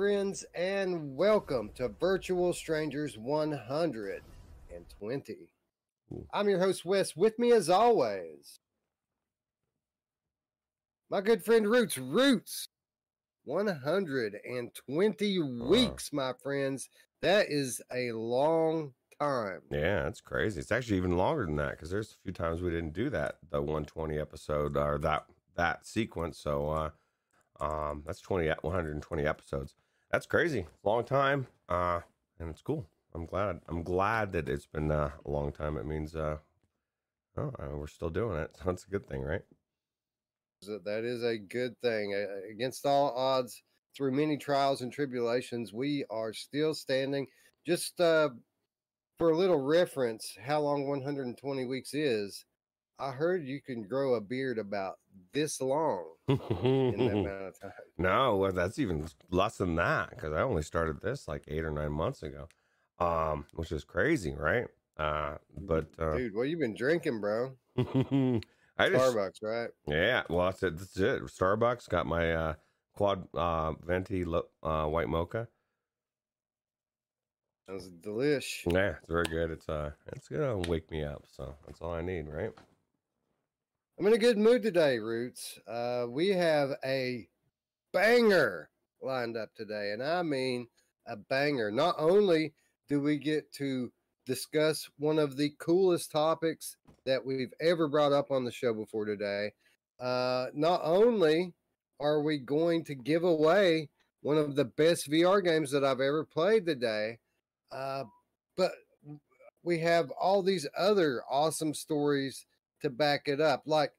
friends, and welcome to Virtual Strangers 120. Ooh. I'm your host, Wes. With me, as always, my good friend Roots. Roots, 120 weeks, my friends. That is a long time. Yeah, that's crazy. It's actually even longer than that because there's a few times we didn't do that the 120 episode or that that sequence. So uh, um, that's 20 120 episodes. That's crazy. Long time. Uh, and it's cool. I'm glad. I'm glad that it's been uh, a long time. It means uh, oh, uh, we're still doing it. So that's a good thing, right? That is a good thing. Against all odds, through many trials and tribulations, we are still standing. Just uh, for a little reference, how long 120 weeks is, I heard you can grow a beard about this long in that amount of time. No, well, that's even less than that because I only started this like eight or nine months ago, um, which is crazy, right? Uh, but uh, Dude, what you've been drinking, bro? I just Starbucks, right? yeah, well, that's it. That's it. Starbucks got my uh, quad uh, venti lo- uh, white mocha. That was delish. Yeah, it's very good. It's uh, it's gonna wake me up, so that's all I need, right? I'm in a good mood today, Roots. Uh, we have a banger lined up today, and I mean a banger. Not only do we get to discuss one of the coolest topics that we've ever brought up on the show before today, uh, not only are we going to give away one of the best VR games that I've ever played today, uh, but we have all these other awesome stories to back it up. Like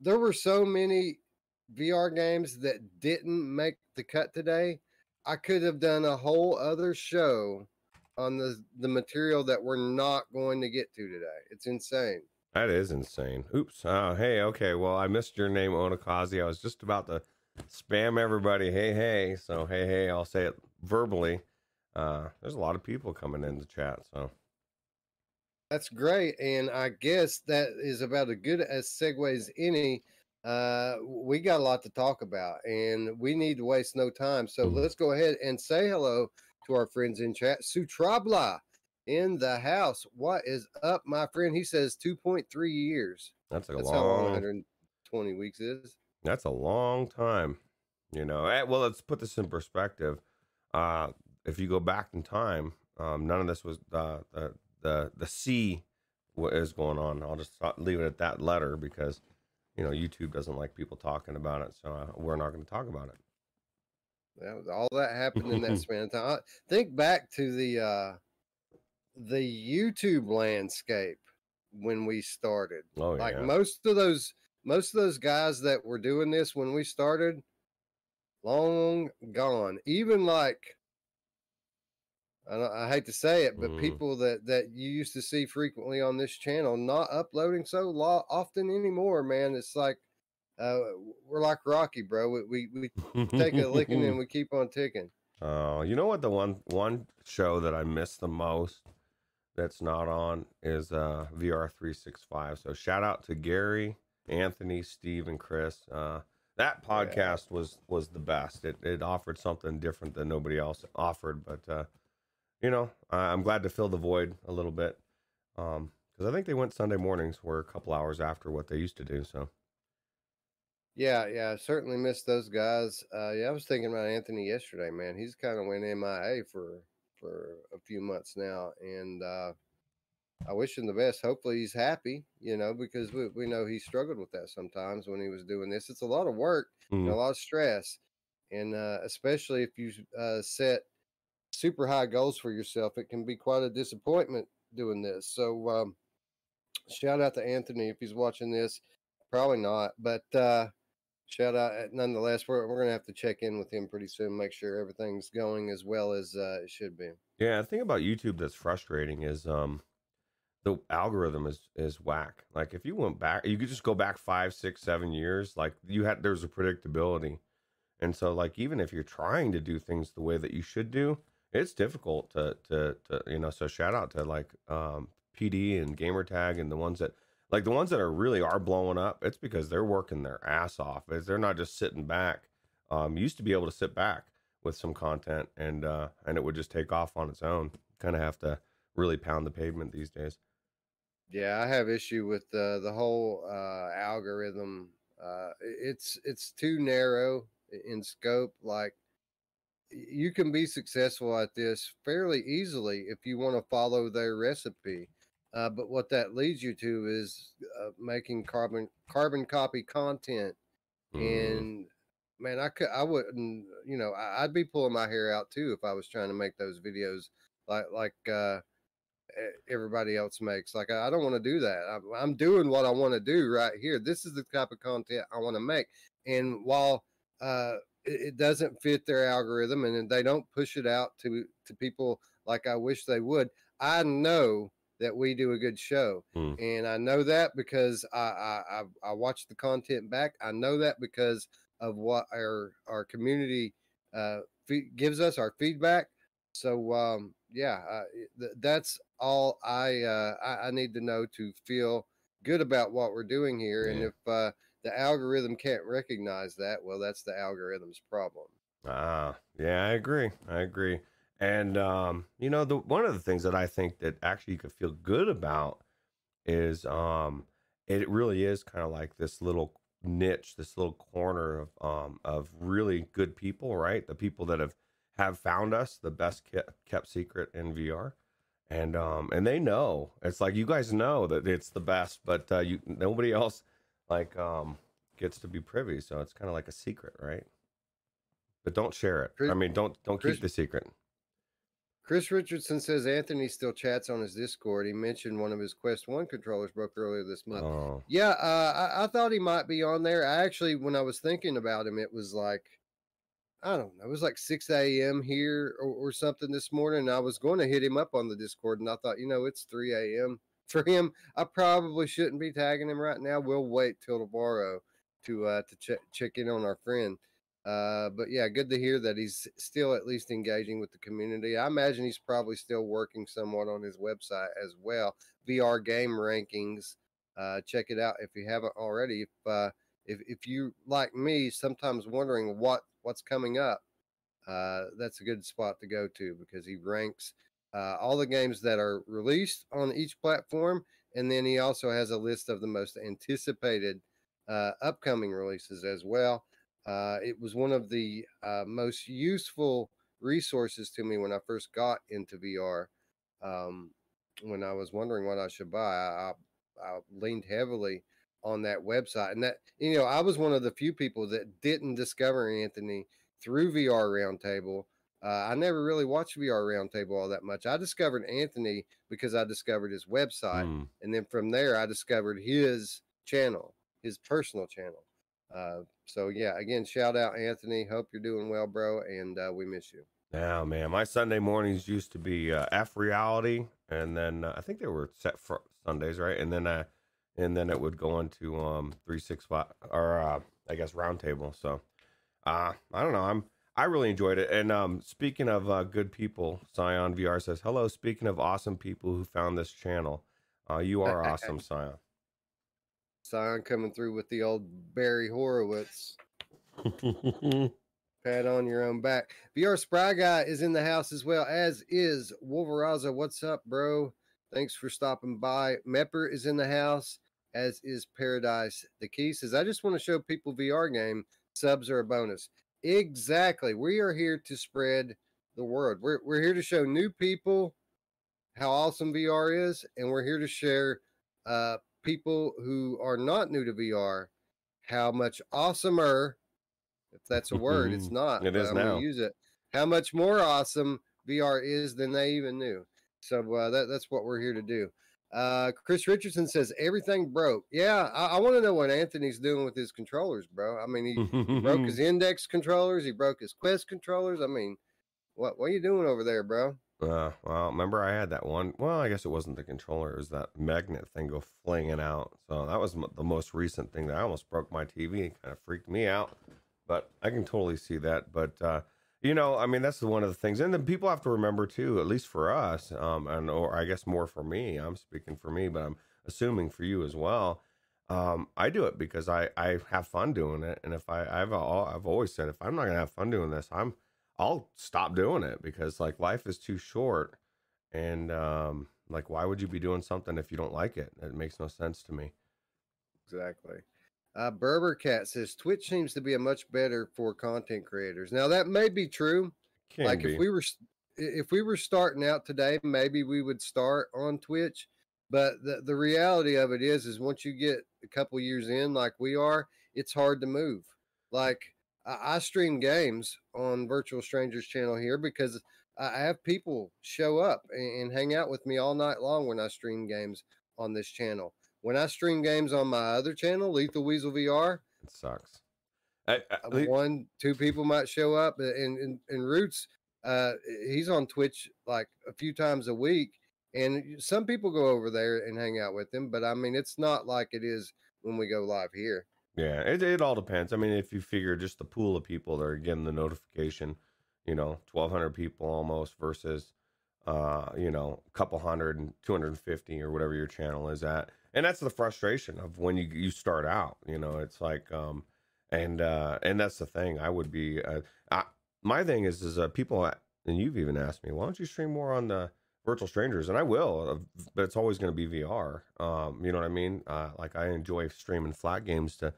there were so many VR games that didn't make the cut today. I could have done a whole other show on the the material that we're not going to get to today. It's insane. That is insane. Oops. Oh, hey. Okay. Well, I missed your name, Onakazi. I was just about to spam everybody. Hey, hey. So, hey, hey. I'll say it verbally. Uh, there's a lot of people coming in the chat. So, That's great, and I guess that is about as good as segue as any. Uh, we got a lot to talk about, and we need to waste no time. So Mhm. let's go ahead and say hello to our friends in chat. Sutrabla in the house. What is up, my friend? He says 2.3 years. that's a That's how long long. 120 weeks is. That's a long time. You know. Eh, Well, let's put this in perspective. Uh, if you go back in time, um, none of this was uh, the the the C what is going on. I'll just stop- leave it at that letter because you know YouTube doesn't like people talking about it, so uh, we're not going to talk about it. That was all that happened in that span of time. Think back to the uh, the YouTube landscape when we started. Oh like yeah. most of those most of those guys that were doing this when we started long gone even like I, I hate to say it but Mm. people that that you used to see frequently on this channel not uploading so lo- often anymore man it's like uh we're like rocky bro we we, we take a licking and we keep on ticking Oh, you know what? The one one show that I miss the most that's not on is uh, VR three six five. So shout out to Gary, Anthony, Steve, and Chris. Uh, that Yeah. podcast was was the best. It it offered something different than nobody else offered. But uh, you know, I'm glad to fill the void a little bit because I think they went Sunday mornings, were a couple hours after what they used to do. So Yeah, yeah, I certainly miss those guys. Uh, yeah, I was thinking about Anthony yesterday, man. He's kind of went MIA for for a few months now, and uh, I wish him the best. Hopefully, he's happy, you know, because we we know he struggled with that sometimes when he was doing this. It's a lot of work, and a lot of stress, and uh, especially if you uh, set super high goals for yourself, it can be quite a disappointment doing this. So, um, shout out to Anthony if he's watching this. Probably not, but uh, shout out uh, nonetheless. We're we're gonna have to check in with him pretty soon, make sure everything's going as well as uh, it should be. Yeah, the thing about YouTube that's frustrating is um the algorithm is is whack. Like if you went back, you could just go back five, six, seven years. Like you had there's a predictability, and so like even if you're trying to do things the way that you should do, it's difficult to to to you know. So shout out to like um PD and Gamertag and the ones that like the ones that are really are blowing up. It's because they're working their ass off. Is they're not just sitting back. Um, used to be able to sit back with some content, and uh, and it would just take off on its own. Kind of have to really pound the pavement these days. Yeah, I have issue with the the whole uh, algorithm. Uh, it's it's too narrow in scope. Like you can be successful at this fairly easily if you want to follow their recipe. Uh, but what that leads you to is uh, making carbon carbon copy content, Mm. and man, I could I wouldn't you know I, I'd be pulling my hair out too if I was trying to make those videos like like uh, everybody else makes. Like I, I don't want to do that. I'm, I'm doing what I want to do right here. This is the type of content I want to make, and while uh, it, doesn't fit their algorithm and they don't push it out to to people like I wish they would, I know that we do a good show. Mm. And I know that because I, I I I watch the content back. I know that because of what our our community uh, fe- gives us our feedback. So um, yeah, uh, th- that's all I, uh, I I need to know to feel good about what we're doing here. And if uh, the algorithm can't recognize that, well, that's the algorithm's problem. Ah, yeah, I agree. I agree. And um, you know, the one of the things that I think that actually you could feel good about is um it really is kind of like this little niche, this little corner of um of really good people, right? The people that have have found us, the best kept, kept secret in VR. And um and they know. It's like you guys know that it's the best, but uh you nobody else like um gets to be privy, so it's kind of like a secret, right? But don't share it. Chris- I mean, don't don't Chris- keep the secret. Chris Richardson says Anthony still chats on his Discord. He mentioned one of his Quest One controllers broke earlier this month. Oh, Yeah, uh, I, I thought he might be on there. I actually, when I was thinking about him, it was like, I don't know, it was like 6 a.m. here or, or something this morning. I was going to hit him up on the Discord, and I thought, you know, it's 3 a.m. for him. I probably shouldn't be tagging him right now. We'll wait till tomorrow to uh, to check check in on our friend. Uh, but yeah, good to hear that he's still at least engaging with the community. I imagine he's probably still working somewhat on his website as well. VR game rankings uh, check it out if you haven't already. If uh, if if you like me, sometimes wondering what what's coming up, uh, that's a good spot to go to because he ranks uh, all the games that are released on each platform, and then he also has a list of the most anticipated uh, upcoming releases as well. Uh, it was one of the uh, most useful resources to me when I first got into VR. Um, when I was wondering what I should buy, I, I, leaned heavily on that website. And that, you know, I was one of the few people that didn't discover Anthony through VR Roundtable. Uh, I never really watched VR Roundtable all that much. I discovered Anthony because I discovered his website. Hmm. And then from there, I discovered his channel, his personal channel. Uh, so, yeah, again, shout out Anthony. Hope you're doing well, bro. And uh, we miss you. Yeah, man. My Sunday mornings used to be uh, F reality, and then uh, I think they were set for Sundays, right? And then uh, and then it would go into um three six five or uh, I guess roundtable. So uh, I don't know. I'm I really enjoyed it. And um, speaking of uh, good people, Scion VR says hello. Speaking of awesome people who found this channel, uh, you are awesome, Scion. Sion coming through with the old Barry Horowitz. Pat on your own back. VR Spry Guy is in the house as well, as is Wolveraza. What's up, bro? Thanks for stopping by. Mepper is in the house, as is Paradise. The key says, I just want to show people VR game subs are a bonus. Exactly. We are here to spread the word. We're, we're here to show new people how awesome VR is, and we're here to share uh, people who are not new to VR how much awesomer, if that's a word, it's not. It is I'm now. Use it. How much more awesome VR is than they even knew. So uh, that, that's what we're here to do. Uh, Chris Richardson says everything broke. Yeah, I, I want to know what Anthony's doing with his controllers, bro. I mean, he broke his index controllers. He broke his Quest controllers. I mean, what what are you doing over there, bro? Uh, well, remember I had that one. Well, I guess it wasn't the controller; it was that magnet thing go flinging out. So that was m- the most recent thing that I almost broke my TV. It kind of freaked me out. But I can totally see that. But uh, you know, I mean, that's one of the things. And then people have to remember too, at least for us, um, and or I guess more for me. I'm speaking for me, but I'm assuming for you as well. Um, I do it because I I have fun doing it, and if I I've I've always said if I'm not gonna have fun doing this, I'm I'll stop doing it because like life is too short, and um, like why would you be doing something if you don't like it? It makes no sense to me. Exactly. Uh, Berber Cat says Twitch seems to be a much better for content creators. Now that may be true. Can like be. if we were if we were starting out today, maybe we would start on Twitch. But the, the reality of it is, is once you get a couple years in, like we are, it's hard to move. Like I, I stream games on Virtual Strangers channel here because I have people show up and, and hang out with me all night long when I stream games on this channel. When I stream games on my other channel, Lethal Weasel VR, it sucks. I, I, uh, one, two people might show up, uh, and and, and Roots, uh, he's on Twitch like a few times a week, and some people go over there and hang out with him. But I mean, it's not like it is when we go live here. Yeah, it it all depends. I mean, if you figure just the pool of people that are getting the notification, you know, 1200 people almost versus uh, you know, a couple hundred and 250 or whatever your channel is at. And that's the frustration of when you you start out, you know, it's like um and uh and that's the thing. I would be uh I, my thing is is uh people and you've even asked me, why don't you stream more on the virtual strangers and I will, uh, but it's always going to be VR. Um, you know what I mean? Uh like I enjoy streaming flat games to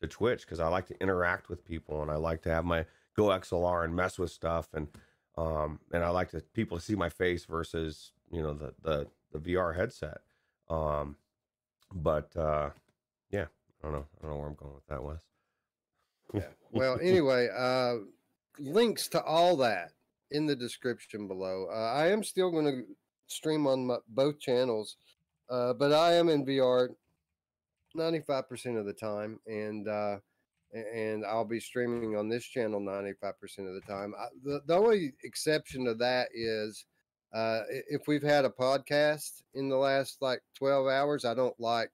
to Twitch because I like to interact with people and I like to have my Go XLR and mess with stuff and um and I like to people to see my face versus you know the the the VR headset. Um, but uh, yeah, I don't know. I don't know where I'm going with that, Wes. Yeah. Well, anyway, uh, links to all that in the description below. Uh, I am still going to stream on my, both channels, uh, but I am in VR 95% of the time, and uh, and I'll be streaming on this channel 95% of the time. I, the, the only exception to that is uh, if we've had a podcast in the last like 12 hours, I don't like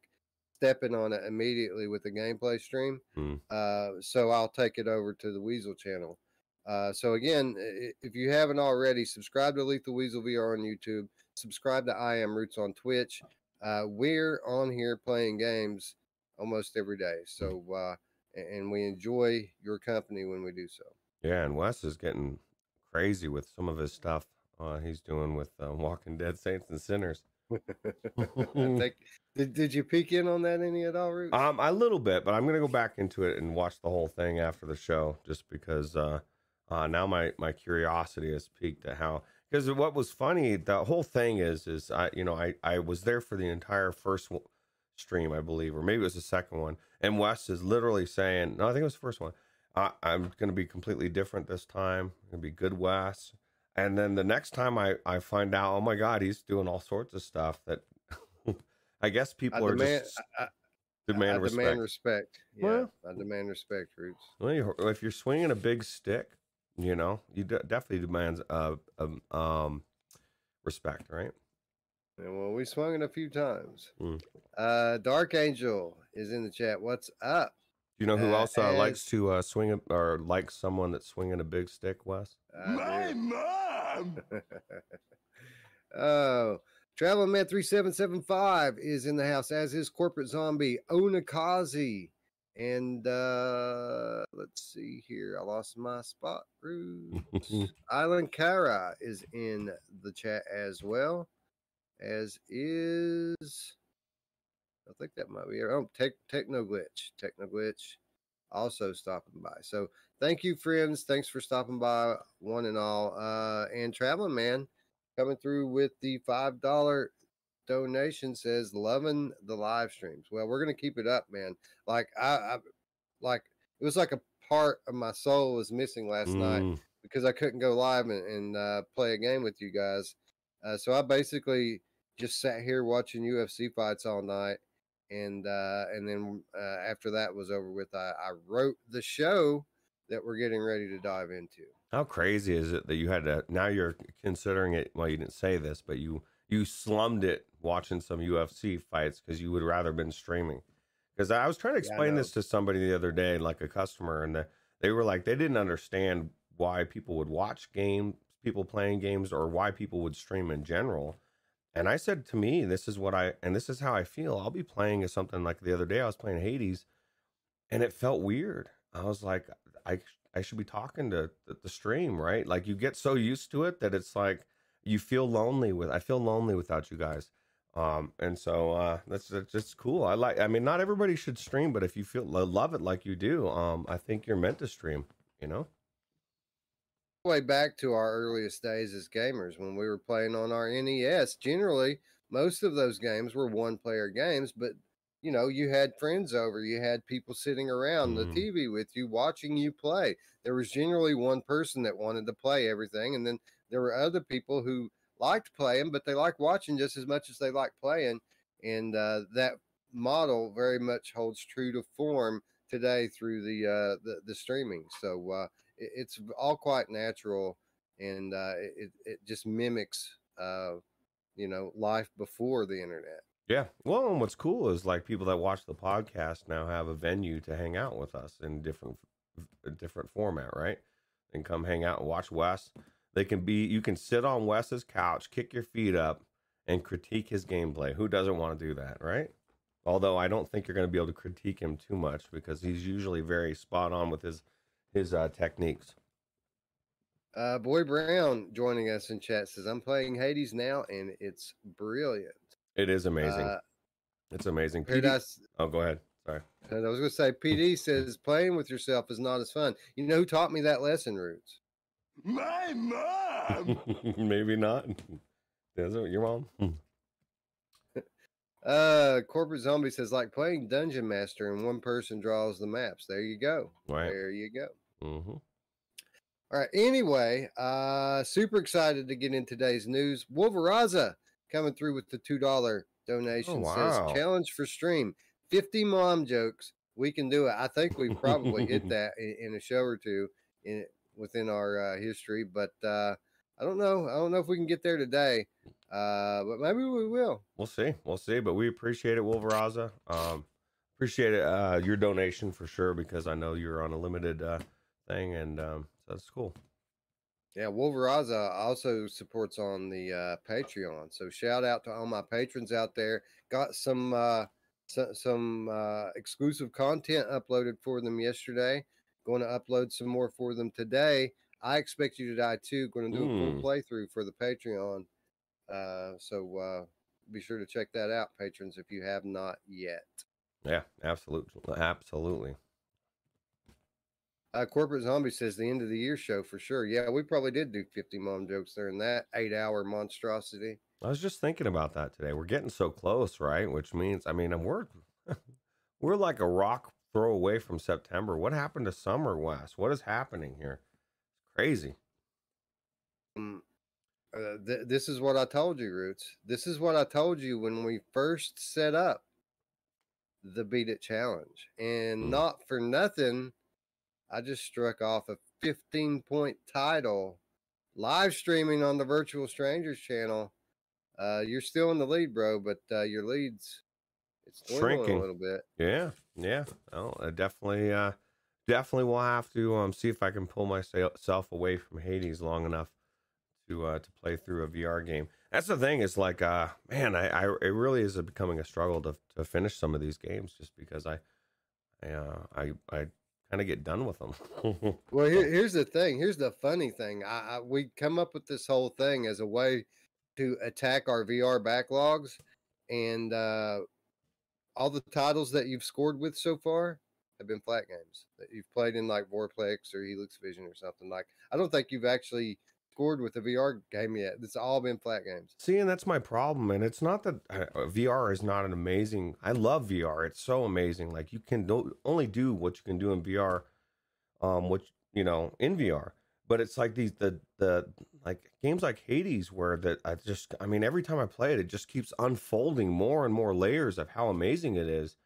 stepping on it immediately with the gameplay stream. Hmm. Uh, so I'll take it over to the Weasel channel. Uh, so again, if you haven't already, subscribe to Lethal Weasel VR on YouTube. Subscribe to I Am Roots on Twitch. Uh, we're on here playing games almost every day. So uh, and we enjoy your company when we do so. Yeah, and Wes is getting crazy with some of his stuff uh, he's doing with uh, Walking Dead Saints and Sinners. Think did, did you peek in on that any at all, Roots? Um, a little bit, but I'm gonna go back into it and watch the whole thing after the show, just because uh, uh, now my my curiosity has piqued at how. Because what was funny, the whole thing is, is I, you know, I I was there for the entire first stream, I believe, or maybe it was the second one, and Wes is literally saying, no, I think it was the first one. I, I'm gonna be completely different this time. I'm Gonna be good Wes. And then the next time I, I find out, oh my God, he's doing all sorts of stuff that I guess I people are demand, just I, I- demand I respect. demand respect. Yeah, Well- I demand respect, Roots. Well, if you're swinging a big stick, you know, you de- definitely demands uh, um, um, respect, right? Yeah, well, we swung it a few times. Mm. Uh, Dark Angel is in the chat. What's up? Do you know who Uh, else uh, likes to uh, swing a, or likes someone that's swinging a big stick, Wes? I do. mom! oh, Travel Man three seven seven five is in the house, as is Corporate Zombie Onakazi, and uh let's see here. I lost my spot. Roots. Island Kara is in the chat as well, as is. I think that might be. It. Oh, tech, Techno Glitch. Techno Glitch also stopping by. So thank you, friends. Thanks for stopping by, one and all. Uh, and Traveling Man coming through with the $5 donation says, loving the live streams. Well, we're going to keep it up, man. Like, I, I, like, it was like a part of my soul was missing last night Mm, because I couldn't go live and, and uh, play a game with you guys. Uh, so I basically just sat here watching UFC fights all night, and uh, and then uh, after that was over with, I, I wrote the show that we're getting ready to dive into. How crazy is it that you had to? Now you're considering it. Well, you didn't say this, but you you slummed it watching some UFC fights because you would rather been streaming. Because I was trying to explain know. this to somebody the other day, like a customer, and the, they were like they didn't understand why people would watch games, people playing games or why people would stream in general. And I said to me, this is what I and this is how I feel. I'll be playing as something like the other day I was playing Hades, and it felt weird. I was like, I I should be talking to the, stream, right? Like you get so used to it that it's like you feel lonely with. I feel lonely without you guys. Um, and so uh, that's that's just cool. I like. I mean, not everybody should stream, but if you feel love it like you do, um, I think you're meant to stream. You know. Way back to our earliest days as gamers, when we were playing on our NES, generally most of those games were one-player games, but you know, you had friends over, you had people sitting around mm. the TV with you, watching you play. There was generally one person that wanted to play everything, and then there were other people who liked playing, but they liked watching just as much as they liked playing. And uh, that model very much holds true to form today through the uh, the, the, streaming. So uh, it's all quite natural, and uh, it it just mimics uh, you know life before the internet. Yeah. Well, and what's cool is like people that watch the podcast now have a venue to hang out with us in different different format, right? And come hang out and watch Wes they can be you can sit on Wes's couch, kick your feet up, and critique his gameplay. Who doesn't want to do that, right? Although I don't think you're going to be able to critique him too much because he's usually very spot on with his his uh, techniques. Uh, Boy Brown joining us in chat says, "I'm playing Hades now, and it's brilliant. It is amazing. Uh, it's amazing." Paradise. PD... Oh, go ahead. Sorry. And I was going to say, PD says playing with yourself is not as fun. You know who taught me that lesson, Roots? My mom. Maybe not. Is it your mom? Uh, corporate zombie says like playing dungeon master and one person draws the maps. There you go. Right. There you go. Mm-hmm. All right. Anyway, uh, super excited to get in today's news. Wolveraza coming through with the two dollar donation oh, wow. says challenge for stream. Fifty mom jokes. We can do it. I think we probably hit that in, in, a show or two. In within our uh, history, but uh, I don't know. I don't know if we can get there today, uh, but maybe we will. We'll see. We'll see. But we appreciate it, Wolveraza. Um, appreciate it, uh, your donation for sure because I know you're on a limited uh, thing, and um, so that's cool. Yeah, Wolveraza also supports on the uh, Patreon. So shout out to all my patrons out there. Got some uh, some, some uh, exclusive content uploaded for them yesterday. Going to upload some more for them today. I expect you to die too. Going to do mm. a full hmm. playthrough for the Patreon. Uh, so uh, be sure to check that out, patrons, if you have not yet. Yeah, absolutely, absolutely. Uh, Corporate Zombie says the end of the year show for sure. Yeah, we probably did do 50 mom jokes during that eight hour monstrosity. I was just thinking about that today. We're getting so close, right? Which means, I mean, we're we're like a rock throw away from September. What happened to summer, Wes? What is happening here? Crazy. Um, uh, th- this is what I told you, Roots. This is what I told you when we first set up the Beat It Challenge. And mm. not for nothing, I just struck off a 15 point title live streaming on the Virtual Strangers channel. Uh, you're still in the lead, bro, but uh, your lead's it's shrinking a little bit. Yeah, yeah. Well, I definitely, uh, definitely will have to um see if I can pull myself away from Hades long enough to uh to play through a VR game. That's the thing. It's like, uh, man, I, I it really is becoming a struggle to to finish some of these games just because I, I, uh, I, I kind of get done with them. well, here, here's the thing. Here's the funny thing. I, I we come up with this whole thing as a way to attack our VR backlogs, and uh, all the titles that you've scored with so far have been flat games that you've played in like VorpX or Helix Vision or something like. I don't think you've actually scored with a VR game yet. It's all been flat games. See, and that's my problem. And it's not that uh, VR is not an amazing. I love VR. It's so amazing. Like you can do, only do what you can do in VR, um, which you know in VR but it's like these the the like games like Hades where that I just I mean every time I play it it just keeps unfolding more and more layers of how amazing it is.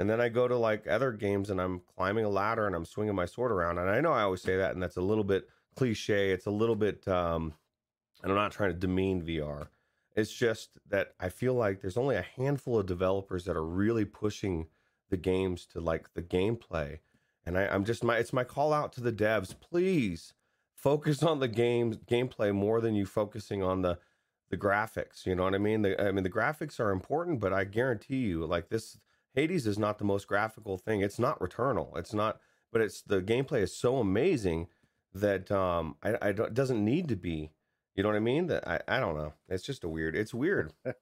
And then I go to like other games and I'm climbing a ladder and I'm swinging my sword around and I know I always say that and that's a little bit cliche. It's a little bit um and I'm not trying to demean VR. It's just that I feel like there's only a handful of developers that are really pushing the games to like the gameplay. And I, I'm just my it's my call out to the devs, please focus on the game gameplay more than you focusing on the the graphics. You know what I mean? The, I mean the graphics are important, but I guarantee you, like this Hades is not the most graphical thing. It's not Returnal. It's not but it's the gameplay is so amazing that um, I, I don't, it doesn't need to be. You know what I mean? That I, I don't know. It's just a weird. It's weird.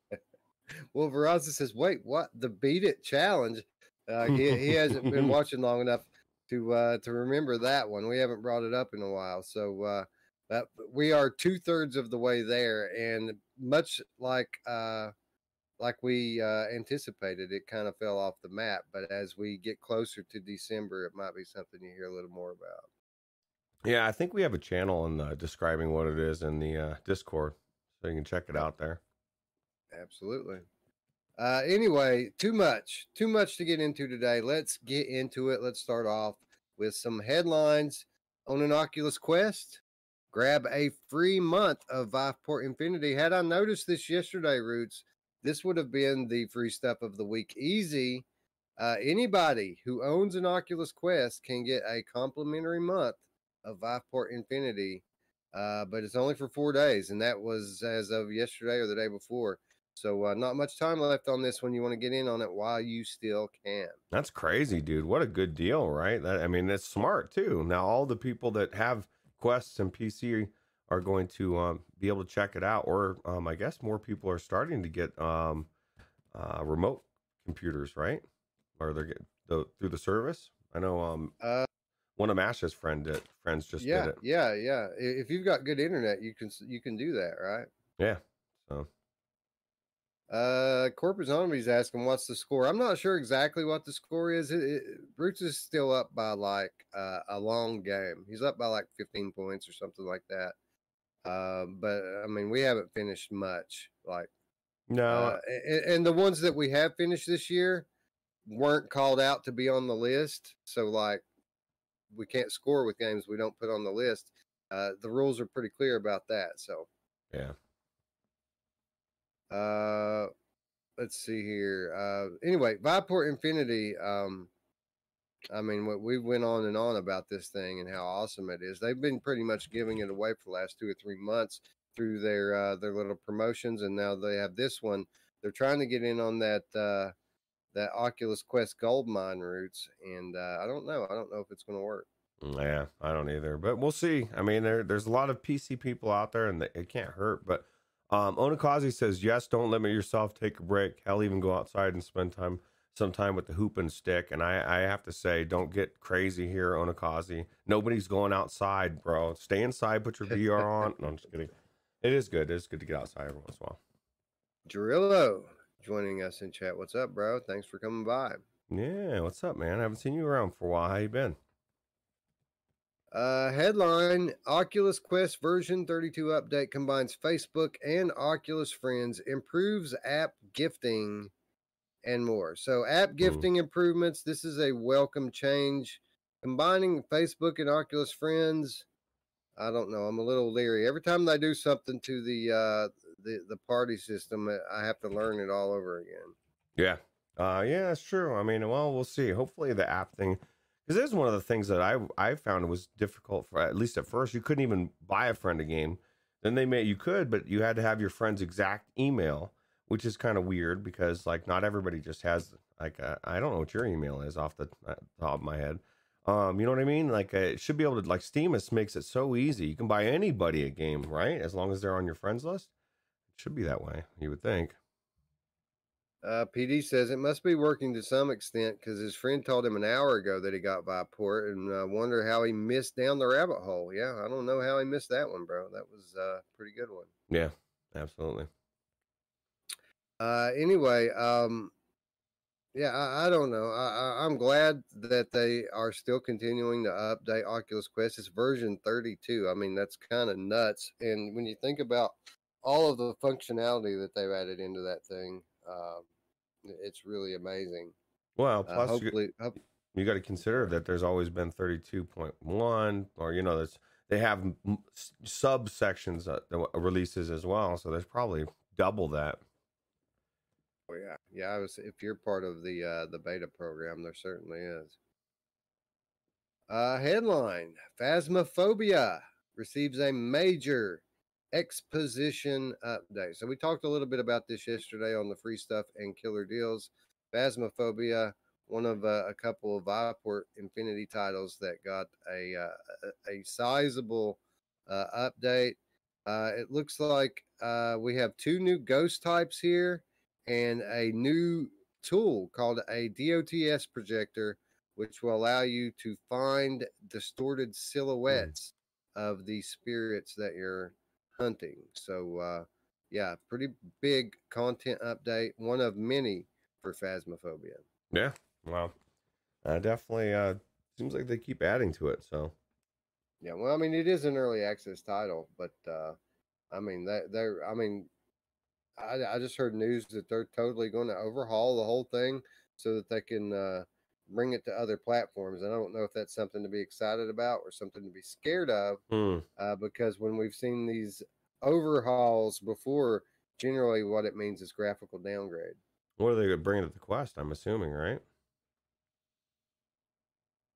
Well, Veraza says, "Wait, what? The Beat It challenge? Uh, he he hasn't been watching long enough to uh, to remember that one. We haven't brought it up in a while, so uh, that we are two thirds of the way there, and much like uh, like we uh, anticipated, it kind of fell off the map. But as we get closer to December, it might be something you hear a little more about. Yeah, I think we have a channel in the, describing what it is in the uh, Discord, so you can check it out there. Absolutely. Uh, anyway, too much, too much to get into today. Let's get into it. Let's start off with some headlines on an Oculus Quest. Grab a free month of Viveport Infinity. Had I noticed this yesterday, Roots, this would have been the free stuff of the week. Easy. Uh, anybody who owns an Oculus Quest can get a complimentary month of Viveport Infinity, uh, but it's only for four days, and that was as of yesterday or the day before. So uh, not much time left on this one. You want to get in on it while you still can. That's crazy, dude. What a good deal, right? That I mean, it's smart too. Now all the people that have quests and PC are going to um, be able to check it out, or um, I guess more people are starting to get um, uh, remote computers, right? Or they're getting the, through the service. I know um, Uh, one of Mash's friend did, friends just yeah, did it. yeah, yeah. If you've got good internet, you can you can do that, right? Yeah. So Uh, Corporate Zombies asking what's the score. I'm not sure exactly what the score is. It, it, Roots is still up by like uh, a long game. He's up by like 15 points or something like that. Uh, but I mean, we haven't finished much. Like, no, uh, and, and the ones that we have finished this year weren't called out to be on the list. So like, we can't score with games we don't put on the list. Uh, the rules are pretty clear about that. So. yeah. Uh, let's see here. Uh, anyway, Viveport Infinity. Um, I mean, we, we went on and on about this thing and how awesome it is. They've been pretty much giving it away for the last two or three months through their uh, their little promotions, and now they have this one. They're trying to get in on that uh, that Oculus Quest Gold Mine Roots, and uh, I don't know. I don't know if it's going to work. Mm, Yeah, I don't either, but we'll see. I mean, there there's a lot of PC people out there, and it can't hurt. But um, Onakazi says yes. Don't limit yourself. Take a break. Hell, even go outside and spend time some time with the hoop and stick. And I I have to say, don't get crazy here, Onakazi. Nobody's going outside, bro. Stay inside. Put your VR on. No, I'm just kidding. It is good. It is good to get outside every once in a while. Drillo joining us in chat. What's up, bro? Thanks for coming by. Yeah, what's up, man? I haven't seen you around for a while. How you been? Uh, headline Oculus Quest version 32 update combines Facebook and Oculus Friends, improves app gifting, and more. So, app gifting improvements. This is a welcome change. Combining Facebook and Oculus Friends. I don't know. I'm a little leery. Every time they do something to the uh, the the party system, uh, I have to learn it all over again. Yeah. Uh, yeah, that's true. I mean, well, we'll see. Hopefully, the app thing, because this is one of the things that I I found was difficult for at least at first. You couldn't even buy a friend a game. Then they made you could, but you had to have your friend's exact email, which is kind of weird because like not everybody just has like uh, I don't know what your email is off the uh, top of my head. Um, you know what I mean? Like uh, it should be able to like Steam is makes it so easy. You can buy anybody a game, right? As long as they're on your friends list. It should be that way. You would think. Uh, PD says it must be working to some extent because his friend told him an hour ago that he got Viveport and uh, wonder how he missed down the rabbit hole. Yeah, I don't know how he missed that one, bro. That was uh, a pretty good one. Yeah, absolutely. Uh, anyway, um, yeah, I, I don't know. I, I'm glad that they are still continuing to update Oculus Quest. It's version 32. I mean, that's kind of nuts. And when you think about all of the functionality that they've added into that thing, um, it's really amazing. Well, Uh, plus you, hopefully, hope, you got to consider that there's always been 32.1 or you know there's they have subsections uh, releases as well so there's probably double that oh, yeah, yeah. I was if you're part of the uh, the beta program, there certainly is. Uh, headline: Phasmophobia receives a major exposition update. So we talked a little bit about this yesterday on the free stuff and killer deals. Phasmophobia one of uh, a couple of Viveport Infinity titles that got a uh, a sizable uh, update. Uh, it looks like uh, we have two new ghost types here and a new tool called a DOTS projector, which will allow you to find distorted silhouettes of the spirits that you're hunting. So, uh, yeah, pretty big content update, one of many for Phasmophobia. Yeah. Well, uh, definitely uh, seems like they keep adding to it. So, Yeah, well, I mean, it is an early access title, but uh, I mean, that they're, I mean, I, I just heard news that they're totally going to overhaul the whole thing so that they can uh, bring it to other platforms. And I don't know if that's something to be excited about or something to be scared of, hmm. uh, because when we've seen these overhauls before, generally what it means is graphical downgrade. what are they bringing to the Quest? I'm assuming, right?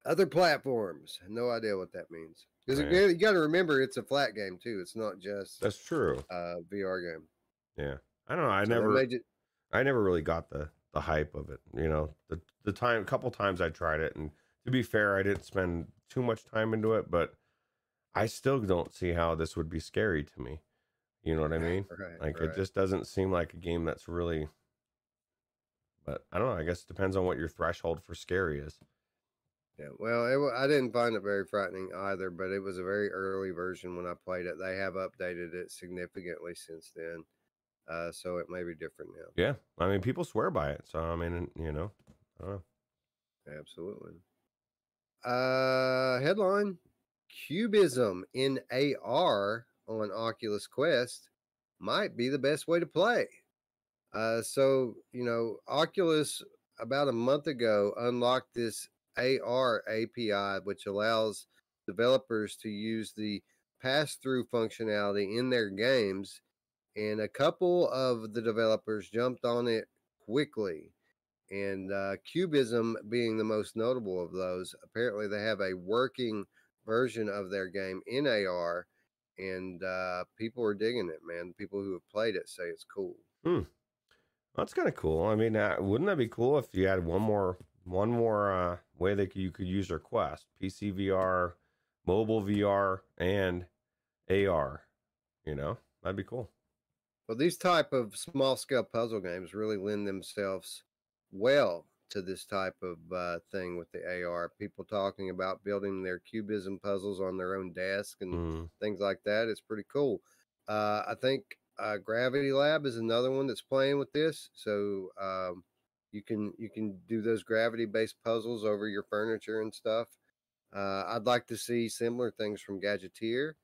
Other platforms, no idea what that means. Because you got to remember, it's a flat game too. It's not just That's true. a VR game. Yeah. I don't know. I So never. I never really got the the hype of it. You know, the the time, a couple times I tried it, and to be fair, I didn't spend too much time into it, but I still don't see how this would be scary to me. You know what I mean? right, Like right. it just doesn't seem like a game that's really. But I don't know. I guess it depends on what your threshold for scary is. Yeah, well, it, I didn't find it very frightening either, but it was a very early version when I played it. They have updated it significantly since then, uh, so it might be different now. Yeah, I mean, people swear by it, so I mean, you know, I don't know. Absolutely. Uh, headline: Cubism in AR on Oculus Quest might be the best way to play. Uh, so you know, Oculus about a month ago unlocked this AR API, which allows developers to use the pass-through functionality in their games, and a couple of the developers jumped on it quickly and uh, Cubism being the most notable of those. Apparently, they have a working version of their game in AR, and uh, people are digging it. Man, people who have played it say it's cool. That's kind of cool. I mean, uh, wouldn't that be cool if you had one more one more uh, way that you could use your Quest, PC VR, mobile VR, and AR? You know, that'd be cool. Well, these type of small scale puzzle games really lend themselves well to this type of uh, thing with the AR. People talking about building their Cubism puzzles on their own desk and Mm. things like that. It's pretty cool. Uh, I think uh, Gravity Lab is another one that's playing with this. So um, you can you can do those gravity based puzzles over your furniture and stuff. Uh, I'd like to see similar things from Gadgeteer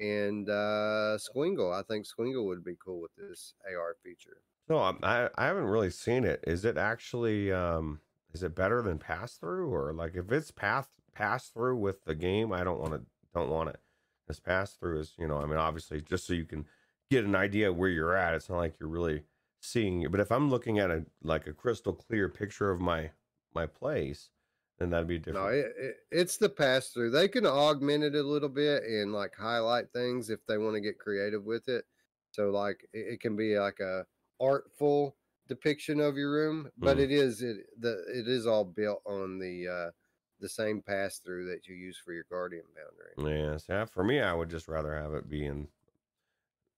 and uh, Squingle. I think Squingle would be cool with this AR feature. Um, I I haven't really seen it. Is it actually um is it better than pass through or like if it's path pass through with the game? I don't want to don't want it. This pass through is you know I mean obviously just so you can get an idea where you're at. It's not like you're really seeing. But if I'm looking at a like a crystal clear picture of my my place, then that'd be different. No, it, it, it's the pass through. They can augment it a little bit and like highlight things if they want to get creative with it. So like it, it can be like a artful depiction of your room, but Mhm. it is it the it is all built on the uh the same pass through that you use for your guardian boundary. Yeah, so for me, I would just rather have it be in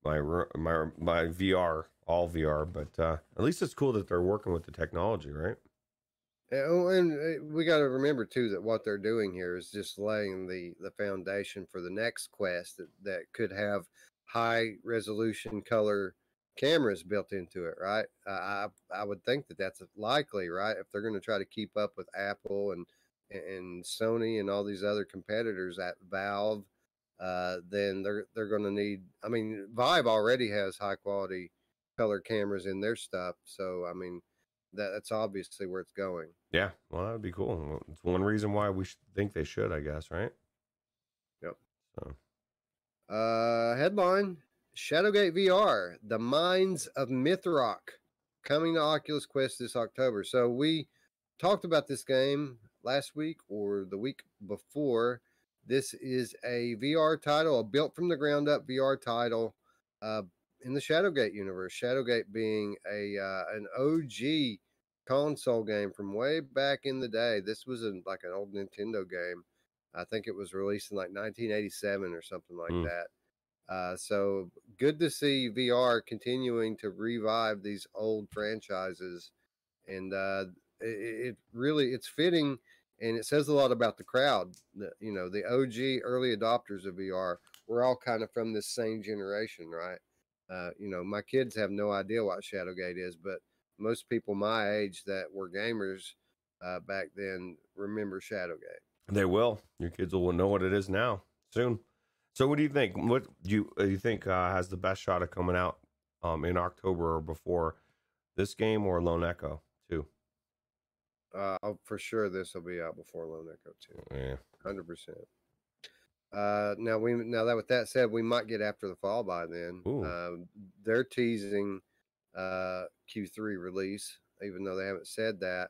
my my my VR, all VR. But uh, at least it's cool that they're working with the technology, right? And, oh, and uh, we got to remember too that what they're doing here is just laying the the foundation for the next quest that, that could have high resolution color cameras built into it, right? I, I would think that that's likely, right? If they're going to try to keep up with Apple and and Sony and all these other competitors at Valve, uh, then they're they're going to need. I mean, Vive already has high quality color cameras in their stuff, so I mean, that that's obviously where it's going. Yeah, well, that'd be cool. It's one reason why we should think they should, I guess, right? Yep. So Uh, headline: Shadowgate VR: The Mines of Mythrok coming to Oculus Quest this October. So we talked about this game last week or the week before. This is a VR title, a built from the ground up VR title uh, in the Shadowgate universe. Shadowgate being a uh, an OG console game from way back in the day. This was in like an old Nintendo game. I think it was released in like 1987 or something like Mm. that. Uh, so good to see VR continuing to revive these old franchises, and uh, it, it really it's fitting, and it says a lot about the crowd. The, you know, the OG early adopters of VR. We're all kind of from this same generation, right? Uh, you know, my kids have no idea what Shadowgate is, but most people my age that were gamers uh, back then remember Shadowgate. They will. Your kids will know what it is now soon. So, what do you think? What do you uh, you think uh, has the best shot of coming out um, in October or before this game or Lone Echo 2? Uh, for sure, this will be out before Lone Echo 2, Yeah. hundred percent. Uh, now we now that with that said, we might get after the fall by then. Um, they're teasing uh, Q3 release, even though they haven't said that.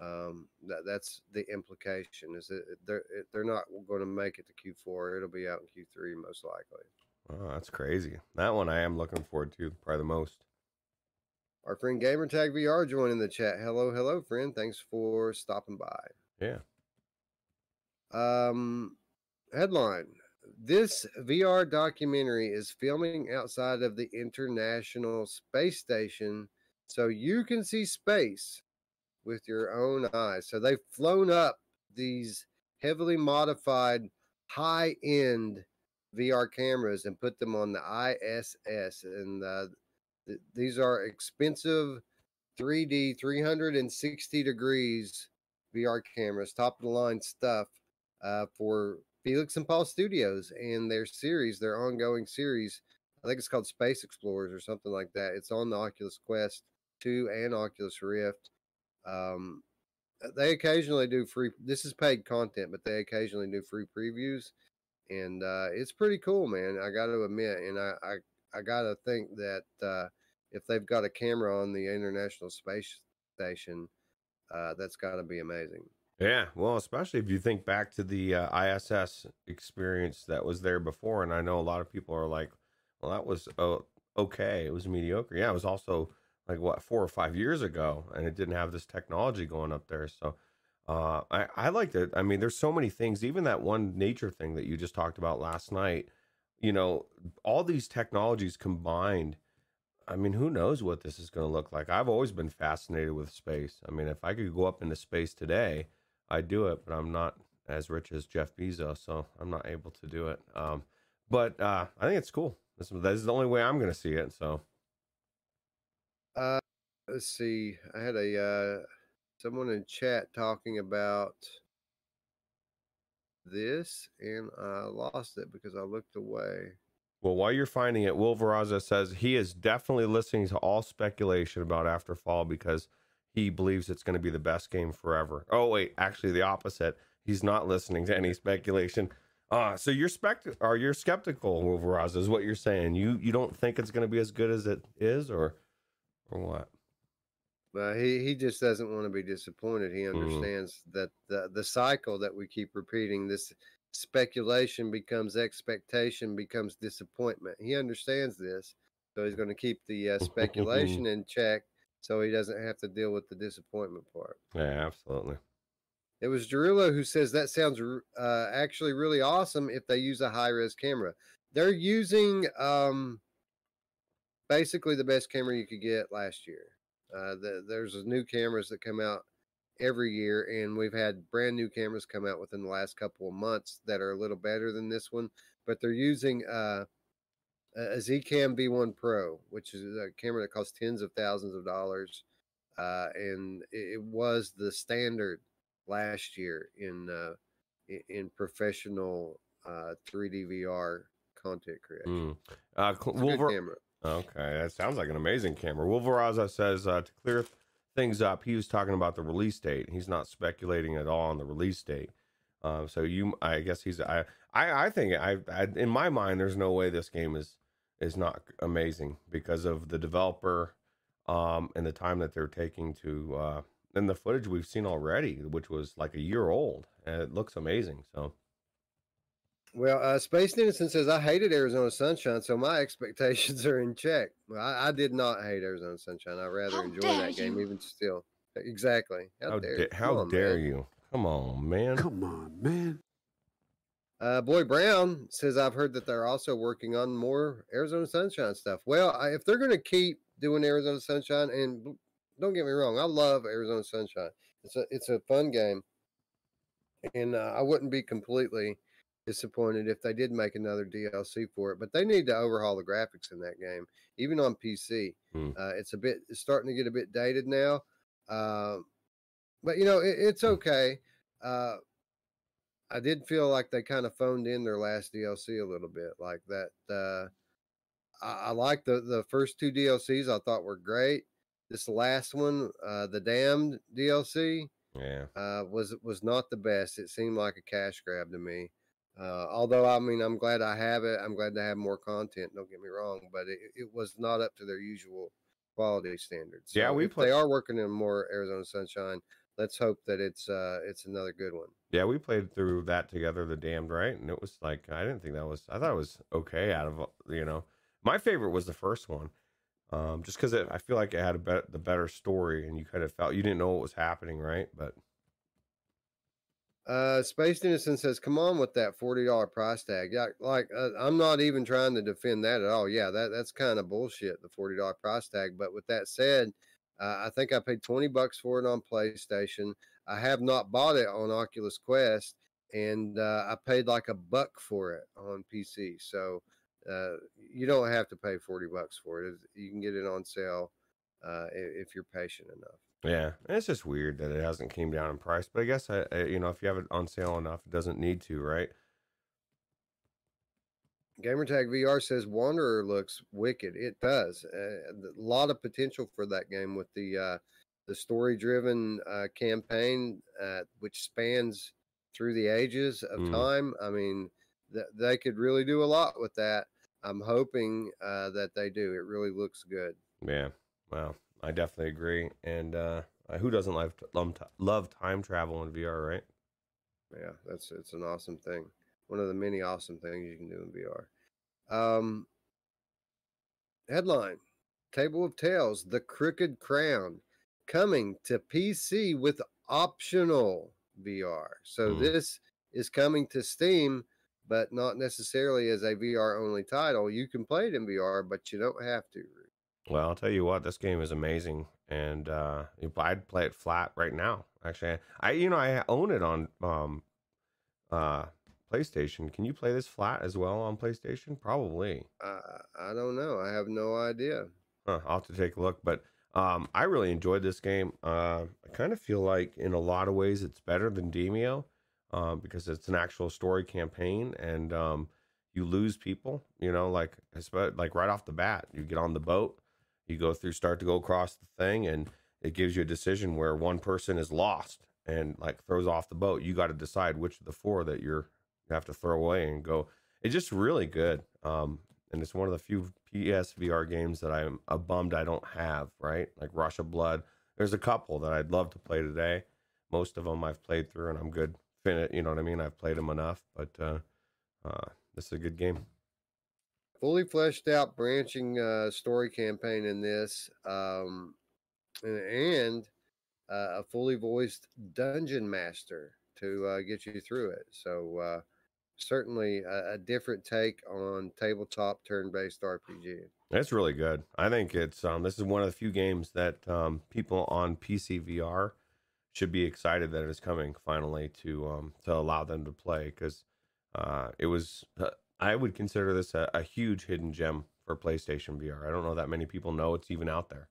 Um, that that's the implication is that they're they're not going to make it to Q4. It'll be out in Q3 most likely. Oh, that's crazy. That one I am looking forward to probably the most. Our friend Gamertag VR joining the chat. Hello, hello, friend. Thanks for stopping by. Yeah. Um, headline: This VR documentary is filming outside of the International Space Station, so you can see space with your own eyes. So they've flown up these heavily modified, high-end VR cameras and put them on the ISS, and uh, th- these are expensive 3D, 360 degrees VR cameras, top of the line stuff uh, for Felix and Paul Studios and their series, their ongoing series. I think it's called Space Explorers or something like that. It's on the Oculus Quest 2 and Oculus Rift. Um, they occasionally do free, this is paid content, but they occasionally do free previews. And uh, it's pretty cool, man. I got to admit. And I, I, I got to think that uh, if they've got a camera on the International Space Station, uh, that's got to be amazing. Yeah, well, especially if you think back to the uh, ISS experience that was there before, and I know a lot of people are like, "Well, that was uh, okay, it was mediocre." Yeah, it was also like what four or five years ago, and it didn't have this technology going up there. So, uh, I I liked it. I mean, there's so many things. Even that one nature thing that you just talked about last night. You know, all these technologies combined. I mean, who knows what this is going to look like? I've always been fascinated with space. I mean, if I could go up into space today, I'd do it, but I'm not as rich as Jeff Bezos, so I'm not able to do it. Um, but uh, I think it's cool. This, this is the only way I'm going to see it. So, Uh, let's see. I had a uh, someone in chat talking about this, and I lost it because I looked away. well, while you're finding it, Will Veraza says he is definitely listening to all speculation about Afterfall because he believes it's going to be the best game forever. Oh wait, actually the opposite. He's not listening to any speculation. Uh, so you're spect or you're skeptical, Will Veraza, is what you're saying. You you don't think it's going to be as good as it is, or or what? Well, he, he just doesn't want to be disappointed. He understands that the, the cycle that we keep repeating, this speculation becomes expectation, becomes disappointment. He understands this. So he's going to keep the uh, speculation in check so he doesn't have to deal with the disappointment part. Yeah, absolutely. It was Derulo who says that sounds uh, actually really awesome if they use a high res camera. They're using um, basically the best camera you could get last year. Uh, the, there's new cameras that come out every year, and we've had brand new cameras come out within the last couple of months that are a little better than this one. But they're using uh, a Zcam V1 Pro, which is a camera that costs tens of thousands of dollars, uh, and it, was the standard last year in uh, in professional uh, 3D VR content creation. Mm. Uh, It's Cl- a good Wolver- camera. Okay, that sounds like an amazing camera. Wolveraza says uh, to clear things up, he was talking about the release date. He's not speculating at all on the release date. Um, so you, I guess he's. I, I, I think I, I, in my mind, there's no way this game is is not amazing because of the developer, um, and the time that they're taking to, uh, and the footage we've seen already, which was like a year old, and it looks amazing. So Well, uh, Space Innocent says I hated Arizona Sunshine, so my expectations are in check. Well, I, I did not hate Arizona Sunshine. I rather How enjoy dare that game you. even still. Exactly. How, dare, da- how Come on, dare man. you? Come on, man. Come on, man. Uh, Boy Brown says I've heard that they're also working on more Arizona Sunshine stuff. Well, I, if they're going to keep doing Arizona Sunshine, and don't get me wrong, I love Arizona Sunshine. It's a it's a fun game, and uh, I wouldn't be completely disappointed if they did make another DLC for it. But they need to overhaul the graphics in that game, even on PC. Hmm. Uh, it's a bit it's starting to get a bit dated now, uh, but you know it, it's okay. Uh, I did feel like they kind of phoned in their last DLC a little bit, like that. Uh, I, I like the the first two DLCs. I thought were great. This last one, uh, the Damned DLC, Yeah. uh, was was not the best. It seemed like a cash grab to me. Uh, although I mean, I'm glad I have it. I'm glad to have more content. Don't get me wrong, but it, it was not up to their usual quality standards. Yeah, we play- they are working in more Arizona Sunshine. Let's hope that it's uh, it's another good one. Yeah, we played through that together, The Damned, right? And it was like I didn't think that was. I thought it was okay. Out of you know, my favorite was the first one, um, just because I feel like it had a bet the better story, and you kind of felt you didn't know what was happening, right? But Uh, Space Innocent says, "Come on with that forty dollar price tag." Yeah, like uh, I'm not even trying to defend that at all. Yeah, that that's kind of bullshit, the forty dollar price tag. But with that said, uh, I think I paid twenty bucks for it on PlayStation. I have not bought it on Oculus Quest, and uh, I paid like a buck for it on PC. So uh, you don't have to pay forty bucks for it. You can get it on sale uh, if you're patient enough. yeah, it's just weird that it hasn't came down in price. But I guess I, I you know, if you have it on sale enough, it doesn't need to, right? Gamertag VR says Wanderer looks wicked. It does. Uh, a lot of potential for that game with the uh, the story driven uh, campaign, uh, which spans through the ages of Mm. time. I mean, th- they could really do a lot with that. I'm hoping uh, that they do. It really looks good. Yeah. Well, I definitely agree. And uh, who doesn't love love, love time travel in VR, right? Yeah, that's it's an awesome thing. One of the many awesome things you can do in VR. Um, headline: Table of Tales: The Crooked Crown coming to PC with optional VR. So Hmm. this is coming to Steam, but not necessarily as a VR only title. You can play it in VR, but you don't have to. Well, I'll tell you what, this game is amazing, and uh, if I'd play it flat right now. Actually, I you know I own it on um, uh, PlayStation. Can you play this flat as well on PlayStation? Probably. Uh, I don't know. I have no idea. Huh, I'll have to take a look, but um, I really enjoyed this game. Uh, I kind of feel like in a lot of ways it's better than Demeo um, because it's an actual story campaign, and um, you lose people. You know, like like right off the bat, you get on the boat, you go through, start to go across the thing, and it gives you a decision where one person is lost and like throws off the boat. You got to decide which of the four that you're you have to throw away and go. It's just really good. Um, and it's one of the few PSVR games that I'm a bummed I don't have. Right, like Rush of Blood. There's a couple that I'd love to play today. Most of them I've played through, and I'm good. Fin you know what I mean? I've played them enough, but uh, uh, this is a good game. fully fleshed out branching uh, story campaign in this um, and, and uh, a fully voiced dungeon master to uh, get you through it so uh, certainly a, a different take on tabletop turn-based rpg It's really good. I think it's um this is one of the few games that um people on PC VR should be excited that it's coming finally to um to allow them to play because uh it was uh, I would consider this a, a huge hidden gem for PlayStation VR. I don't know that many people know it's even out there.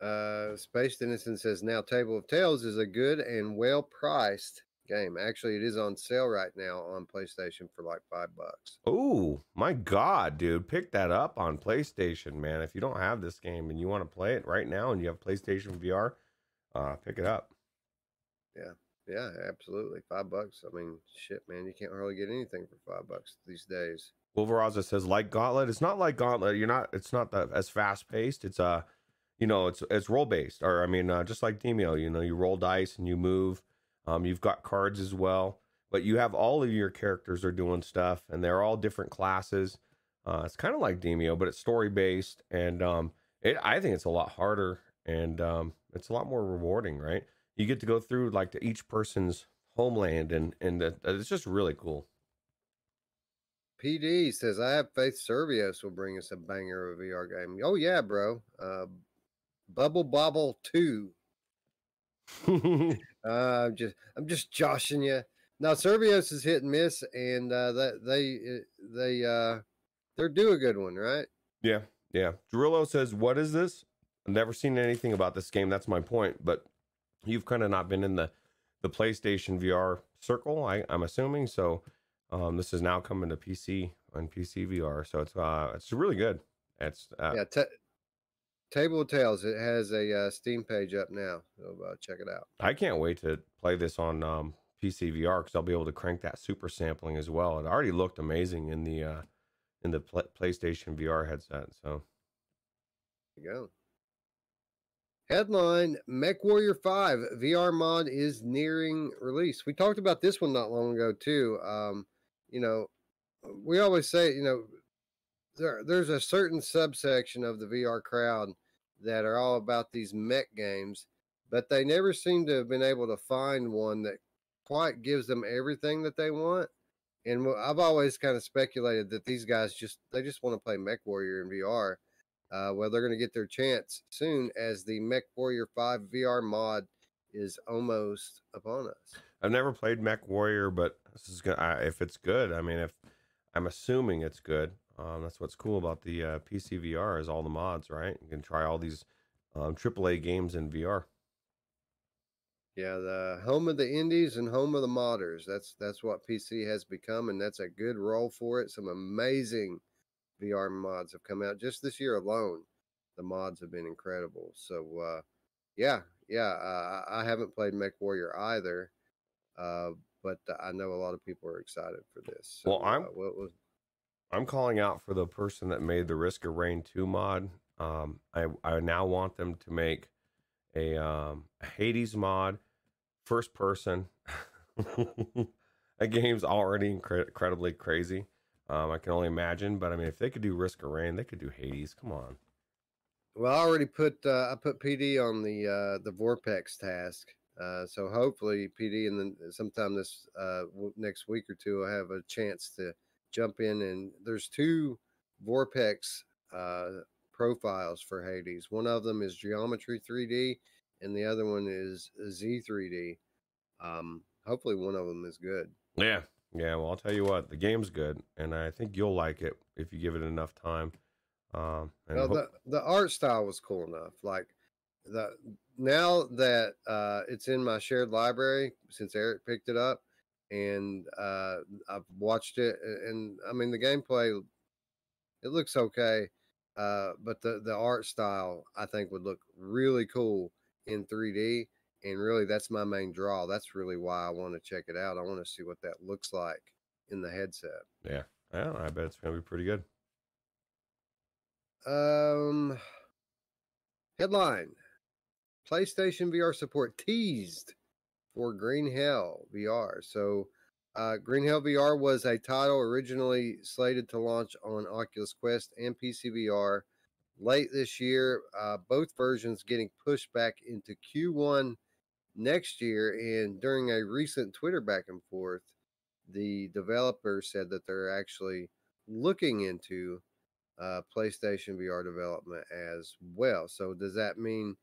uh, space innocent says now table of tales is a good and well priced game actually it is on sale right now on playstation for like five bucks Oh my god, dude! Pick that up on PlayStation, man. If you don't have this game and you want to play it right now and you have PlayStation VR, uh, pick it up. Yeah, yeah, absolutely. Five bucks. I mean, shit, man, you can't hardly get anything for five bucks these days. Wolveraza says like Gauntlet. It's not like Gauntlet. You're not. It's not that as fast paced. It's uh, you know, it's it's role based, or I mean, uh, just like Demeo. You know, you roll dice and you move. Um, you've got cards as well, but you have all of your characters are doing stuff, and they're all different classes. Uh, it's kind of like Demeo, but it's story based, and um, it I think it's a lot harder, and um, It's a lot more rewarding, right? You get to go through like to each person's homeland, and and that- it's just really cool. PD says, I have faith Survios will bring us a banger of a VR game. Oh, yeah, bro. Uh, Bubble Bobble 2. Uh, I'm just, I'm just joshing you. Now, Survios is hit and miss, and uh, that they, uh, they, uh, they're due a good one, right? Yeah, yeah. Drillo says, "What is this? I've never seen anything about this game. That's my point. But you've kind of not been in the the PlayStation VR circle. I, I'm assuming so. Um, this is now coming to PC and PC VR, so it's uh, it's really good. It's uh, yeah. Table of Tales. It has a uh, Steam page up now. So uh, check it out. I can't wait to play this on um, PC VR because I'll be able to crank that super sampling as well. It already looked amazing in the uh, in the pl- PlayStation VR headset. So There you go. Headline Mech Warrior 5 VR mod is nearing release. We talked about this one not long ago, too. Um, you know, we always say, you know, there, there's a certain subsection of the VR crowd that are all about these mech games, but they never seem to have been able to find one that quite gives them everything that they want. And I've always kind of speculated that these guys just they just want to play Mech Warrior in VR. Uh, well, they're going to get their chance soon as the Mech Warrior 5 VR mod is almost upon us. I've never played Mech Warrior, but this is gonna. I, if it's good, I mean, if I'm assuming it's good, um, that's what's cool about the uh, PC VR is all the mods, right? You can try all these um, AAA games in VR. Yeah, the home of the indies and home of the modders. That's that's what PC has become, and that's a good role for it. Some amazing VR mods have come out just this year alone. The mods have been incredible. So, uh, yeah, yeah. Uh, I haven't played Mech Warrior either, uh, but I know a lot of people are excited for this. So, Well, I'm- uh, what was I'm calling out for the person that made the Risk of Rain 2 mod. Um, I I now want them to make a um, a Hades mod, first person. that game's already incre- incredibly crazy. Um, I can only imagine, but I mean, if they could do Risk of Rain, they could do Hades. Come on. Well, I already put uh, I put PD on the uh, the VorpX task, uh, so hopefully PD and then sometime this uh, w- next week or two, I'll have a chance to jump in and there's two VorpX uh, profiles for Hades. One of them is Geometry 3D, and the other one is Z3D. Um, hopefully, one of them is good. Yeah. Yeah. Well, I'll tell you what, the game's good, and I think you'll like it if you give it enough time. Um, and Well, the the art style was cool enough. Like the now that uh, it's in my shared library since Eric picked it up, and uh, I've watched it, and I mean the gameplay, it looks okay, uh, but the the art style I think would look really cool in 3D, and really that's my main draw. That's really why I want to check it out. I want to see what that looks like in the headset. yeah, yeah, I bet it's gonna be pretty good. Um, headline: PlayStation VR support teased for Green Hell VR. So, uh, Green Hell VR was a title originally slated to launch on Oculus Quest and PC VR late this year. Uh, both versions getting pushed back into Q1 next year. And during a recent Twitter back and forth, the developer said that they're actually looking into uh, PlayStation VR development as well. So does that mean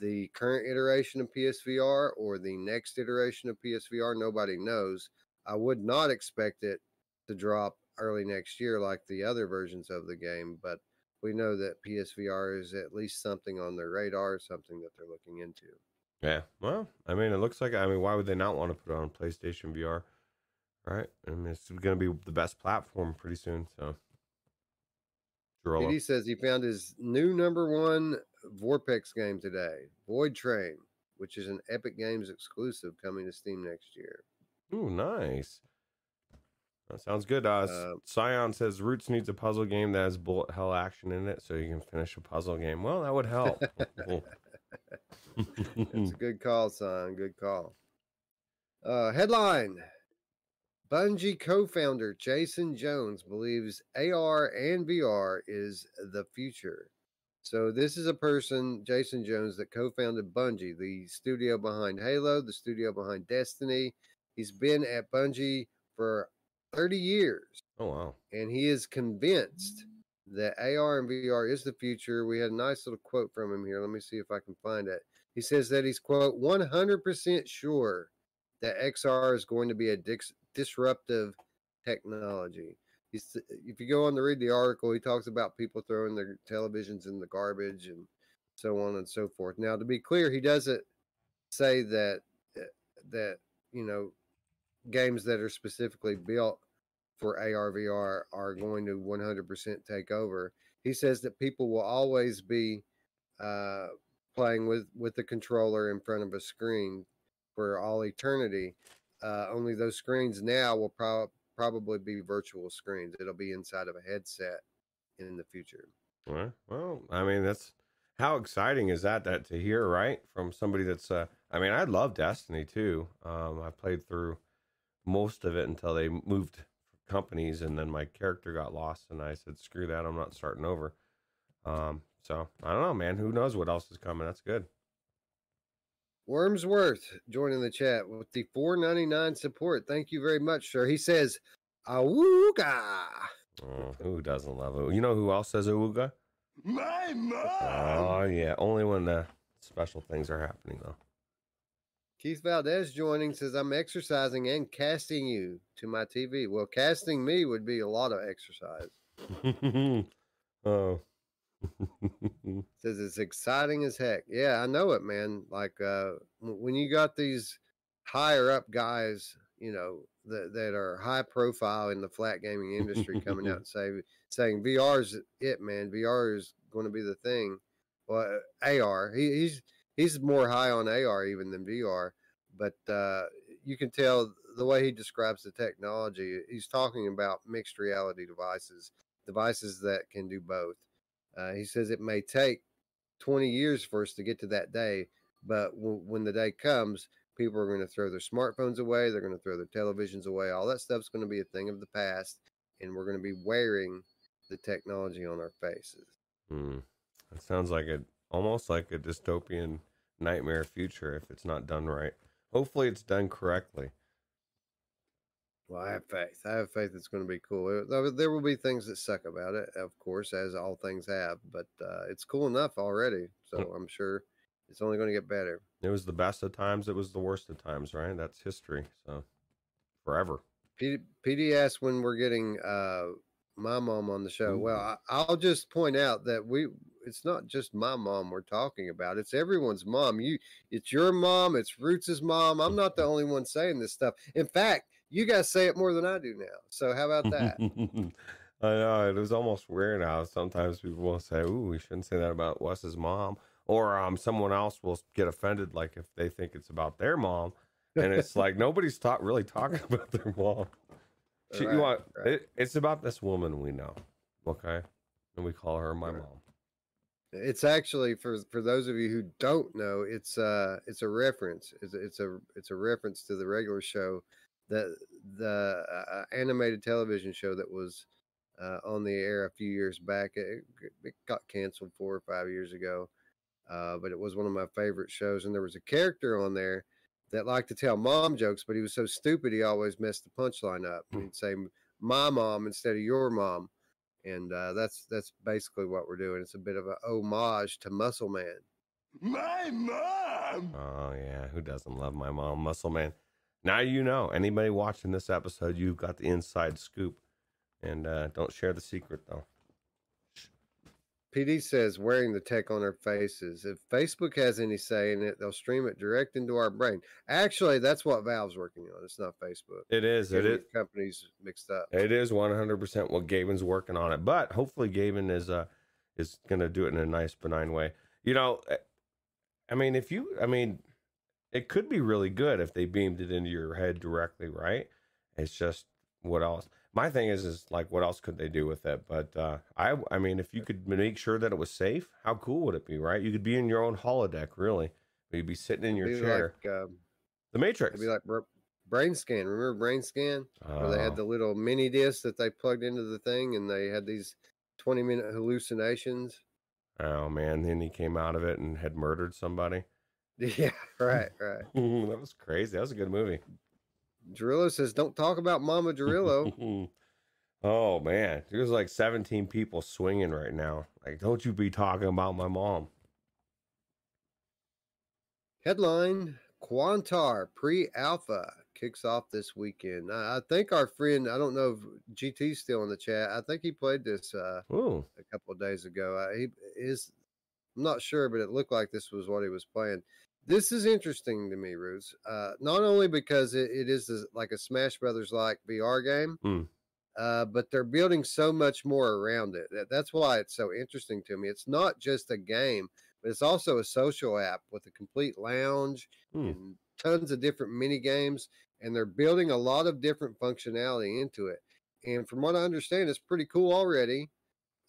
the current iteration of PSVR or the next iteration of PSVR? Nobody knows. I would not expect it to drop early next year like the other versions of the game, but we know that PSVR is at least something on their radar, something that they're looking into. Yeah. Well, I mean, it looks like. I mean, why would they not want to put it on PlayStation VR? Right. I mean, it's going to be the best platform pretty soon. So. PD says he found his new number one VorpX game today, Void Train, which is an Epic Games exclusive coming to Steam next year. Ooh, nice. That sounds good. Uh, Uh, Scion says Roots needs a puzzle game that has bullet hell action in it, so you can finish a puzzle game. Well, that would help. It's a good call, son. Good call. Uh, headline Bungie co founder Jason Jones believes AR and VR is the future. So this is a person, Jason Jones, that co-founded Bungie, the studio behind Halo, the studio behind Destiny. He's been at Bungie for 30 years, Oh wow. and he is convinced that AR and VR is the future. We had a nice little quote from him here. Let me see if I can find it. He says that he's quote 100% sure that XR is going to be a disruptive technology. If you go on to read the article, he talks about people throwing their televisions in the garbage and so on and so forth. Now, to be clear, he doesn't say that uh, that you know games that are specifically built for ARVR are going to 100% take over. He says that people will always be uh, playing with with the controller in front of a screen for all eternity. Uh, only those screens now will prob probably be virtual screens. It'll be inside of a headset in the future. Well, well, I mean, that's how exciting is that that to hear, right? From somebody that's uh I mean, I love Destiny too. Um I played through most of it until they moved companies and then my character got lost and I said, "Screw that, I'm not starting over." Um so, I don't know, man, who knows what else is coming. That's good. Wormsworth joining the chat with the 499 support. Thank you very much, sir. He says, Awooga. Oh, who doesn't love it? You know who else says Awuga? My mom! Oh yeah, only when the special things are happening though. Keith Valdez joining says, I'm exercising and casting you to my TV. Well, casting me would be a lot of exercise. oh. Says it's exciting as heck. Yeah, I know it, man. Like uh when you got these higher up guys, you know, that that are high profile in the flat gaming industry coming out and say saying VR's it, man. VR is going to be the thing. Well, AR. He, he's he's more high on AR even than VR, but uh you can tell the way he describes the technology. He's talking about mixed reality devices, devices that can do both. Uh, he says it may take 20 years for us to get to that day, but w- when the day comes, people are going to throw their smartphones away, they're going to throw their televisions away. All that stuff's going to be a thing of the past, and we're going to be wearing the technology on our faces. Hmm. That sounds like a almost like a dystopian nightmare future if it's not done right. Hopefully, it's done correctly. Well, I have faith. I have faith it's going to be cool. There, will be things that suck about it, of course, as all things have, but uh, it's cool enough already. So I'm sure it's only going to get better. It was the best of times. It was the worst of times, right? That's history. So forever. P- PD asked when we're getting uh, my mom on the show. Well, I, I'll just point out that we it's not just my mom we're talking about. It's everyone's mom. You it's your mom, it's Roots's mom. I'm not the only one saying this stuff. In fact, you guys say it more than I do now. So how about that? I know it was almost weird how sometimes people will say, "Ooh, we shouldn't say that about Wes's mom," or um, someone else will get offended, like if they think it's about their mom, and it's like nobody's talk really talking about their mom. She, Right, you want right. it, it's about this woman we know, okay, and we call her my Right. mom. It's actually for for those of you who don't know, it's uh it's a reference. It's it's a it's a reference to the regular show, the the uh, animated television show that was uh, on the air a few years back. It, it got canceled four or five years ago, uh, but it was one of my favorite shows. And there was a character on there that liked to tell mom jokes, but he was so stupid he always messed the punchline up. Hmm. He'd say "my mom" instead of "your mom." and uh, that's that's basically what we're doing. It's a bit of a homage to Muscle Man. My mom! Oh yeah, who doesn't love my mom, Muscle Man? Now you know. Anybody watching this episode, you've got the inside scoop, and uh, don't share the secret though. PD says wearing the tech on our faces. If Facebook has any say in it, they'll stream it direct into our brain. Actually, that's what Valve's working on. It's not Facebook. It is. It is. Companies mixed up. It is one hundred percent what Gaben's working on it, but hopefully Gaben is uh is gonna do it in a nice benign way. You know, eh, I mean, if you, I mean, it could be really good if they beamed it into your head directly, right? It's just what else. My thing is, is like, what else could they do with it? But uh, I, I mean, if you could make sure that it was safe, how cool would it be, right? You could be in your own holodeck, really. You'd be sitting in your chair. Like, um, the Matrix. it'd be like Brain Scan. Remember Brain Scan? Where they Oh. had the little mini disc that they plugged into the thing and they had these 20 minute hallucinations. Oh man, then he came out of it and had murdered somebody. Yeah, right, right. that was crazy. That was a good movie. Drillo says, "Don't talk about Mama Drillo." oh man, there's like 17 people swinging right now. Like, don't you be talking about my mom. Headline: Quantar pre-alpha kicks off this weekend. I I think our friend, I don't know if GT's still in the chat. I think he played this uh, a couple of days ago. Uh, he is, I'm not sure, but it looked like this was what he was playing. This is interesting to me, Roots. Uh, not only because it, it is a, like a Smash Brothers like VR game, Hmm. uh, but they're building so much more around it. That, that's why it's so interesting to me. It's not just a game, but it's also a social app with a complete lounge Hmm. and tons of different mini games, and they're building a lot of different functionality into it. And from what I understand, it's pretty cool already.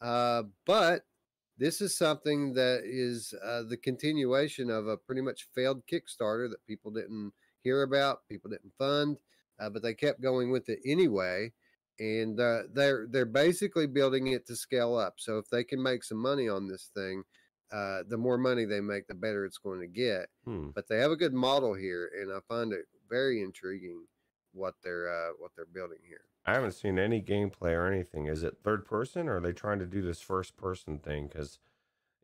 Uh, but this is something that is uh, the continuation of a pretty much failed Kickstarter that people didn't hear about, people didn't fund, uh, but they kept going with it anyway. And uh, they're they're basically building it to scale up. So if they can make some money on this thing, uh, the more money they make, the better it's going to get. Hmm. But they have a good model here, and I find it very intriguing what they're uh, what they're building here. I haven't seen any gameplay or anything. Is it third person or are they trying to do this first person thing? Because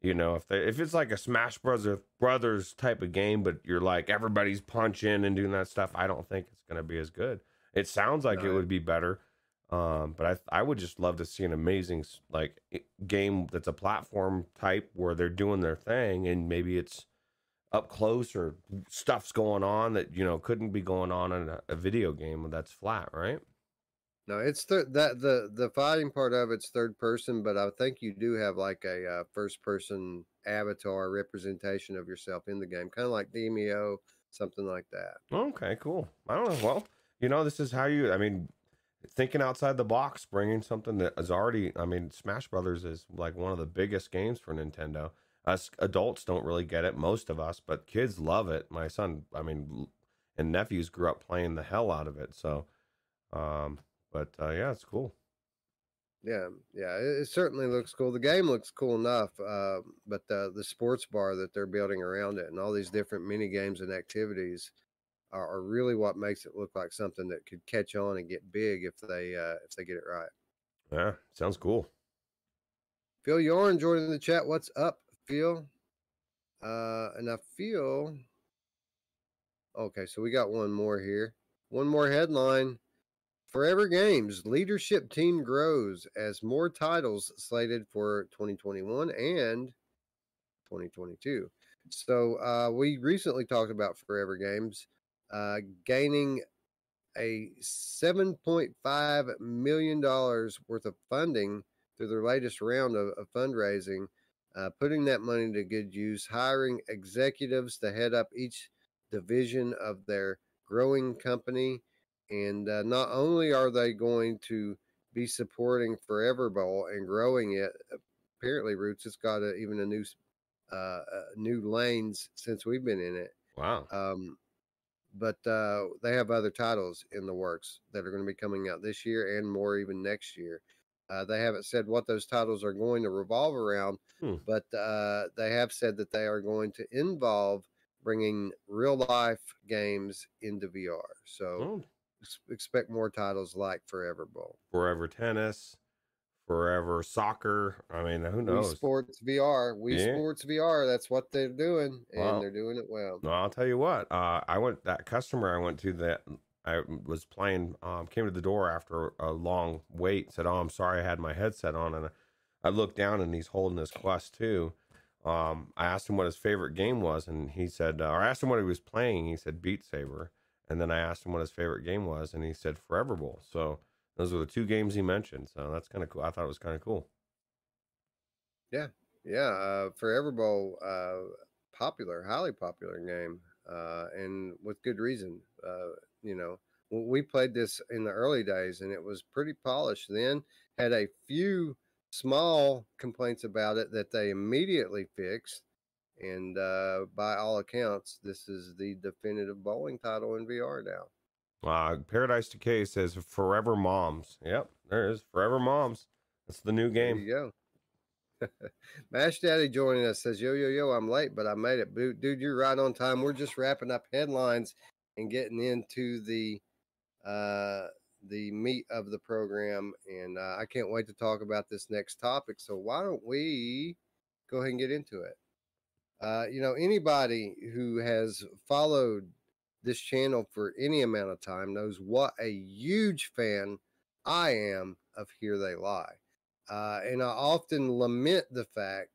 you know, if they if it's like a Smash Brothers Brothers type of game, but you're like everybody's punching and doing that stuff, I don't think it's going to be as good. It sounds like it would be better, um, but I I would just love to see an amazing like game that's a platform type where they're doing their thing and maybe it's up close or stuff's going on that you know couldn't be going on in a, a video game that's flat, right? No, it's th- that the the fighting part of it's third person, but I think you do have like a uh, first person avatar representation of yourself in the game, kind of like Demeo, something like that. Okay, cool. I don't know. Well, you know, this is how you. I mean, thinking outside the box, bringing something that is already. I mean, Smash Brothers is like one of the biggest games for Nintendo. Us adults don't really get it, most of us, but kids love it. My son, I mean, and nephews grew up playing the hell out of it. So, um, but uh, yeah, it's cool. Yeah, yeah, it, it certainly looks cool. The game looks cool enough, uh, but the the sports bar that they're building around it and all these different mini games and activities are, are really what makes it look like something that could catch on and get big if they uh, if they get it right. Yeah, sounds cool. Phil Yarn joining the chat. What's up, Phil? Uh, and I feel okay. So we got one more here. One more headline. Forever Games leadership team grows as more titles slated for 2021 and 2022. So uh, we recently talked about Forever Games uh, gaining a 7.5 million dollars worth of funding through their latest round of, of fundraising, uh, putting that money to good use, hiring executives to head up each division of their growing company. And uh, not only are they going to be supporting Forever Bowl and growing it, apparently Roots has got a, even a new uh, uh, new lanes since we've been in it. Wow. Um, but uh, they have other titles in the works that are going to be coming out this year and more even next year. Uh, they haven't said what those titles are going to revolve around, Hmm. but uh, they have said that they are going to involve bringing real life games into VR. So Oh, expect more titles like Forever Bowl. forever tennis, forever soccer. I mean, who Wii knows? Sports VR. We Yeah. Sports VR. That's what they're doing, and Wow. they're doing it well. No, I'll tell you what. Uh, I went that customer I went to that I was playing um, came to the door after a long wait. Said, "Oh, I'm sorry, I had my headset on." And I looked down and he's holding his Quest 2. Um, I asked him what his favorite game was, and he said, uh, or I asked him what he was playing. He said Beat Saber, and then I asked him what his favorite game was, and he said Forever Bowl. So those were the two games he mentioned. So that's kind of cool. I thought it was kind of cool. Yeah, yeah. uh, Forever Bowl, uh, popular, highly popular game, uh, and with good reason. Uh, you know, we played this in the early days, and it was pretty polished. Then had a few small complaints about it that they immediately fixed, and uh, by all accounts, this is the definitive bowling title in VR now. Uh, Paradise Decay says Forever Moms. Yep, there is Forever Moms. That's the new There game. you go. Mash Daddy joining us says, Yo, yo, yo, I'm late, but I made it. Dude, dude, you're right on time. We're just wrapping up headlines and getting into the uh the meat of the program. And uh, I can't wait to talk about this next topic. So why don't we go ahead and get into it? Uh, you know, anybody who has followed this channel for any amount of time knows what a huge fan I am of Here They Lie. Uh, and I often lament the fact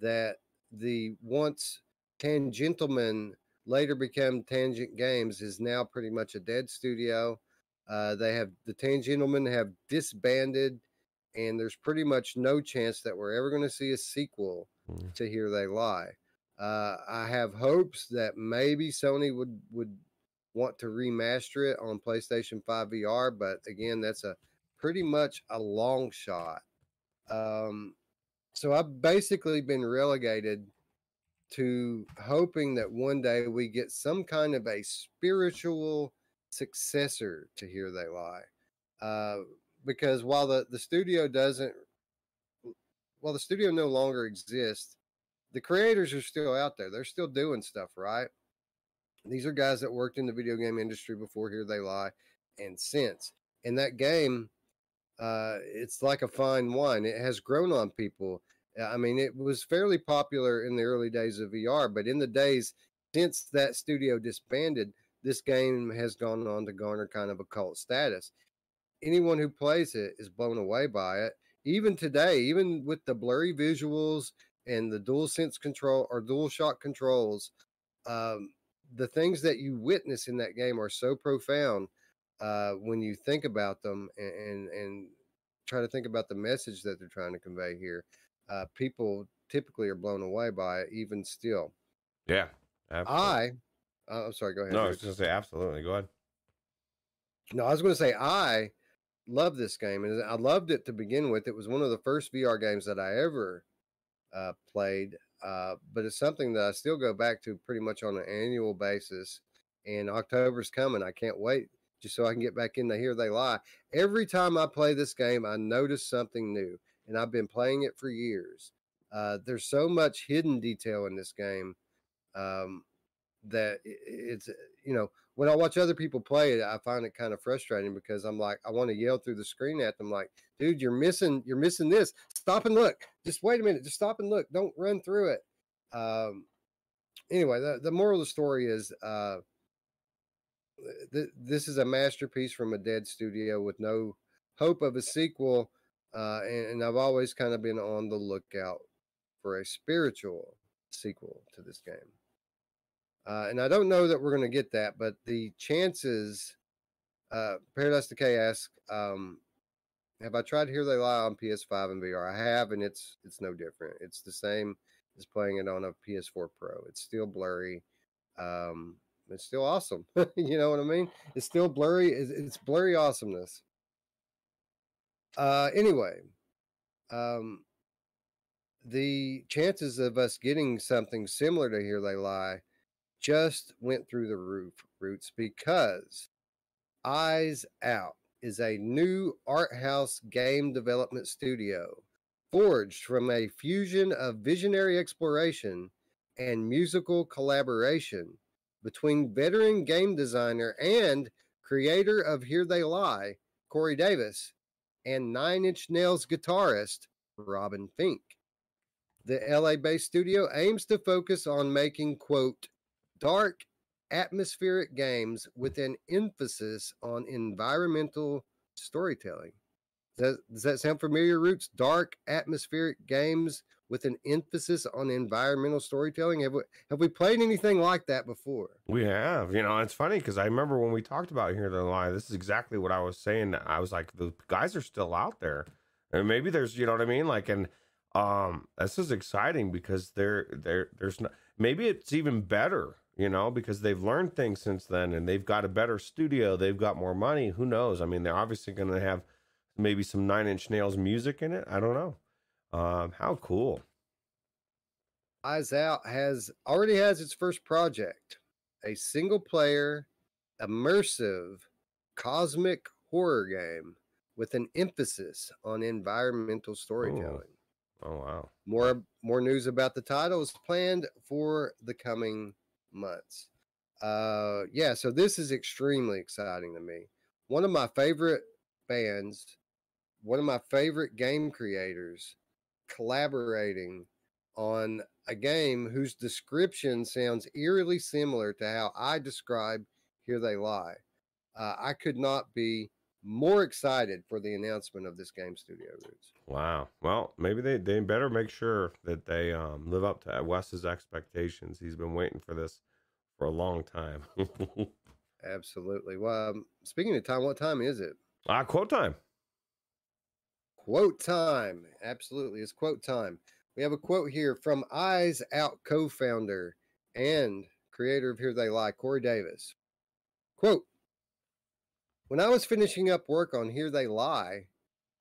that the once Tangentlemen later became Tangent Games is now pretty much a dead studio. Uh, they have the Tangentlemen have disbanded, and there's pretty much no chance that we're ever going to see a sequel Mm. to Here They Lie. Uh, I have hopes that maybe Sony would would want to remaster it on PlayStation 5 VR, but again, that's a pretty much a long shot. Um, so I've basically been relegated to hoping that one day we get some kind of a spiritual successor to Here They Lie. Uh, because while the, the studio doesn't, while the studio no longer exists, the creators are still out there. They're still doing stuff, right? These are guys that worked in the video game industry before Here They Lie and since. And that game, uh, it's like a fine wine. It has grown on people. Uh, I mean, it was fairly popular in the early days of VR, but in the days since that studio disbanded, this game has gone on to garner kind of a cult status. Anyone who plays it is blown away by it. Even today, even with the blurry visuals and the dual sense control or dual shock controls, um, the things that you witness in that game are so profound uh, when you think about them and, and and try to think about the message that they're trying to convey here. Uh, people typically are blown away by it, even still. Yeah. Absolutely. I, uh, I'm sorry, go ahead. no, I was going to say absolutely. Go ahead. No, I was going to say I love this game, and I loved it to begin with. It was one of the first VR games that I ever uh, played, uh, but it's something that I still go back to pretty much on an annual basis. And October's coming. I can't wait just so I can get back in Here They Lie. Every time I play this game, I notice something new, and I've been playing it for years. Uh, there's so much hidden detail in this game um, that it's you know when I watch other people play it, I find it kind of frustrating because I'm like, I want to yell through the screen at them, like, dude, you're missing, you're missing this. Stop and look. Just wait a minute. Just stop and look. Don't run through it. Um, anyway, the, the moral of the story is uh, th- this is a masterpiece from a dead studio with no hope of a sequel. Uh, and, and I've always kind of been on the lookout for a spiritual sequel to this game. Uh, and I don't know that we're going to get that, but the chances. Uh, Paradise Decay asks, um, "Have I tried Here They Lie on PS5 and VR? I have, and it's it's no different. It's the same as playing it on a PS4 Pro. It's still blurry. Um, it's still awesome. you know what I mean? It's still blurry. It's, it's blurry awesomeness. Uh, anyway, um, the chances of us getting something similar to Here They Lie just went through the roof, Roots, because Eyes Out is a new art house game development studio forged from a fusion of visionary exploration and musical collaboration between veteran game designer and creator of Here They Lie, Cory Davis, and Nine Inch Nails guitarist Robin Finck. The LA based studio aims to focus on making, quote, dark, atmospheric games with an emphasis on environmental storytelling. Does that, does that sound familiar, Roots? Dark, atmospheric games with an emphasis on environmental storytelling. Have we, have we played anything like that before? We have, you know, it's funny because I remember when we talked about Here They Lie, this is exactly what I was saying. I was like, the guys are still out there. And maybe there's, you know what I mean? Like, and um, this is exciting because there, there, there's not, maybe it's even better, you know, because they've learned things since then and they've got a better studio. They've got more money. Who knows? I mean, they're obviously going to have maybe some Nine Inch Nails music in it. I don't know. Um, how cool. Eyes Out has already has its first project, a single player, immersive, cosmic horror game with an emphasis on environmental storytelling. Oh wow. More more news about the title is planned for the coming months. Uh, yeah, so this is extremely exciting to me. One of my favorite bands, one of my favorite game creators, collaborating on a game whose description sounds eerily similar to how I describe Here They Lie. Uh, I could not be more excited for the announcement of this game studio roots. Wow. Well, maybe they, they better make sure that they um, live up to Wes's expectations. He's been waiting for this for a long time. Absolutely. Well, um, speaking of time, what time is it? Ah, quote time. Quote time. Absolutely. It's quote time. We have a quote here from Eyes Out co founder and creator of Here They Lie, Cory Davis. Quote When I was finishing up work on Here They Lie,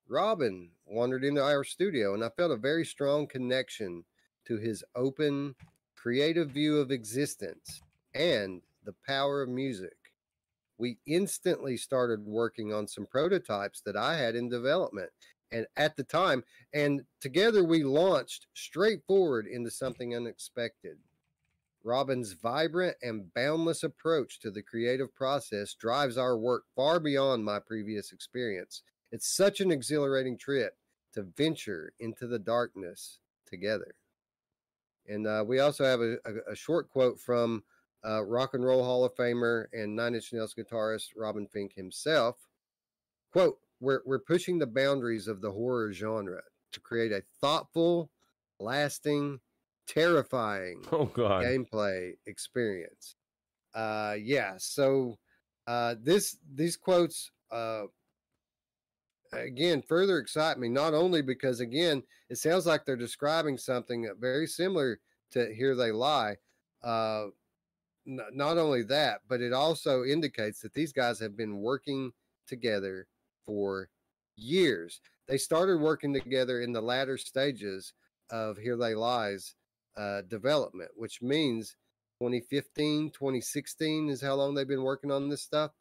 Robin wandered into our studio and I felt a very strong connection to his open, creative view of existence and the power of music. We instantly started working on some prototypes that I had in development and at the time and together we launched straight forward into something unexpected. Robin's vibrant and boundless approach to the creative process drives our work far beyond my previous experience. It's such an exhilarating trip to venture into the darkness together. And uh, we also have a, a, a short quote from uh, Rock and Roll Hall of Famer and Nine Inch Nails guitarist Robin Finck himself. Quote, we're, we're pushing the boundaries of the horror genre to create a thoughtful, lasting, terrifying Oh God. gameplay experience. Uh, yeah. So uh, this these quotes uh, again further excite me. Not only because again it sounds like they're describing something very similar to "Here They Lie." Uh, n- not only that, but it also indicates that these guys have been working together for years. They started working together in the latter stages of Here They Lies uh, development, which means 2015, 2016 is how long they've been working on this stuff.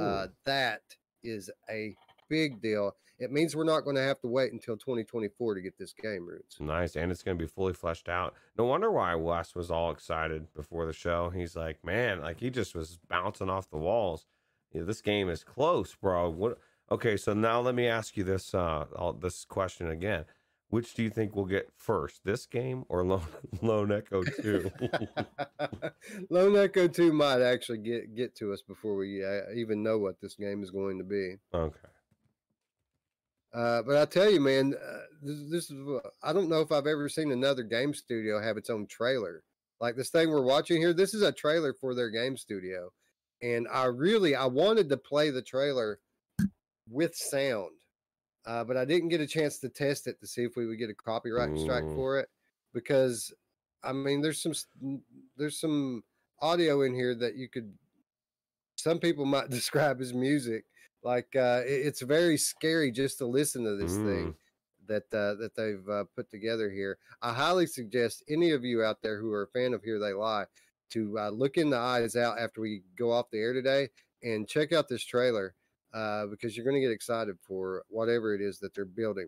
Uh, that is a big deal. It means we're not going to have to wait until 2024 to get this game roots. Nice, and it's going to be fully fleshed out. No wonder why Wes was all excited before the show. He's like, man, like he just was bouncing off the walls. Yeah, this game is close, bro. What? Okay, so now let me ask you this uh all, this question again. Which do you think will get first, this game or Lone, Lone Echo Two? Lone Echo 2 might actually get get to us before we uh, even know what this game is going to be. okay. Uh, but I tell you, man, uh, this, this is I don't know if I've ever seen another game studio have its own trailer. Like this thing we're watching here, this is a trailer for their game studio. And I really I wanted to play the trailer with sound. Uh, but I didn't get a chance to test it to see if we would get a copyright strike Mm. for it because I mean there's some there's some audio in here that you could some people might describe as music like uh, it- it's very scary just to listen to this thing that uh, that they've uh, put together here. I highly suggest any of you out there who are a fan of Here They Lie to uh, look in the eyes out after we go off the air today and check out this trailer uh, because you're going to get excited for whatever it is that they're building.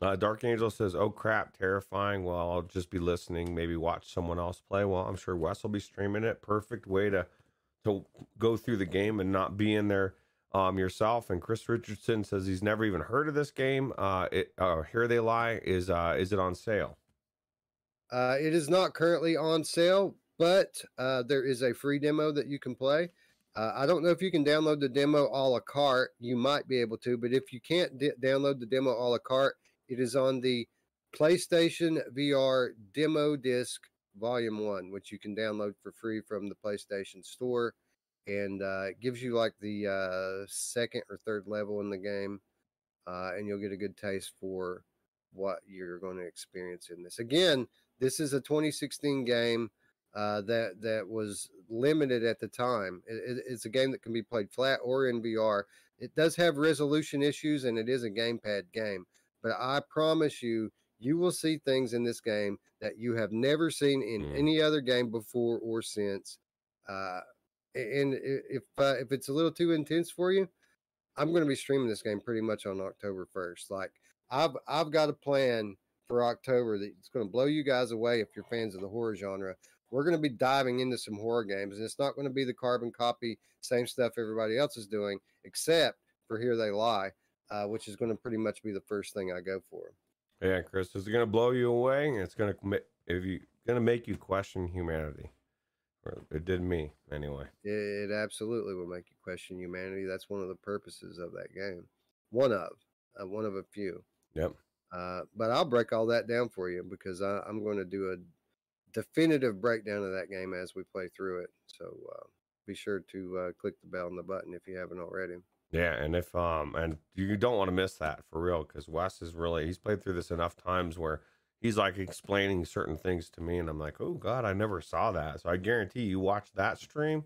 Uh, Dark Angel says, "Oh crap, terrifying." Well, I'll just be listening. Maybe watch someone else play. Well, I'm sure Wes will be streaming it. Perfect way to to go through the game and not be in there um, yourself. And Chris Richardson says he's never even heard of this game. Uh, it, uh, Here They Lie is uh, is it on sale? Uh, it is not currently on sale, but uh, there is a free demo that you can play. Uh, I don't know if you can download the demo a la carte. You might be able to, but if you can't d- download the demo a la carte, it is on the PlayStation VR Demo Disc Volume 1, which you can download for free from the PlayStation Store. And uh, it gives you like the uh, second or third level in the game, uh, and you'll get a good taste for what you're going to experience in this. Again, this is a 2016 game uh, that that was limited at the time. It, it- it's a game that can be played flat or in VR. It does have resolution issues, and it is a gamepad game. But I promise you, you will see things in this game that you have never seen in Mm. any other game before or since. Uh, and if uh, if it's a little too intense for you, I'm going to be streaming this game pretty much on October 1st. Like I've I've got a plan for October that's going to blow you guys away if you're fans of the horror genre. We're going to be diving into some horror games, and it's not going to be the carbon copy, same stuff everybody else is doing, except for Here They Lie, uh, which is going to pretty much be the first thing I go for. Yeah, Chris, it's going to blow you away. and It's going to if you going to make you question humanity. Or it did me anyway. It, it absolutely will make you question humanity. That's one of the purposes of that game. One of, uh, one of a few. Yep. Uh, but I'll break all that down for you because I, I'm going to do a definitive breakdown of that game as we play through it. So uh, be sure to uh, click the bell and the button if you haven't already. Yeah, and if um and you don't want to miss that for real because Wes is really he's played through this enough times where he's like explaining certain things to me, and I'm like, oh god, I never saw that. So I guarantee you watch that stream,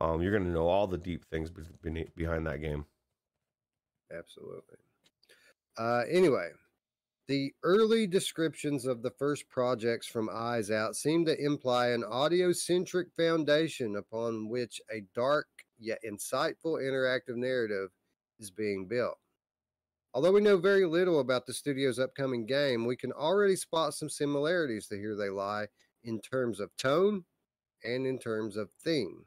um, you're gonna know all the deep things behind that game. Absolutely. Uh, anyway, the early descriptions of the first projects from Eyes Out seem to imply an audio centric foundation upon which a dark yet insightful interactive narrative is being built. Although we know very little about the studio's upcoming game, we can already spot some similarities to Here They Lie in terms of tone and in terms of theme.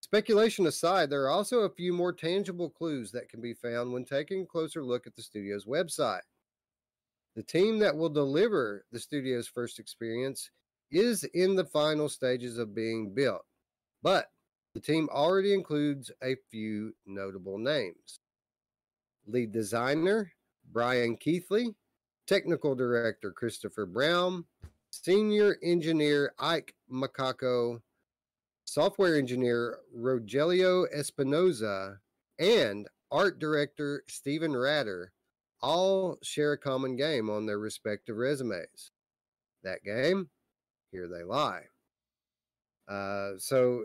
Speculation aside, there are also a few more tangible clues that can be found when taking a closer look at the studio's website. The team that will deliver the studio's first experience is in the final stages of being built, but the team already includes a few notable names lead designer Brian Keithley, technical director Christopher Brown, senior engineer Ike Macaco, software engineer Rogelio Espinoza, and art director Stephen Ratter all share a common game on their respective resumes. That game, Here They Lie. Uh, so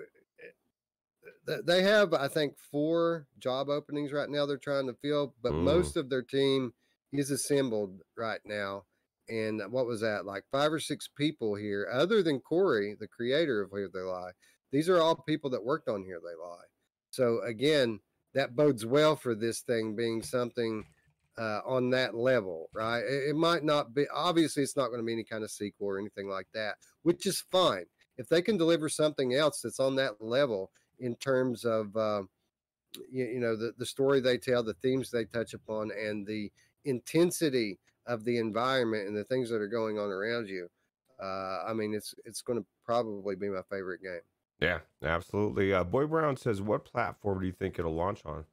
they have, I think, four job openings right now they're trying to fill, but mm. most of their team is assembled right now. And what was that? Like five or six people here, other than Cory, the creator of Here They Lie. These are all people that worked on Here They Lie. So again, that bodes well for this thing being something uh, on that level, right? It, it might not be, obviously, it's not going to be any kind of sequel or anything like that, which is fine. If they can deliver something else that's on that level, in terms of uh, you, you, know the, the story they tell, the themes they touch upon, and the intensity of the environment and the things that are going on around you. Uh, I mean, it's it's going to probably be my favorite game. Yeah, absolutely. Uh, Boy Brown says, "What platform do you think it'll launch on?"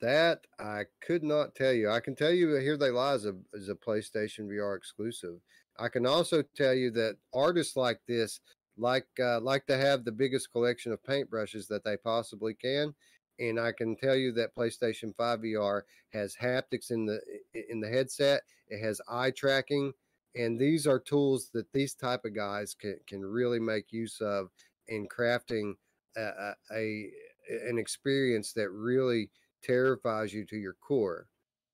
That I could not tell you. I can tell you here they lie is a is a PlayStation VR exclusive. I can also tell you that artists like this like uh, like to have the biggest collection of paintbrushes that they possibly can and I can tell you that PlayStation 5 VR has haptics in the in the headset. It has eye tracking, and these are tools that these type of guys can can really make use of in crafting a, a an experience that really terrifies you to your core.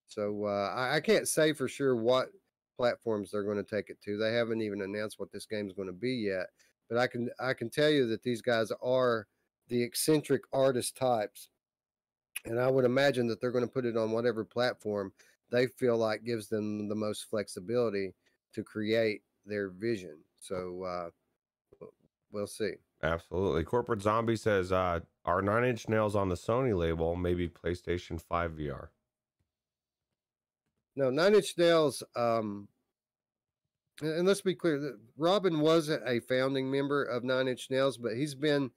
So uh, I, I, can't say for sure what platforms they're going to take it to. They haven't even announced what this game is going to be yet but I can I can tell you that these guys are the eccentric artist types, and I would imagine that they're going to put it on whatever platform they feel like gives them the most flexibility to create their vision. So uh, we'll see. Absolutely. Corporate Zombie says, uh, "Are Nine Inch Nails on the Sony label? Maybe PlayStation Five VR." No, Nine Inch Nails um, and let's be clear Robin wasn't a founding member of Nine Inch Nails, but he's been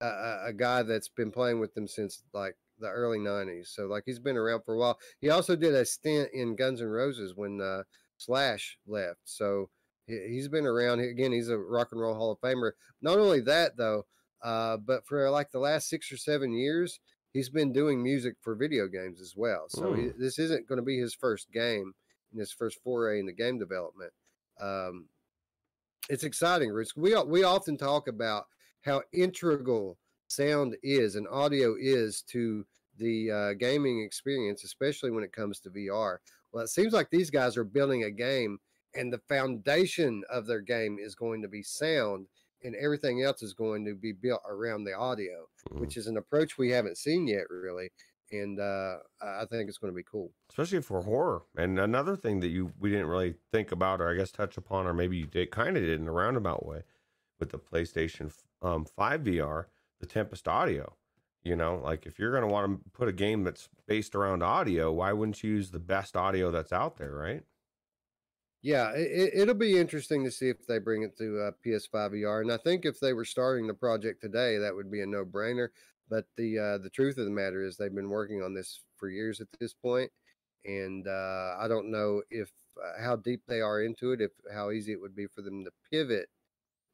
a, a, guy that's been playing with them since like the early 90s. So, like, he's been around for a while. He also did a stint in Guns N' Roses when uh, Slash left. So, he, has been around. Again, he's a rock and roll Hall of Famer. Not only that, though, uh, but for like the last six or seven years, he's been doing music for video games as well. So, he, this isn't going to be his first game in his first foray into game development um, it's exciting, Rich. We we often talk about how integral sound is and audio is to the uh, gaming experience, especially when it comes to VR. Well, it seems like these guys are building a game, and the foundation of their game is going to be sound, and everything else is going to be built around the audio, mm-hmm. which is an approach we haven't seen yet, really, and uh, I think it's going to be cool. especially for horror. And another thing that you we didn't really think about, or I guess touch upon, or maybe you did kind of did in a roundabout way, with the PlayStation um, Five VR, the Tempest Audio. You know, like if you're going to want to put a game that's based around audio, why wouldn't you use the best audio that's out there, right? Yeah, it, it'll be interesting to see if they bring it to uh, PS5 VR. And I think if they were starting the project today, that would be a no brainer. But the uh, the truth of the matter is, they've been working on this for years at this point, and uh, I don't know if uh, how deep they are into it, if how easy it would be for them to pivot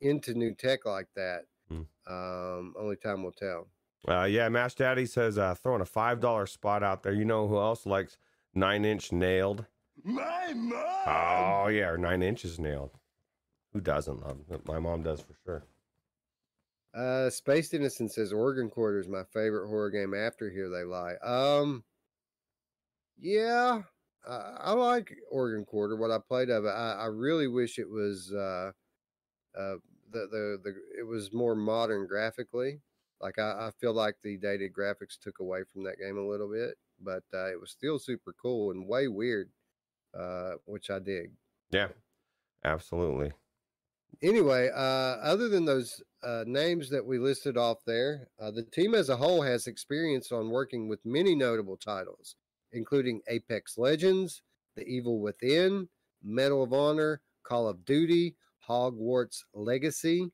into new tech like that. Hmm. Um, only time will tell. Uh, yeah, Mash Daddy says uh, throwing a five dollar spot out there. You know who else likes nine inch nailed? My mom. Oh yeah, or nine inches nailed. Who doesn't love? It? My mom does for sure. Uh, Spaced Innocent says Organ Quarter is my favorite horror game after Here They Lie. Um, yeah, I, I like Organ Quarter. What I played of it, I, I really wish it was uh, uh, the the the it was more modern graphically. Like I, I feel like the dated graphics took away from that game a little bit, but uh, it was still super cool and way weird, uh, which I dig. Yeah, absolutely. Anyway, uh, other than those uh, names that we listed off there, uh, the team as a whole has experience on working with many notable titles, including Apex Legends, The Evil Within, Medal of Honor, Call of Duty, Hogwarts Legacy,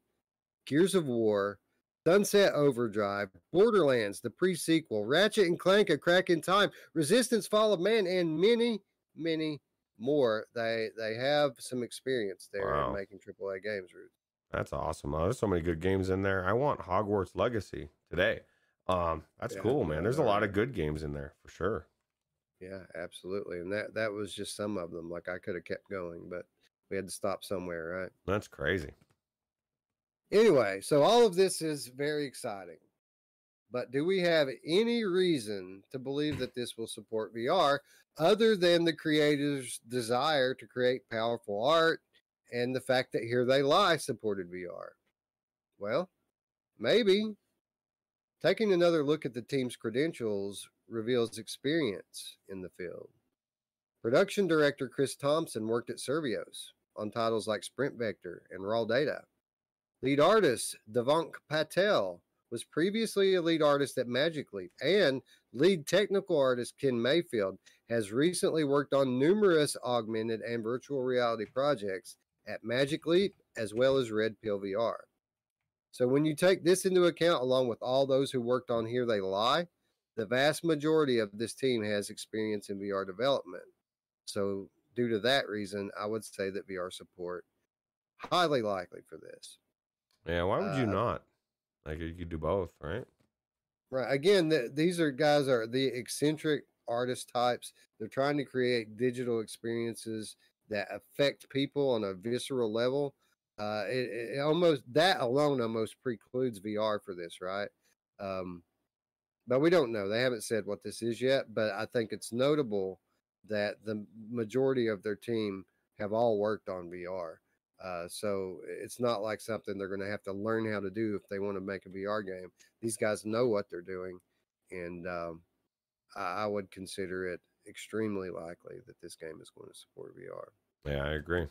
Gears of War, Sunset Overdrive, Borderlands, the pre-sequel, Ratchet and Clank: A Crack in Time, Resistance: Fall of Man, and many, many more. They they have some experience there Wow. in making AAA games. Ruth. That's awesome. Oh, there's so many good games in there. I want Hogwarts Legacy today. Um, that's Yeah, cool, man. There's a lot of good games in there for sure. Yeah, absolutely. And that that was just some of them. Like I could have kept going, but we had to stop somewhere, right? That's crazy. Anyway, so all of this is very exciting. But do we have any reason to believe that this will support VR other than the creator's desire to create powerful art and the fact that Here They Lie supported VR? Well, maybe. Taking another look at the team's credentials reveals experience in the field. Production director Chris Thompson worked at Survios on titles like Sprint Vector and Raw Data. Lead artist Devank Patel was previously a lead artist at Magic Leap, and lead technical artist Ken Mayfield has recently worked on numerous augmented and virtual reality projects at Magic Leap as well as Red Pill VR. So when you take this into account, along with all those who worked on Here They Lie, the vast majority of this team has experience in VR development. So due to that reason, I would say that VR support highly likely for this. Yeah, why would you Uh, not? Like you could do both, right? Right. Again, th- these are guys are the eccentric artist types. They're trying to create digital experiences that affect people on a visceral level. Uh, it, it almost that alone almost precludes VR for this, right? Um, but we don't know. They haven't said what this is yet. But I think it's notable that the majority of their team have all worked on VR. Uh, so it's not like something they're going to have to learn how to do if they want to make a VR game. These guys know what they're doing, and um, I, I would consider it extremely likely that this game is going to support VR. Yeah, I agree.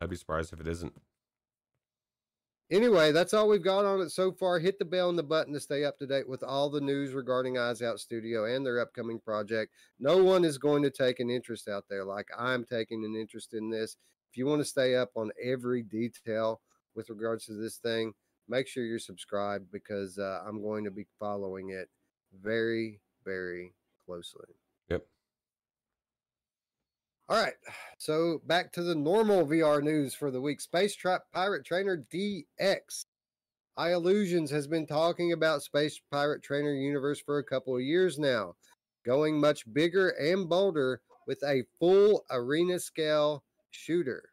I'd be surprised if it isn't. Anyway, that's all we've got on it so far. Hit the bell and the button to stay up to date with all the news regarding Eyes Out Studio and their upcoming project. No one is going to take an interest out there like I'm taking an interest in this. If you want to stay up on every detail with regards to this thing, make sure you're subscribed because uh, I'm going to be following it very, very closely. Yep. All right. So back to the normal VR news for the week. Space Trap Pirate Trainer DX. I Illusions has been talking about Space Pirate Trainer universe for a couple of years now, going much bigger and bolder with a full arena scale shooter.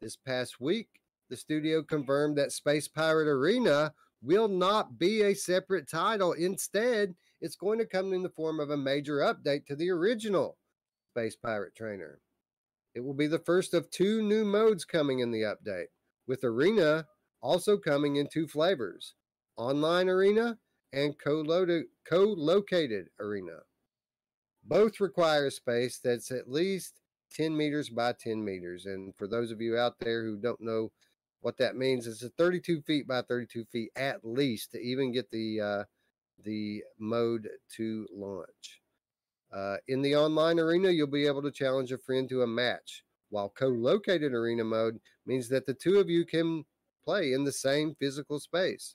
This past week, the studio confirmed that Space Pirate Arena will not be a separate title. Instead, it's going to come in the form of a major update to the original Space Pirate Trainer. It will be the first of two new modes coming in the update, with Arena also coming in two flavors Online Arena and co-loaded, co-located arena. Both require space that's at least 10 meters by 10 meters. And for those of you out there who don't know what that means, it's a 32 feet by 32 feet at least to even get the uh, the mode to launch. Uh, in the online arena, you'll be able to challenge a friend to a match, while co located arena mode means that the two of you can play in the same physical space.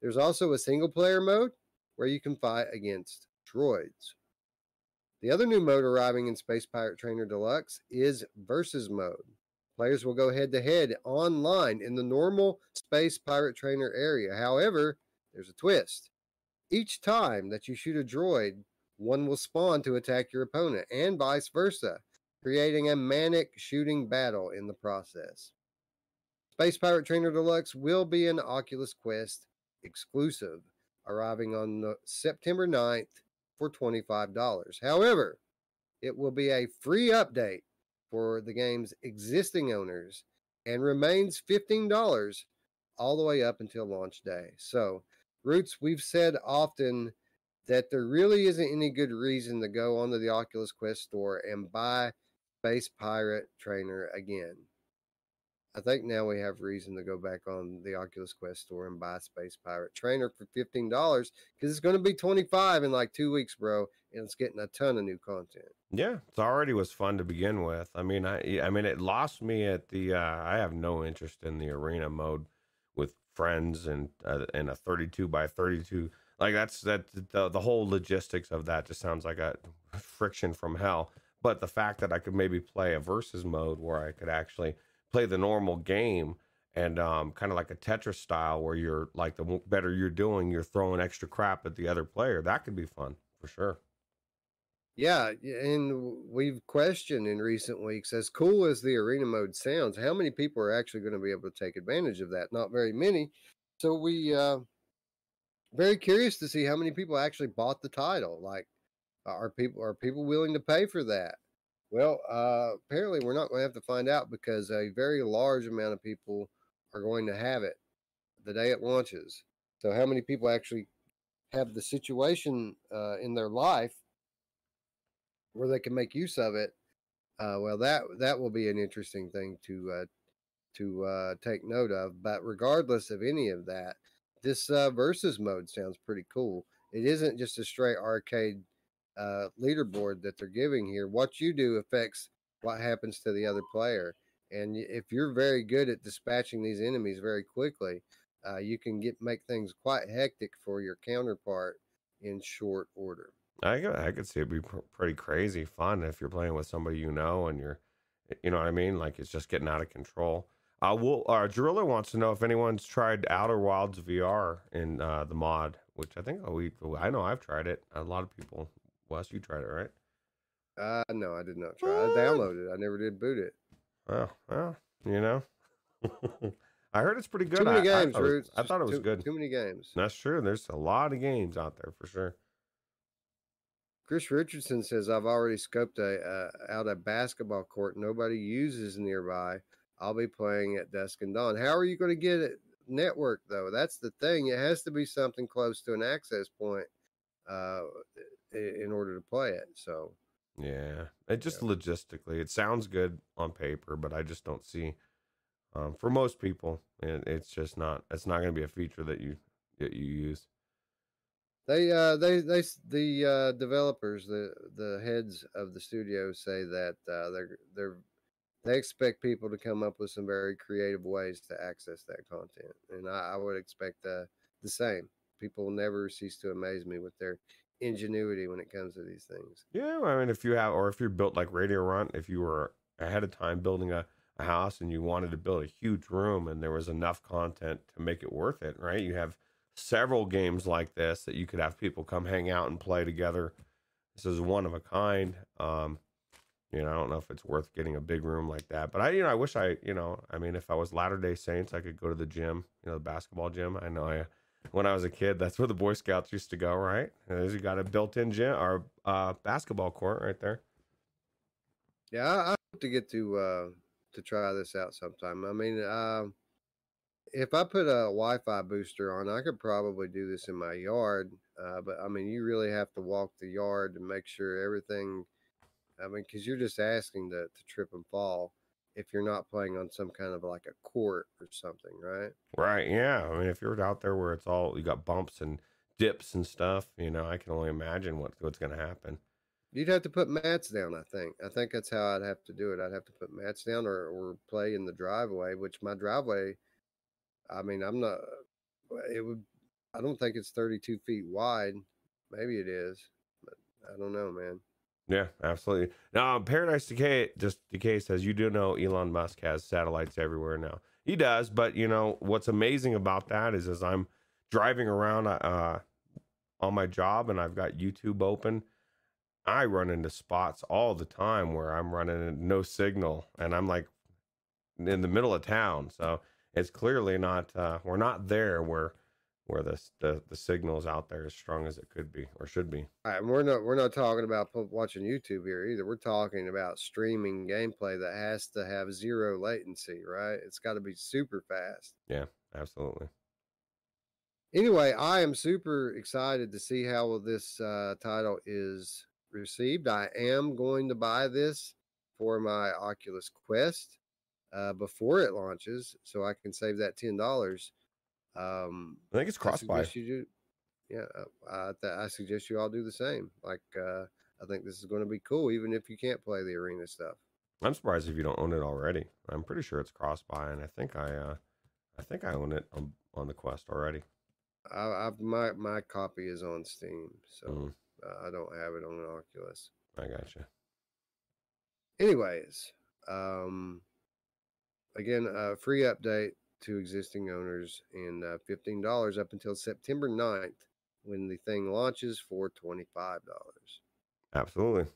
There's also a single player mode where you can fight against droids. The other new mode arriving in Space Pirate Trainer Deluxe is Versus mode. Players will go head to head online in the normal Space Pirate Trainer area. However, there's a twist. Each time that you shoot a droid, one will spawn to attack your opponent, and vice versa, creating a manic shooting battle in the process. Space Pirate Trainer Deluxe will be an Oculus Quest exclusive, arriving on September 9th for $25. However, it will be a free update for the game's existing owners and remains $15 all the way up until launch day. So, Roots, we've said often that there really isn't any good reason to go onto the Oculus Quest store and buy Space Pirate Trainer again. I think now we have reason to go back on the Oculus Quest store and buy Space Pirate Trainer for fifteen dollars because it's going to be twenty five in like two weeks, bro, and it's getting a ton of new content. Yeah, it already was fun to begin with. I mean, I I mean, it lost me at the. Uh, I have no interest in the arena mode with friends and uh, and a thirty two by thirty two like that's that the the whole logistics of that just sounds like a friction from hell. But the fact that I could maybe play a versus mode where I could actually play the normal game and um, kind of like a Tetris style where you're like the better you're doing, you're throwing extra crap at the other player. That could be fun for sure. Yeah, and we've questioned in recent weeks, as cool as the arena mode sounds, how many people are actually going to be able to take advantage of that? Not very many. So we uh, very curious to see how many people actually bought the title. Like, are people are people willing to pay for that? Well, uh, apparently we're not going to have to find out because a very large amount of people are going to have it the day it launches. So, how many people actually have the situation uh, in their life where they can make use of it? Uh, well, that that will be an interesting thing to uh, to uh, take note of. But regardless of any of that, this uh, versus mode sounds pretty cool. It isn't just a straight arcade uh, leaderboard that they're giving here. What you do affects what happens to the other player. And if you're very good at dispatching these enemies very quickly, uh, you can get make things quite hectic for your counterpart in short order. I could, I could see it be pr- pretty crazy fun if you're playing with somebody you know and you're, you know what I mean? Like it's just getting out of control. Uh, we'll, uh, Driller wants to know if anyone's tried Outer Wilds VR in uh, the mod, which I think we, I know I've tried it. A lot of people. Wes, you tried it, right? Uh, no, I did not try. What? I downloaded it. I never did boot it. Oh, well, you know. I heard it's pretty good. Too many I, games, I, I, I thought it was too, good. Too many games. That's true. There's a lot of games out there for sure. Chris Richardson says, "I've already scoped a uh, out a basketball court nobody uses nearby. I'll be playing at dusk and dawn. How are you going to get it network though? That's the thing. It has to be something close to an access point uh, in order to play it. So, yeah, it just yeah. logistically, it sounds good on paper, but I just don't see. Um, for most people, it, it's just not. It's not going to be a feature that you that you use. They, uh, they, they, the uh, developers, the the heads of the studio say that uh, they're they're they expect people to come up with some very creative ways to access that content, and I, I would expect uh, the same. People never cease to amaze me with their ingenuity when it comes to these things. Yeah, I mean, if you have, or if you're built like Radio Runt, if you were ahead of time building a, a house and you wanted to build a huge room and there was enough content to make it worth it, right? You have several games like this that you could have people come hang out and play together. This is one of a kind. Um, you know, I don't know if it's worth getting a big room like that, but I, you know, I wish I, you know, I mean, if I was Latter Day Saints, I could go to the gym, you know, the basketball gym. I know I, when I was a kid, that's where the Boy Scouts used to go, right? You got a built-in gym or uh, basketball court right there. Yeah, I, I to get to uh, to try this out sometime. I mean, uh, if I put a Wi-Fi booster on, I could probably do this in my yard. Uh, but I mean, you really have to walk the yard to make sure everything. I mean, because you're just asking to, to trip and fall if you're not playing on some kind of like a court or something, right? Right. Yeah. I mean, if you're out there where it's all you got bumps and dips and stuff, you know, I can only imagine what what's going to happen. You'd have to put mats down. I think. I think that's how I'd have to do it. I'd have to put mats down or or play in the driveway, which my driveway. I mean, I'm not. Uh, it would. I don't think it's 32 feet wide. Maybe it is, but I don't know, man. Yeah, absolutely. Now, Paradise Decay just Decay says you do know Elon Musk has satellites everywhere now. He does, but you know what's amazing about that is as I'm driving around uh, on my job and I've got YouTube open, I run into spots all the time where I'm running no signal and I'm like in the middle of town. So it's clearly not uh, we're not there where where the, the the signal is out there as strong as it could be or should be. All right, we're not we're not talking about watching YouTube here either. We're talking about streaming gameplay that has to have zero latency, right? It's got to be super fast. Yeah, absolutely. Anyway, I am super excited to see how this uh, title is received. I am going to buy this for my Oculus Quest uh, before it launches, so I can save that ten dollars. Um, I think it's cross buy. Yeah, uh, I, th- I suggest you all do the same. Like, uh, I think this is going to be cool, even if you can't play the arena stuff. I'm surprised if you don't own it already. I'm pretty sure it's cross buy, and I think I uh, I think I own it on, on the Quest already. I, I've my my copy is on Steam, so Mm, uh, I don't have it on an Oculus. I gotcha. Anyways, um, again, uh, free update to existing owners and uh, fifteen dollars up until September 9th when the thing launches for twenty five dollars. Absolutely.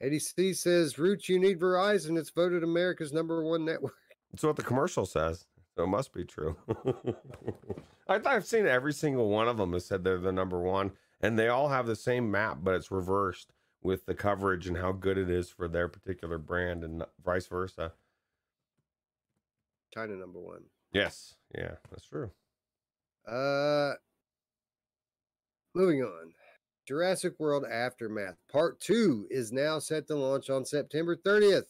Eddie C says, "Roots, you need Verizon. It's voted America's number one network." That's what the commercial says. So it must be true. I, I've seen every single one of them has said they're the number one, and they all have the same map, but it's reversed with the coverage and how good it is for their particular brand, and vice versa. China number one. Yes, yeah, that's true. Uh, moving on. Jurassic World Aftermath Part 2 is now set to launch on September 30th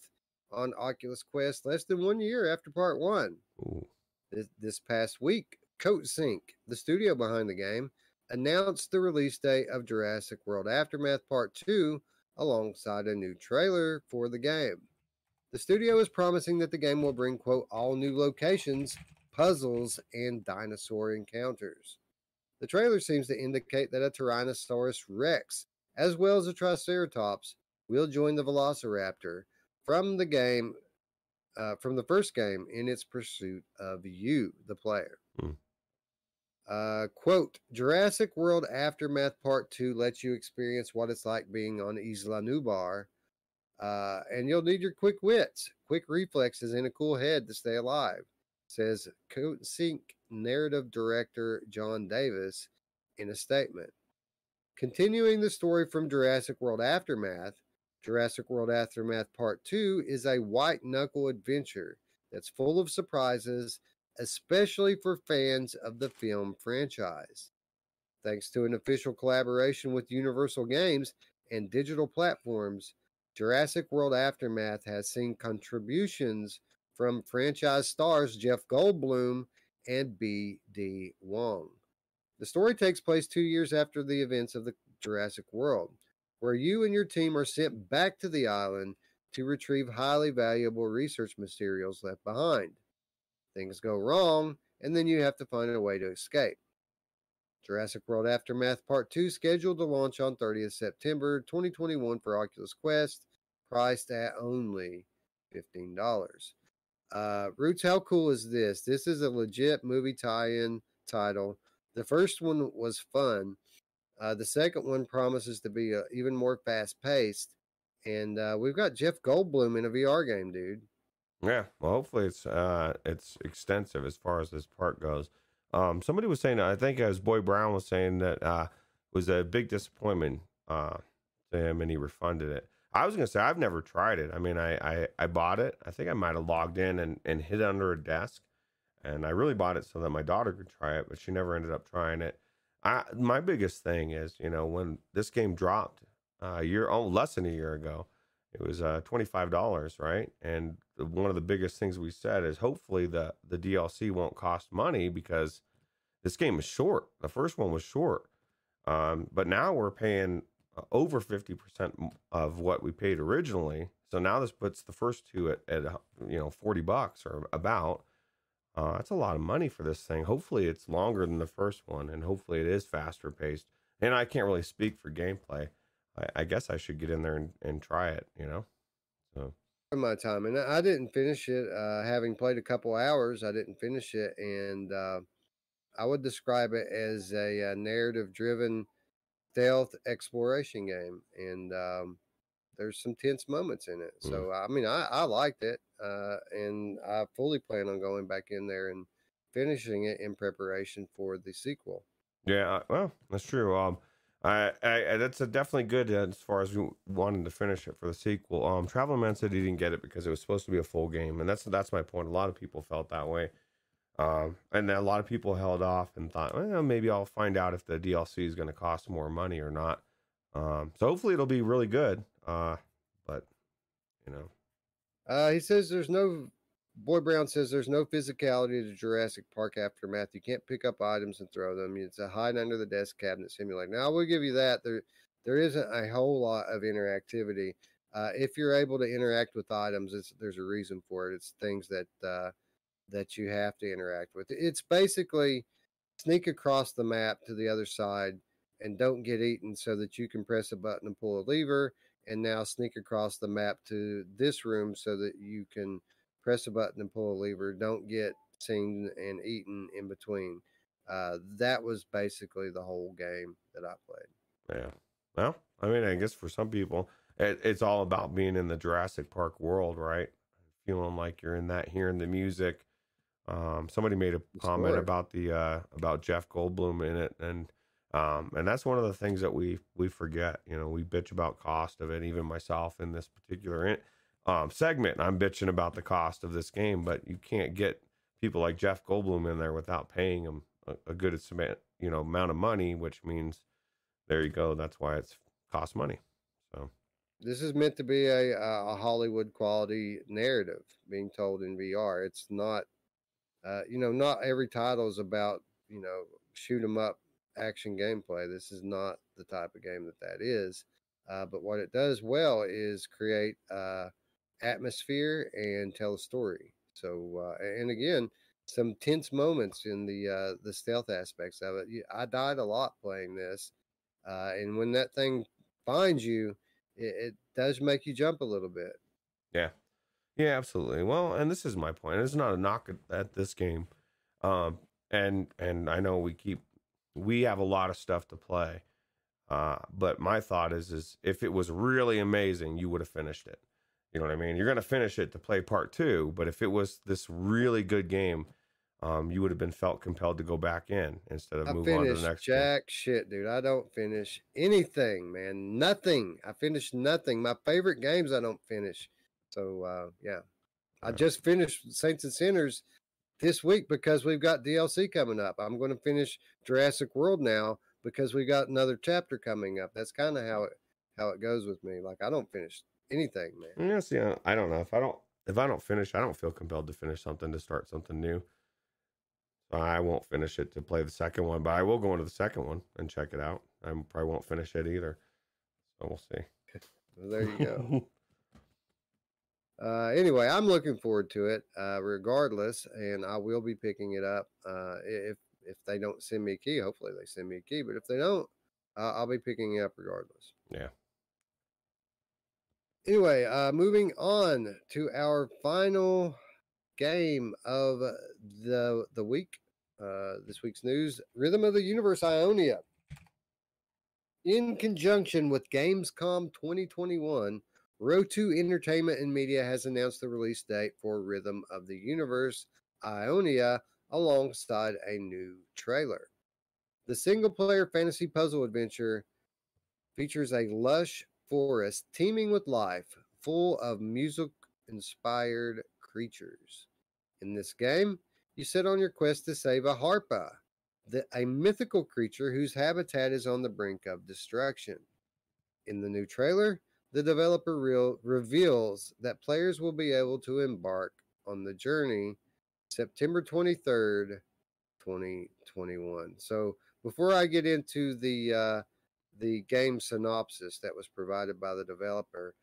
on Oculus Quest, less than one year after Part 1. Ooh. This, this past week, Coatsink, the studio behind the game, announced the release date of Jurassic World Aftermath Part 2 alongside a new trailer for the game. The studio is promising that the game will bring, quote, all new locations, puzzles, and dinosaur encounters. The trailer seems to indicate that a Tyrannosaurus Rex, as well as a Triceratops, will join the Velociraptor from the game, uh, from the first game, in its pursuit of you, the player. Hmm. Uh, quote Jurassic World Aftermath Part 2 lets you experience what it's like being on Isla Nublar. Uh, and you'll need your quick wits, quick reflexes, and a cool head to stay alive, says Coatsink narrative director John Davis in a statement. Continuing the story from Jurassic World Aftermath, Jurassic World Aftermath Part 2 is a white knuckle adventure that's full of surprises, especially for fans of the film franchise. Thanks to an official collaboration with Universal Games and digital platforms, Jurassic World Aftermath has seen contributions from franchise stars Jeff Goldblum and B.D. Wong. The story takes place two years after the events of the Jurassic World, where you and your team are sent back to the island to retrieve highly valuable research materials left behind. Things go wrong, and then you have to find a way to escape. Jurassic World Aftermath Part 2 scheduled to launch on 30th September 2021 for Oculus Quest, priced at only $15. Uh, Roots, how cool is this? This is a legit movie tie-in title. The first one was fun. Uh, the second one promises to be uh, even more fast-paced, and uh, we've got Jeff Goldblum in a VR game, dude. Yeah, well, hopefully it's uh it's extensive as far as this part goes. Um, somebody was saying, I think as Boy Brown was saying that uh was a big disappointment uh to him, and he refunded it. I was gonna say I've never tried it. I mean, I I, I bought it. I think I might have logged in and and hid under a desk, and I really bought it so that my daughter could try it, but she never ended up trying it. I my biggest thing is, you know, when this game dropped uh, a year, oh, less than a year ago, it was uh, twenty five dollars, right? And one of the biggest things we said is hopefully the the DLC won't cost money because this game is short. The first one was short, um, but now we're paying over fifty percent of what we paid originally. So now this puts the first two at, at you know forty bucks or about. Uh, that's a lot of money for this thing. Hopefully, it's longer than the first one, and hopefully, it is faster paced. And I can't really speak for gameplay. I, I guess I should get in there and, and try it. You know, so my time, and I didn't finish it. Uh, having played a couple hours, I didn't finish it, and uh, I would describe it as a, a narrative-driven stealth exploration game, and um, there's some tense moments in it. Mm. So I mean, I, I liked it, uh, and I fully plan on going back in there and finishing it in preparation for the sequel. yeah, well, that's true. Um, I, I that's a definitely good uh, as far as we wanting to finish it for the sequel. Um, Traveler Man said he didn't get it because it was supposed to be a full game, and that's that's my point. A lot of people felt that way. Um, and a lot of people held off and thought, well, maybe I'll find out if the DLC is going to cost more money or not. Um, so hopefully it'll be really good. Uh, but you know, Uh, he says there's no. Boy Brown says there's no physicality to Jurassic Park aftermath. You can't pick up items and throw them. It's a hide under the desk cabinet simulator. Now I will give you that. There, there isn't a whole lot of interactivity. Uh, if you're able to interact with items, there's a reason for it. It's things that uh, that you have to interact with. It's basically sneak across the map to the other side and don't get eaten, so that you can press a button and pull a lever, and now sneak across the map to this room so that you can press a button and pull a lever. Don't get seen and eaten in between. Uh, that was basically the whole game that I played. yeah. Well, I mean, I guess for some people, it, it's all about being in the Jurassic Park world, right? Feeling like you're in that, hearing the music. Um, somebody made a comment about the uh, about Jeff Goldblum in it, and um, and that's one of the things that we we forget. You know, we bitch about cost of it. Even myself in this particular in, um, segment, I'm bitching about the cost of this game, but you can't get people like Jeff Goldblum in there without paying them a, a good amount, you know, amount of money, which means there you go. That's why it's cost money. So This is meant to be a, a Hollywood quality narrative being told in VR. It's not, uh, you know, not every title is about, you know, shoot 'em up action gameplay. This is not the type of game that that is. Uh, but what it does well is create uh, atmosphere and tell a story. So, uh, and again, some tense moments in the uh, the stealth aspects of it. I died a lot playing this, uh, and when that thing finds you, it, it does make you jump a little bit. Yeah. Yeah, absolutely. Well, and this is my point. It's not a knock at, at this game. Um, and and I know we keep we have a lot of stuff to play. Uh, but my thought is is if it was really amazing, you would have finished it. You know what I mean? You're gonna finish it to play part two, but if it was this really good game, um, you would have been felt compelled to go back in instead of I move on to the next game. jack shit, dude. I don't finish anything, man. Nothing. I finish nothing. My favorite games I don't finish. So uh, yeah, I just finished Saints and Sinners this week because we've got DLC coming up. I'm going to finish Jurassic World now because we got another chapter coming up. That's kind of how it how it goes with me. Like I don't finish anything, man. Yes, yeah. I don't know if I don't if I don't finish, I don't feel compelled to finish something to start something new. So I won't finish it to play the second one, but I will go into the second one and check it out. I probably won't finish it either. So we'll see. So there you go. uh, anyway, I'm looking forward to it, uh, regardless, and I will be picking it up. Uh, if if they don't send me a key, hopefully they send me a key. But if they don't, uh, I'll be picking it up regardless. Yeah. Anyway, uh, moving on to our final game of the the week. Uh, this week's news: Rhythm of the Universe Ionia. In conjunction with Gamescom 2021, Ro2 Entertainment and Media has announced the release date for Rhythm of the Universe Ionia alongside a new trailer. The single player fantasy puzzle adventure features a lush forest teeming with life, full of music inspired creatures. In this game, you set on your quest to save a Harpa, the, a mythical creature whose habitat is on the brink of destruction. In the new trailer, the developer real, reveals that players will be able to embark on the journey September 23rd, 2021. So before I get into the uh, the game synopsis that was provided by the developer,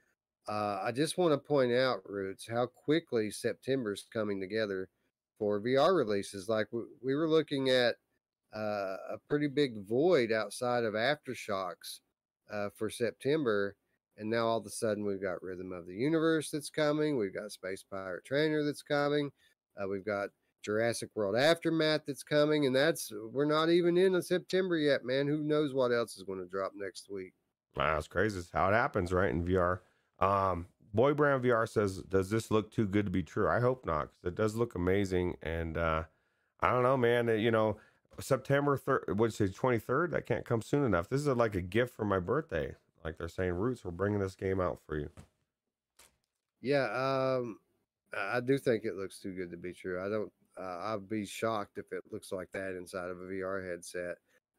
uh, I just want to point out, Roots, how quickly September's coming together for VR releases. Like we, we were looking at uh, a pretty big void outside of Aftershocks uh, for September. And now all of a sudden we've got Rhythm of the Universe that's coming. We've got Space Pirate Trainer that's coming. Uh, we've got Jurassic World Aftermath that's coming. And that's, we're not even in September yet, man. Who knows what else is going to drop next week? Wow, that's crazy. It's how it happens, right? In VR. Um, Boy Brand VR says, "Does this look too good to be true?" I hope not, because it does look amazing. And uh, I don't know, man. You know, September third, what's it, twenty third? That can't come soon enough. This is like a gift for my birthday. Like they're saying, Roots, we're bringing this game out for you. Yeah, um, I do think it looks too good to be true. I don't. Uh, I'd be shocked if it looks like that inside of a VR headset.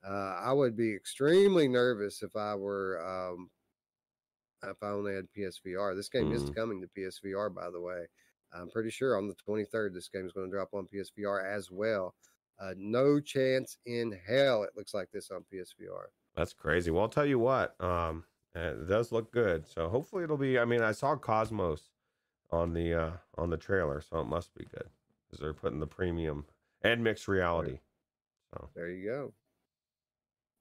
Uh, I would be extremely nervous if I were um, if I only had PSVR. This game mm. is coming to PSVR, by the way. I'm pretty sure on the 23rd, this game is going to drop on PSVR as well. Uh, no chance in hell it looks like this on PSVR. That's crazy. Well, I'll tell you what, um, it does look good. So hopefully it'll be. I mean, I saw Cosmos on the uh, on the trailer, so it must be good because they're putting the premium and mixed reality. So there you go.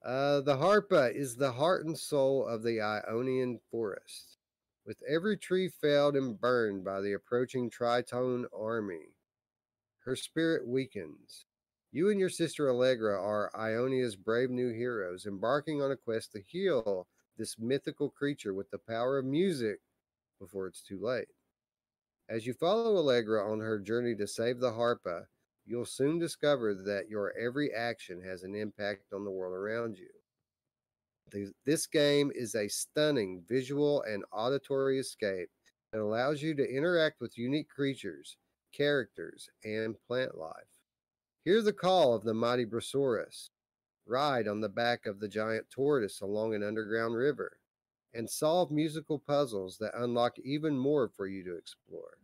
Uh, the Harpa is the heart and soul of the Ionian forest. With every tree felled and burned by the approaching Tritone army, her spirit weakens. You and your sister Allegra are Ionia's brave new heroes, embarking on a quest to heal this mythical creature with the power of music before it's too late. As you follow Allegra on her journey to save the Harpa, you'll soon discover that your every action has an impact on the world around you. This game is a stunning visual and auditory escape that allows you to interact with unique creatures, characters, and plant life. Hear the call of the mighty Brosaurus, ride on the back of the giant tortoise along an underground river, and solve musical puzzles that unlock even more for you to explore.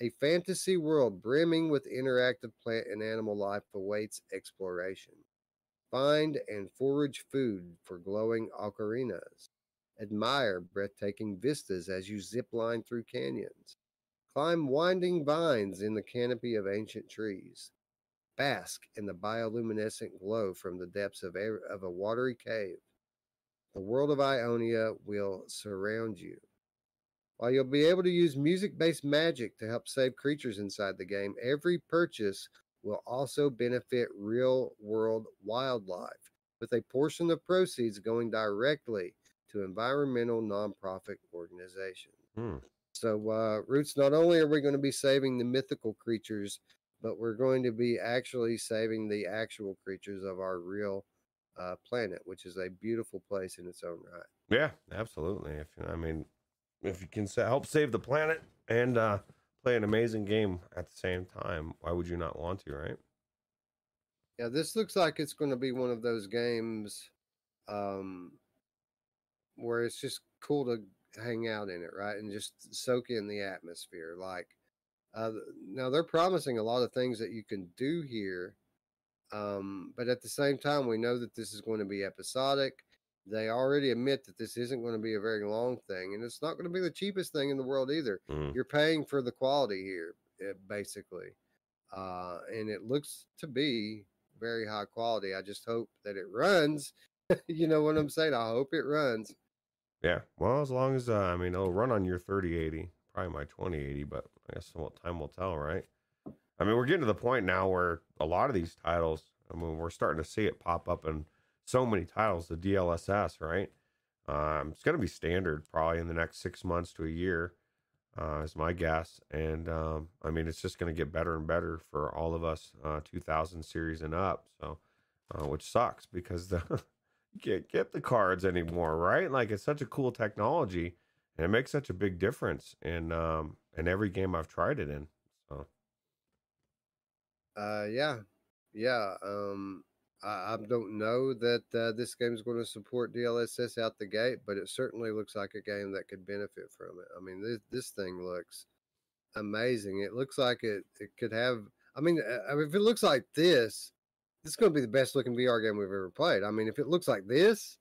A fantasy world brimming with interactive plant and animal life awaits exploration. Find and forage food for glowing ocarinas. Admire breathtaking vistas as you zip line through canyons. Climb winding vines in the canopy of ancient trees. Bask in the bioluminescent glow from the depths of a, of a watery cave. The world of Ionia will surround you. While you'll be able to use music based magic to help save creatures inside the game, every purchase will also benefit real world wildlife, with a portion of proceeds going directly to environmental nonprofit organizations. Hmm. So, uh, Roots, not only are we going to be saving the mythical creatures, but we're going to be actually saving the actual creatures of our real uh, planet, which is a beautiful place in its own right. Yeah, absolutely. If I mean, if you can help save the planet and uh, play an amazing game at the same time, why would you not want to, right? Yeah, this looks like it's going to be one of those games um, where it's just cool to hang out in it, right? And just soak in the atmosphere. Like, uh, now they're promising a lot of things that you can do here. Um, but at the same time, we know that this is going to be episodic. They already admit that this isn't going to be a very long thing and it's not going to be the cheapest thing in the world either. Mm. you're paying for the quality here eh, basically uh, and it looks to be very high quality. I just hope that it runs. You know what i'm saying? I hope it runs. Yeah well as long as uh, i mean it'll run on your 3080 probably my 2080 but i guess what time will tell right i mean we're getting to the point now where a lot of these titles i mean we're starting to see it pop up in so many titles, the DLSS, right? Um, it's going to be standard probably in the next six months to a year, uh, is my guess. And um, I mean, it's just going to get better and better for all of us, uh, 2000 series and up. So, uh, which sucks because the you can't get the cards anymore, right? Like it's such a cool technology, and it makes such a big difference in um, in every game I've tried it in. So, Uh, yeah, yeah. Um, I, I don't know that uh, this game is going to support DLSS out the gate, but it certainly looks like a game that could benefit from it. I mean, this this thing looks amazing. It looks like it it could have. I mean, uh, if it looks like this, this is going to be the best looking VR game we've ever played. I mean, if it looks like this,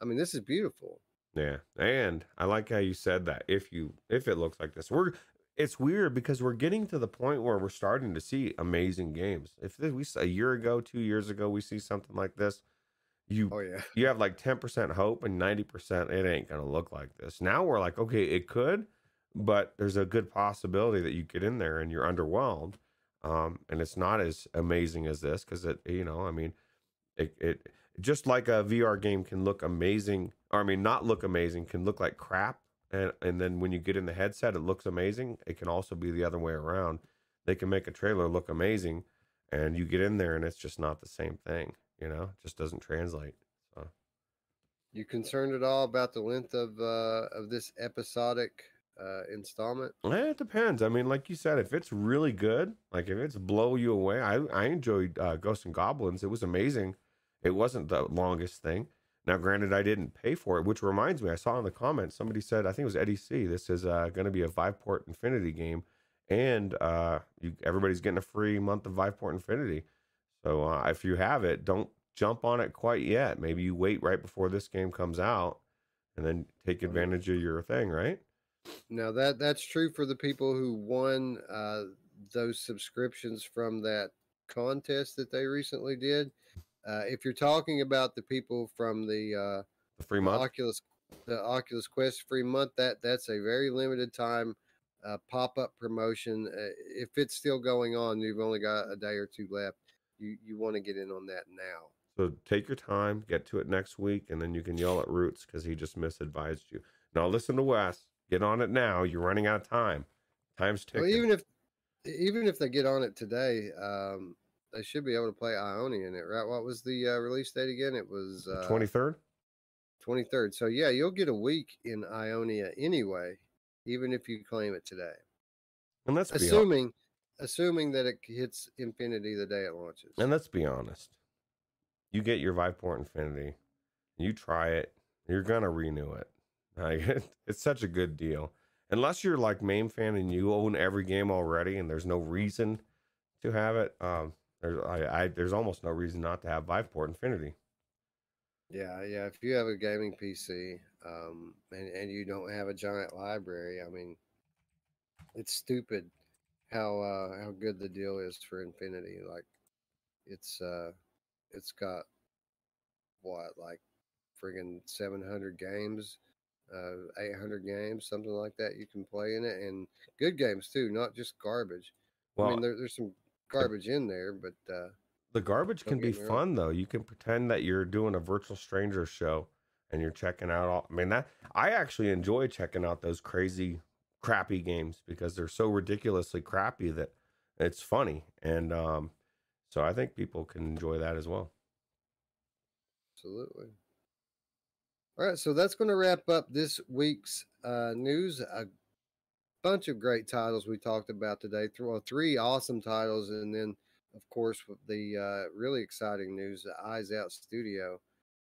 I mean, this is beautiful. Yeah, and I like how you said that. If you if it looks like this, we're it's weird because we're getting to the point where we're starting to see amazing games. If this, we a year ago, two years ago, we see something like this, you Oh yeah, you have like ten percent hope and ninety percent it ain't gonna look like this. Now we're like, okay, it could, but there's a good possibility that you get in there and you're underwhelmed, um, and it's not as amazing as this because it, you know, I mean, it it just like a VR game can look amazing, or I mean, not look amazing, can look like crap, and and then when you get in the headset, it looks amazing. It can also be the other way around. They can make a trailer look amazing, and you get in there and it's just not the same thing. You know, it just doesn't translate. So you concerned at all about the length of uh, of this episodic uh, installment? Eh, it depends. I mean, like you said, if it's really good, like if it's blow you away, I I enjoyed uh, Ghosts and Goblins. It was amazing. It wasn't the longest thing. Now, granted, I didn't pay for it, which reminds me, I saw in the comments somebody said, I think it was Eddie C. This is uh, going to be a Viveport Infinity game, and uh, you, everybody's getting a free month of Viveport Infinity. So uh, if you have it, don't jump on it quite yet. Maybe you wait right before this game comes out, and then take advantage of your thing, right? Now that that's true for the people who won uh, those subscriptions from that contest that they recently did. Uh, if you're talking about the people from the uh, The free month. Oculus the Oculus Quest free month, that that's a very limited time uh, pop up promotion. Uh, if it's still going on, you've only got a day or two left. You you want to get in on that now. So take your time, get to it next week, and then you can yell at Roots because he just misadvised you. Now listen to Wes. Get on it now. You're running out of time. Time's ticking. Well, even if even if they get on it today, um, they should be able to play Ionia in it, right? What was the uh, release date again? It was uh, Twenty third. 23rd. So yeah, you'll get a week in Ionia anyway, even if you claim it today. And let's Assuming assuming that it hits infinity the day it launches. and let's be honest. You get your Viveport Infinity, you try it, you're gonna renew it. Like it's such a good deal. Unless you're like main fan and you own every game already, and there's no reason to have it. Um, there's I, I there's almost no reason not to have Viveport Infinity. Yeah, yeah. If you have a gaming PC um, and and you don't have a giant library, I mean, it's stupid how uh, how good the deal is for Infinity. Like, it's uh, it's got what like friggin' seven hundred games, uh, eight hundred games, something like that. You can play in it, and good games too, not just garbage. I Well, mean, there, there's some garbage in there, but uh, The garbage can be fun though. You can pretend that you're doing a virtual stranger show and you're checking out all I mean that I actually enjoy checking out those crazy crappy games because they're so ridiculously crappy that it's funny. And um so I think people can enjoy that as well. Absolutely. All right, so that's going to wrap up this week's uh, news. A bunch of great titles we talked about today. Th- Well, three awesome titles, and then, of course, with the uh, really exciting news: the Eyes Out Studio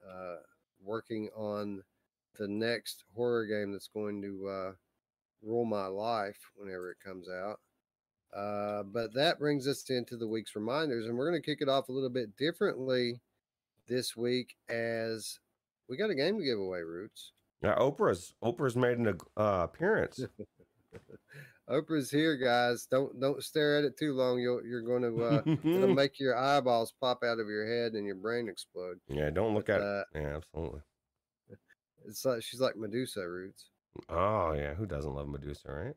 uh, working on the next horror game that's going to uh, rule my life whenever it comes out. Uh, but that brings us into the week's reminders, and we're going to kick it off a little bit differently this week as we got a game to give away, Roots. Now Oprah's Oprah's made an uh, appearance. Oprah's here, guys. Don't don't stare at it too long. You'll you're going to uh, it'll make your eyeballs pop out of your head and your brain explode. yeah, don't look But, at uh, it. Yeah, absolutely. It's like she's like Medusa, Roots. Oh yeah, who doesn't love Medusa, right?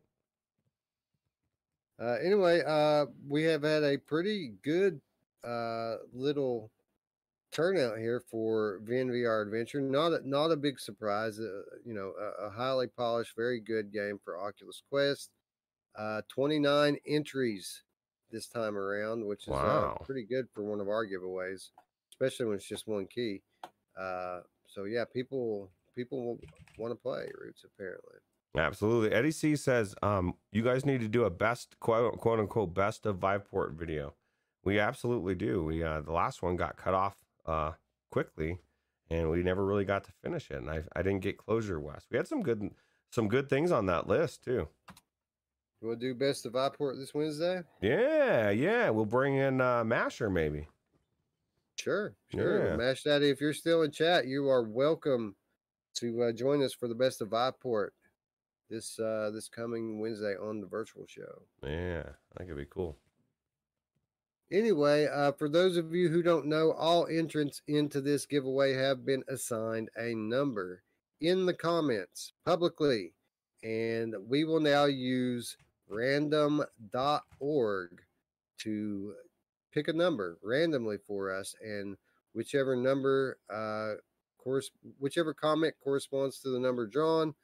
Uh, anyway, uh, we have had a pretty good uh, little turnout here for Ven VR Adventure. Not a, not a big surprise. Uh, you know, a, a highly polished, very good game for Oculus Quest. Uh, 29 entries this time around, which is uh, pretty good for one of our giveaways, especially when it's just one key. Uh, so yeah, people people want to play Roots apparently. Absolutely. Eddie C says, um, you guys need to do a best quote, quote unquote best of Viveport video. We absolutely do. We uh, the last one got cut off uh, quickly, and we never really got to finish it. And I I didn't get closure. Wes. We had some good some good things on that list too. We'll do best of Viveport this Wednesday. Yeah, yeah. We'll bring in uh, Masher maybe. Sure, sure. Yeah. Mash Daddy, if you're still in chat, you are welcome to uh, join us for the best of Viveport this uh, this coming Wednesday on the virtual show. Yeah, I think it'd be cool. Anyway, uh, for those of you who don't know, all entrants into this giveaway have been assigned a number in the comments publicly, and we will now use random.org to pick a number randomly for us, and whichever number uh, course, whichever comment corresponds to the number drawn,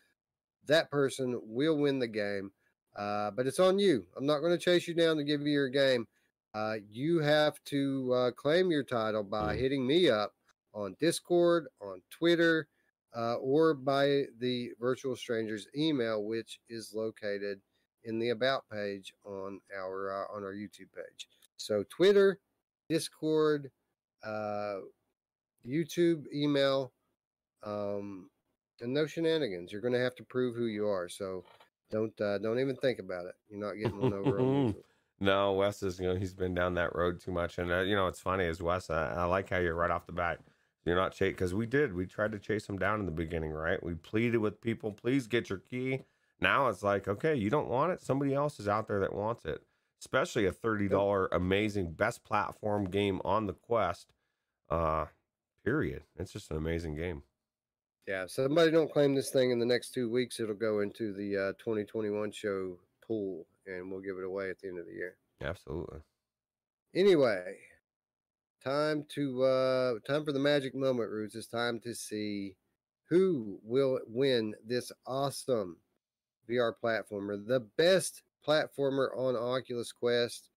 that person will win the game. Uh, but it's on you. I'm not going to chase you down to give you your game. Uh, you have to uh, claim your title by Mm. hitting me up on Discord, on Twitter, uh, or by the Virtual Strangers email, which is located in the About page on our uh, on our YouTube page. So Twitter, Discord, uh, YouTube, email, um, and no shenanigans. You're going to have to prove who you are. So don't uh, don't even think about it. You're not getting one over on. No, Wes is you know he's been down that road too much, and uh, you know it's funny as Wes. Uh, I like how you're right off the bat. You're not chase because we did. We tried to chase him down in the beginning, right? We pleaded with people, please get your key. Now it's like, okay, you don't want it. Somebody else is out there that wants it. Especially a thirty dollar amazing best platform game on the Quest. Uh, period. It's just an amazing game. Yeah, somebody don't claim this thing in the next two weeks, it'll go into the uh, 2021 show pool, and we'll give it away at the end of the year. Absolutely. Anyway, time to uh time for the magic moment, Roots. It's time to see who will win this awesome VR platformer, the best platformer on Oculus Quest,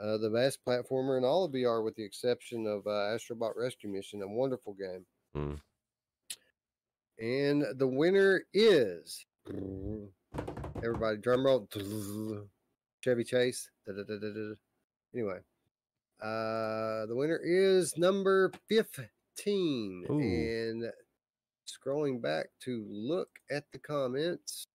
uh, the best platformer in all of VR, with the exception of uh, Astrobot Rescue Mission, a wonderful game. Mm. And the winner is everybody drum roll Chevy Chase. Anyway, uh, the winner is number 15. Ooh. And scrolling back to look at the comments,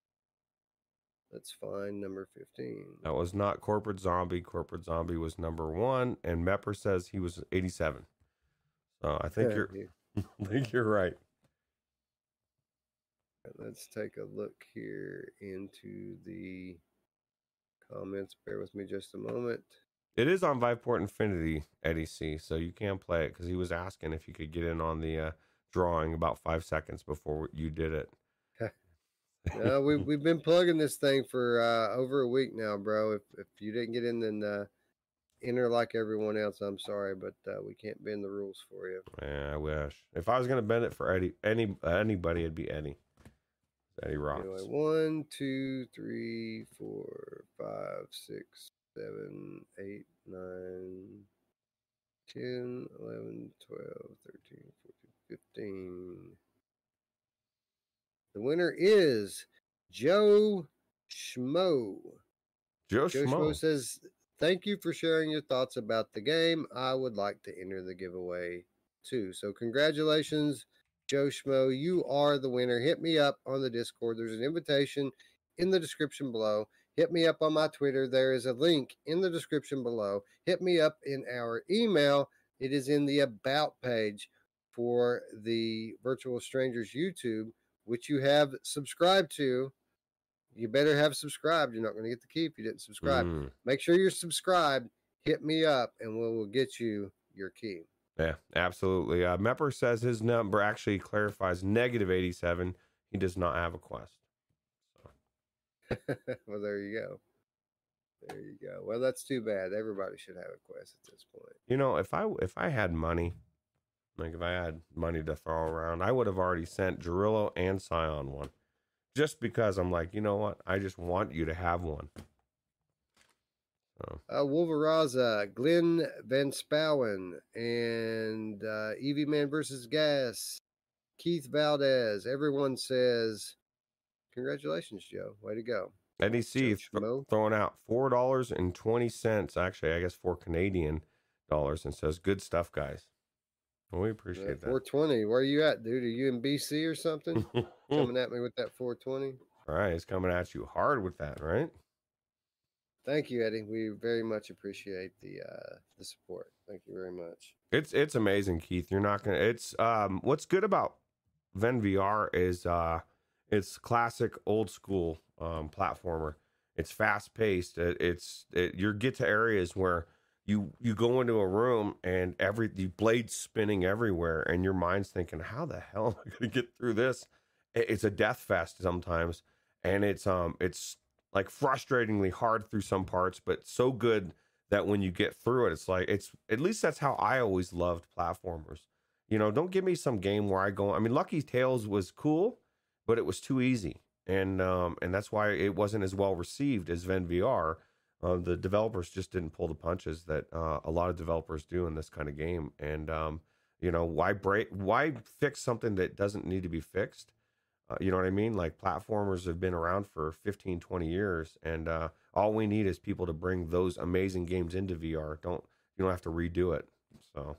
let's find number 15. That was not Corporate Zombie. Corporate Zombie was number one, and Mepper says he was 87. So I think Yeah, you're, yeah. I think you're right. Let's take a look here into the comments. Bear with me just a moment. It is on Viveport Infinity, Eddie C. So you can play it because he was asking if you could get in on the uh, drawing about five seconds before you did it. No, we we've been plugging this thing for uh, over a week now, bro. If if you didn't get in, then uh, enter like everyone else. I'm sorry, but uh, we can't bend the rules for you. Yeah, I wish. If I was gonna bend it for Eddie, any anybody, it'd be Eddie. Eddie rocks. Anyway, one, two, three, four, five, six, seven, eight, nine, 10, 11, 12, 13, 14, 15. The winner is Joe Schmo. Joe Joe Schmo Schmo. says, Thank you for sharing your thoughts about the game. I would like to enter the giveaway too. So, congratulations, Joe Schmo. You are the winner. Hit me up on the Discord. There's an invitation in the description below. Hit me up on my Twitter. There is a link in the description below. Hit me up in our email. It is in the About page for the Virtual Strangers YouTube, which you have subscribed to. You better have subscribed. You're not going to get the key if you didn't subscribe. Mm, Make sure you're subscribed. Hit me up, and we will get you your key. Yeah, absolutely. Uh, Mepper says his number actually clarifies negative 87. He does not have a quest. well, there you go. There you go. Well, that's too bad. Everybody should have a quest at this point. You know, if I if I had money, like if I had money to throw around, I would have already sent Gerillo and Scion one. Just because I'm like, you know what? I just want you to have one. So Uh, Wolveraza, Glenn Van Spowen, and uh, Evie Man versus Gas, Keith Valdez. Everyone says, Congratulations, Joe. Way to go. Eddie C th- throwing out four dollars and twenty cents. Actually, I guess for Canadian dollars and says, "Good stuff, guys." Well, we appreciate that. 420. Where are you at, dude? Are you in BC or something? Coming at me with that 420. All right, he's coming at you hard with that, right? Thank you, Eddie. We very much appreciate the uh, the support. Thank you very much. It's it's amazing, Keith. You're not gonna. It's um. What's good about Ven VR is uh, it's classic old school um platformer. It's fast paced. It, it's it, you get to areas where you you go into a room and every the blades spinning everywhere, and your mind's thinking, "How the hell am I gonna get through this?" It- it's a death fest sometimes, and it's um it's like frustratingly hard through some parts, but so good that when you get through it, it's like it's at least that's how I always loved platformers. You know, don't give me some game where I go. I mean, Lucky Tales was cool, but it was too easy, and um, and that's why it wasn't as well received as Ven VR. Uh, the developers just didn't pull the punches that uh, a lot of developers do in this kind of game, and um, you know, why break? Why fix something that doesn't need to be fixed? Uh, you know what I mean? Like platformers have been around for 15, 20 years, and uh, all we need is people to bring those amazing games into VR. Don't you don't have to redo it. So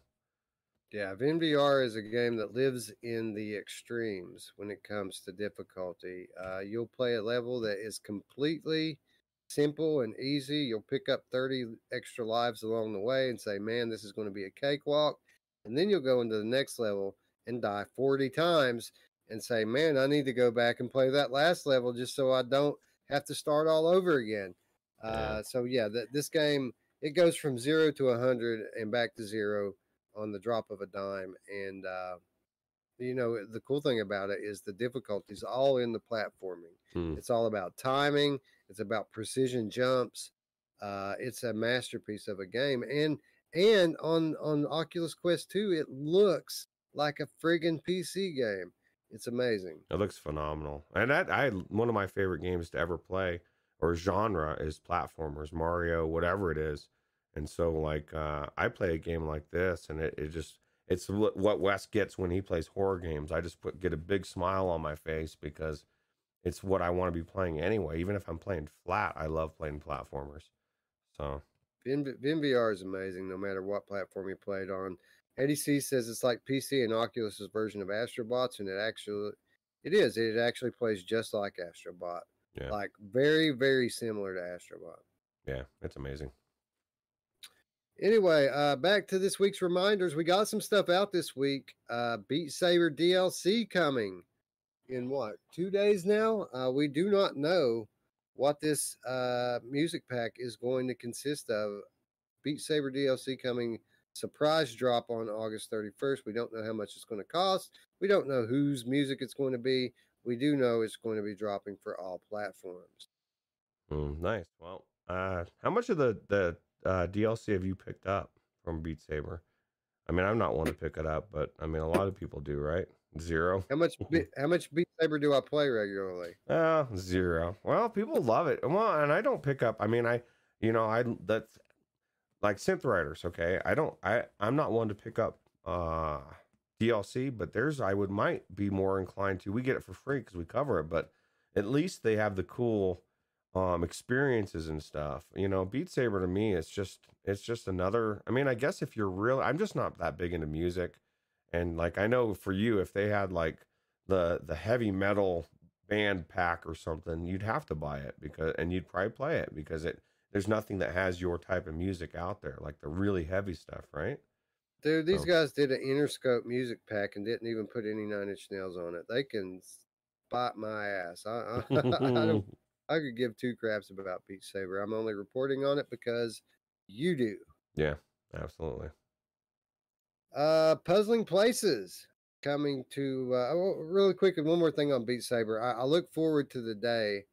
Yeah, VR is a game that lives in the extremes when it comes to difficulty. Uh, you'll play a level that is completely simple and easy. You'll pick up 30 extra lives along the way and say, man, this is going to be a cakewalk. And then you'll go into the next level and die 40 times and say, man, I need to go back and play that last level just so I don't have to start all over again. Yeah. Uh, so, yeah, th- this game, it goes from zero to a 100 and back to zero on the drop of a dime. And, uh, you know, the cool thing about it is the difficulties all in the platforming. hmm. It's all about timing, it's about precision jumps. Uh, it's a masterpiece of a game. And, and on, on Oculus Quest 2, it looks like a friggin' PC game. It's amazing. it looks phenomenal, and that I one of my favorite games to ever play or genre is platformers, Mario, whatever it is. And so, like, uh, I play a game like this, and it, it just it's what what Wes gets when he plays horror games. I just put get a big smile on my face because it's what I want to be playing anyway. Even if I'm playing flat, I love playing platformers. So Vin, Vin VR is amazing no matter what platform you play it on. Eddie C says it's like PC and Oculus's version of Astrobots, and it actually it is. It actually plays just like Astrobot. Yeah. Like very, very similar to Astrobot. yeah, it's amazing. Anyway, uh, back to this week's reminders. We got some stuff out this week. Uh, Beat Saber DLC coming in what two days now? Uh, we do not know what this uh, music pack is going to consist of. Beat Saber DLC coming surprise drop on August 31st. We don't know how much it's going to cost. We don't know whose music it's going to be. We do know it's going to be dropping for all platforms. Mm, nice. Well, uh, how much of the the uh, DLC have you picked up from Beat Saber? I mean, I'm not one to pick it up, but I mean, a lot of people do, right? Zero. How much? How much Beat Saber do I play regularly? Oh, zero. Well, people love it. Well, and I don't pick up. I mean, I, you know, I that's like Synth Riders. Okay, I don't. I I'm not one to pick up uh DLC, but there's I would might be more inclined to. We get it for free because we cover it, but at least they have the cool um experiences and stuff. You know, Beat Saber to me, it's just it's just another. I mean, I guess if you're real, I'm just not that big into music, and like I know for you, if they had like the the heavy metal band pack or something, you'd have to buy it because and you'd probably play it because it there's nothing that has your type of music out there, like the really heavy stuff, right? Dude, these So- guys did an Interscope music pack and didn't even put any Nine Inch Nails on it. They can spot my ass. I, I, I don't. I could give two craps about Beat Saber. I'm only reporting on it because you do. yeah, absolutely. Uh, Puzzling Places coming to. Uh, really quick, and one more thing on Beat Saber. I, I look forward to the day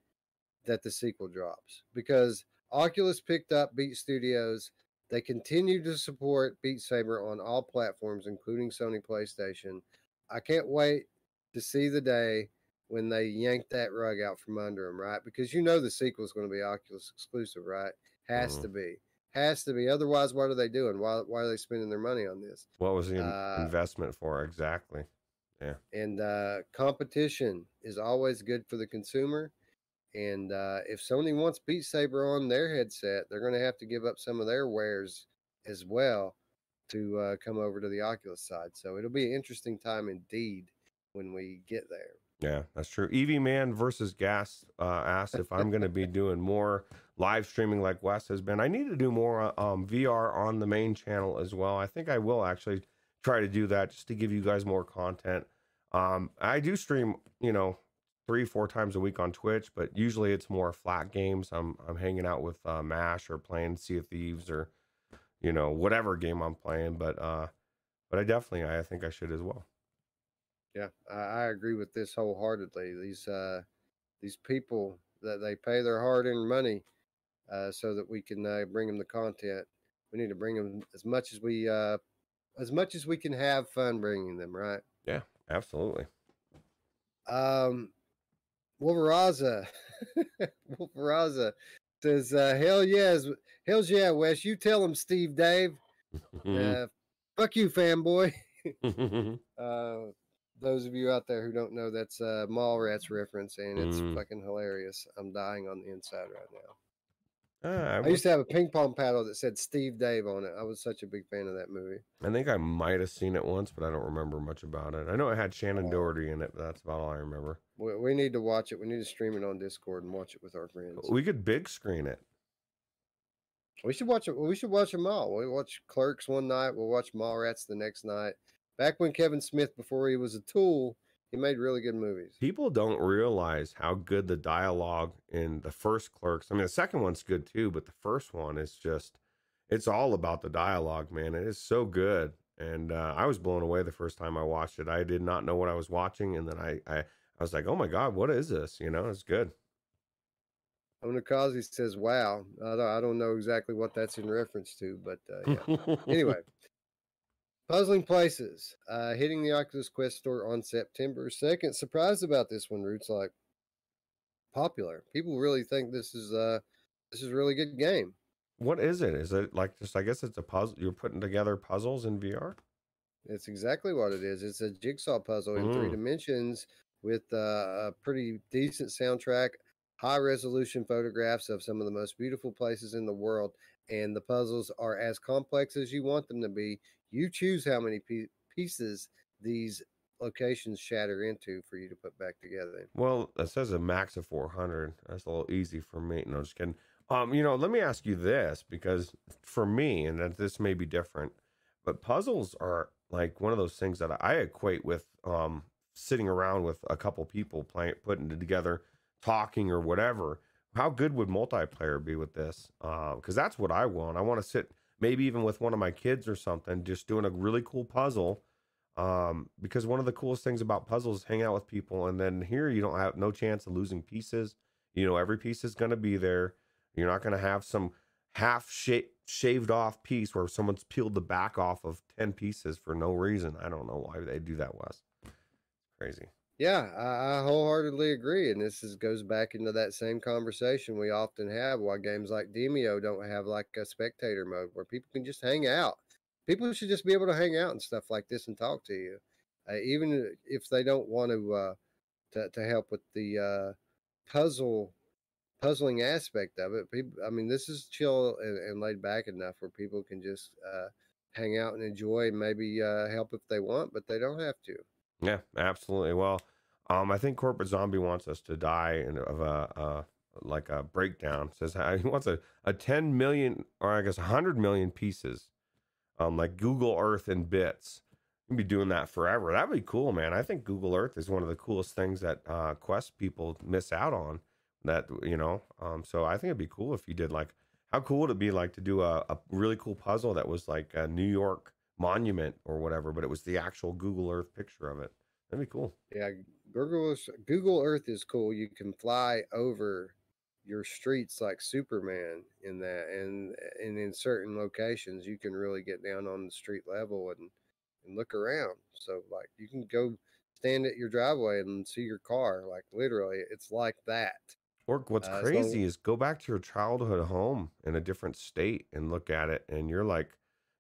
that the sequel drops because Oculus picked up Beat Studios. They continue to support Beat Saber on all platforms, including Sony PlayStation. I can't wait to see the day when they yank that rug out from under them, right? Because you know the sequel is going to be Oculus exclusive, right? Has Mhm. to be. Has to be. Otherwise, what are they doing? Why, why are they spending their money on this? What was the Uh, investment for exactly? Yeah. And uh, competition is always good for the consumer. And uh, if Sony wants Beat Saber on their headset, they're going to have to give up some of their wares as well to uh, come over to the Oculus side. So it'll be an interesting time indeed when we get there. Yeah, that's true. Evie Man versus Gas uh, asked if I'm going to be doing more live streaming like Wes has been. I need to do more uh, um, VR on the main channel as well. I think I will actually try to do that just to give you guys more content. Um, I do stream, you know, three, four times a week on Twitch, but usually it's more flat games. I'm I'm hanging out with uh, Mash or playing Sea of Thieves or you know whatever game I'm playing. But uh, but I definitely I think I should as well. Yeah, I, I agree with this wholeheartedly. These uh, these people that they pay their hard-earned money uh, so that we can uh, bring them the content. We need to bring them as much as we uh, as much as we can have fun bringing them. Right? Yeah, absolutely. Um, Wolveraza, Wolveraza says, uh, "Hell yes, hell's yeah, Wes. You tell him, Steve, Dave. Uh, fuck you, fanboy." uh, those of you out there who don't know, that's a Mallrats reference, and it's Mm. fucking hilarious. I'm dying on the inside right now. Ah, I, I used to have a ping pong paddle that said Steve Dave on it. I was such a big fan of that movie. I think I might have seen it once, but I don't remember much about it. I know it had Shannen Oh. Doherty in it, but that's about all I remember. We, we need to watch it. We need to stream it on Discord and watch it with our friends. We could big screen it. We should watch it. We should watch them all. We watch Clerks one night. We'll watch Mallrats the next night. Back when Kevin Smith, before he was a tool, he made really good movies. People don't realize how good the dialogue in the first Clerks. I mean, the second one's good too, but the first one is just, it's all about the dialogue, man. It is so good. And uh, I was blown away the first time I watched it. I did not know what I was watching. And then I, I, I was like, oh my God, what is this? You know, it's good. Onakazi says, "Wow, I don't, I don't know exactly what that's in reference to, but uh, yeah." anyway, puzzling places. Uh, hitting the Oculus Quest store on September second. Surprised about this one, Roots. Like popular. People really think this is uh this is a really good game. what is it? Is it like just, I guess it's a puzzle. You're putting together puzzles in VR? It's exactly what it is. It's a jigsaw puzzle in three Mm. dimensions with uh, a pretty decent soundtrack, high resolution photographs of some of the most beautiful places in the world, and the puzzles are as complex as you want them to be. You choose how many pie- pieces these locations shatter into for you to put back together. Well, it says a max of 400. That's a little easy for me. No, just kidding. Um, you know, let me ask you this because for me, and that this may be different, but puzzles are like one of those things that I equate with um sitting around with a couple people playing, putting it together, talking or whatever. How good would multiplayer be with this? Because that's what I want. I want to sit maybe even with one of my kids or something, just doing a really cool puzzle um, because one of the coolest things about puzzles is hang out with people, and then here you don't have no chance of losing pieces. You know, every piece is going to be there. You're not going to have some half sha- shaved off piece where someone's peeled the back off of ten pieces for no reason. I don't know why they do that, Wes. Crazy. Yeah, I, I wholeheartedly agree, and this is goes back into that same conversation we often have. Why games like Demeo don't have like a spectator mode where people can just hang out. People should just be able to hang out and stuff like this and talk to you, uh, even if they don't want to uh, to to help with the uh, puzzle puzzling aspect of it. People, I mean, this is chill and, and laid back enough where people can just uh, hang out and enjoy, and maybe uh, help if they want, but they don't have to. Yeah, absolutely. Well, um, I think corporate zombie wants us to die of a uh, like a breakdown. Says he wants a, a ten million or I guess hundred million pieces, um, like Google Earth in bits. We'd be doing that forever. That'd be cool, man. I think Google Earth is one of the coolest things that uh, Quest people miss out on. That you know, um, so I think it'd be cool if you did like. How cool would it be like to do a, a really cool puzzle that was like a New York monument or whatever, but it was the actual Google Earth picture of it. That'd be cool. Yeah, Google Google Earth is cool. You can fly over your streets like Superman in that, and and in certain locations you can really get down on the street level and and look around. So like you can go stand at your driveway and see your car. Like literally, it's like that. Or what's Uh, so- crazy is go back to your childhood home in a different state and look at it, and you're like,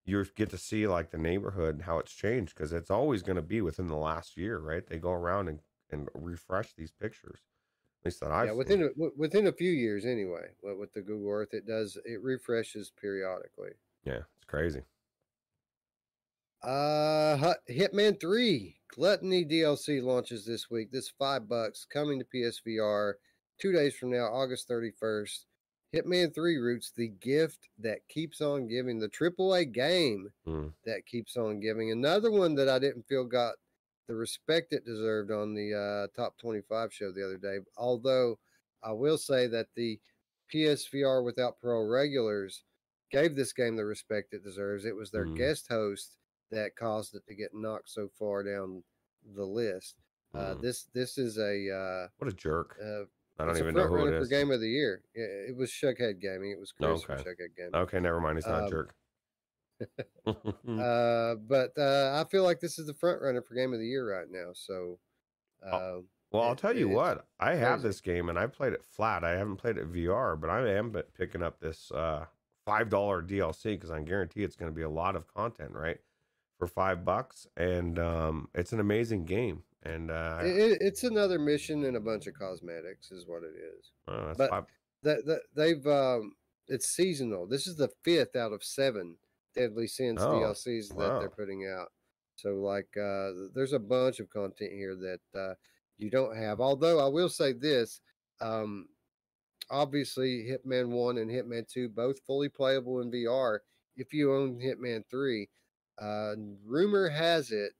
you get to see like the neighborhood and how it's changed because it's always going to be within the last year, right? They go around and, and refresh these pictures. At least that I've yeah, seen. within a, within a few years anyway. With, with the Google Earth, it does it refreshes periodically. yeah, it's crazy. Uh, Hitman Three Gluttony DLC launches this week. This five bucks coming to PSVR two days from now, August thirty first. Hitman Three roots the gift that keeps on giving, the AAA game Mm. that keeps on giving. Another one that I didn't feel got the respect it deserved on the uh, top twenty five show the other day. Although I will say that the PSVR Without Parole regulars gave this game the respect it deserves. It was their Mm. guest host that caused it to get knocked so far down the list. Uh, Mm. this this is a uh, What a jerk! uh, I don't it's even know who it for game of the year. Yeah, It was Shuckhead Gaming. It was Chris from Okay. Shuckhead Gaming. Okay, never mind. He's not Um, a jerk. Uh, but uh, I feel like this is the front runner for game of the year right now. So, uh, well, I'll it- tell you what. I have this game and I played it flat. I haven't played it VR, but I am picking up this uh, five dollar DLC because I guarantee it's going to be a lot of content, right? For five bucks, and um, it's an amazing game. And uh, it, it- it's another mission and a bunch of cosmetics, is what it is. but- five- That, that they've um, it's seasonal. This is the fifth out of seven Deadly Sins Oh, DLCs that wow. they're putting out. So, like, uh, there's a bunch of content here that uh, you don't have. Although I will say this, um, obviously, Hitman One and Hitman Two both fully playable in VR. If you own Hitman Three, uh, rumor has it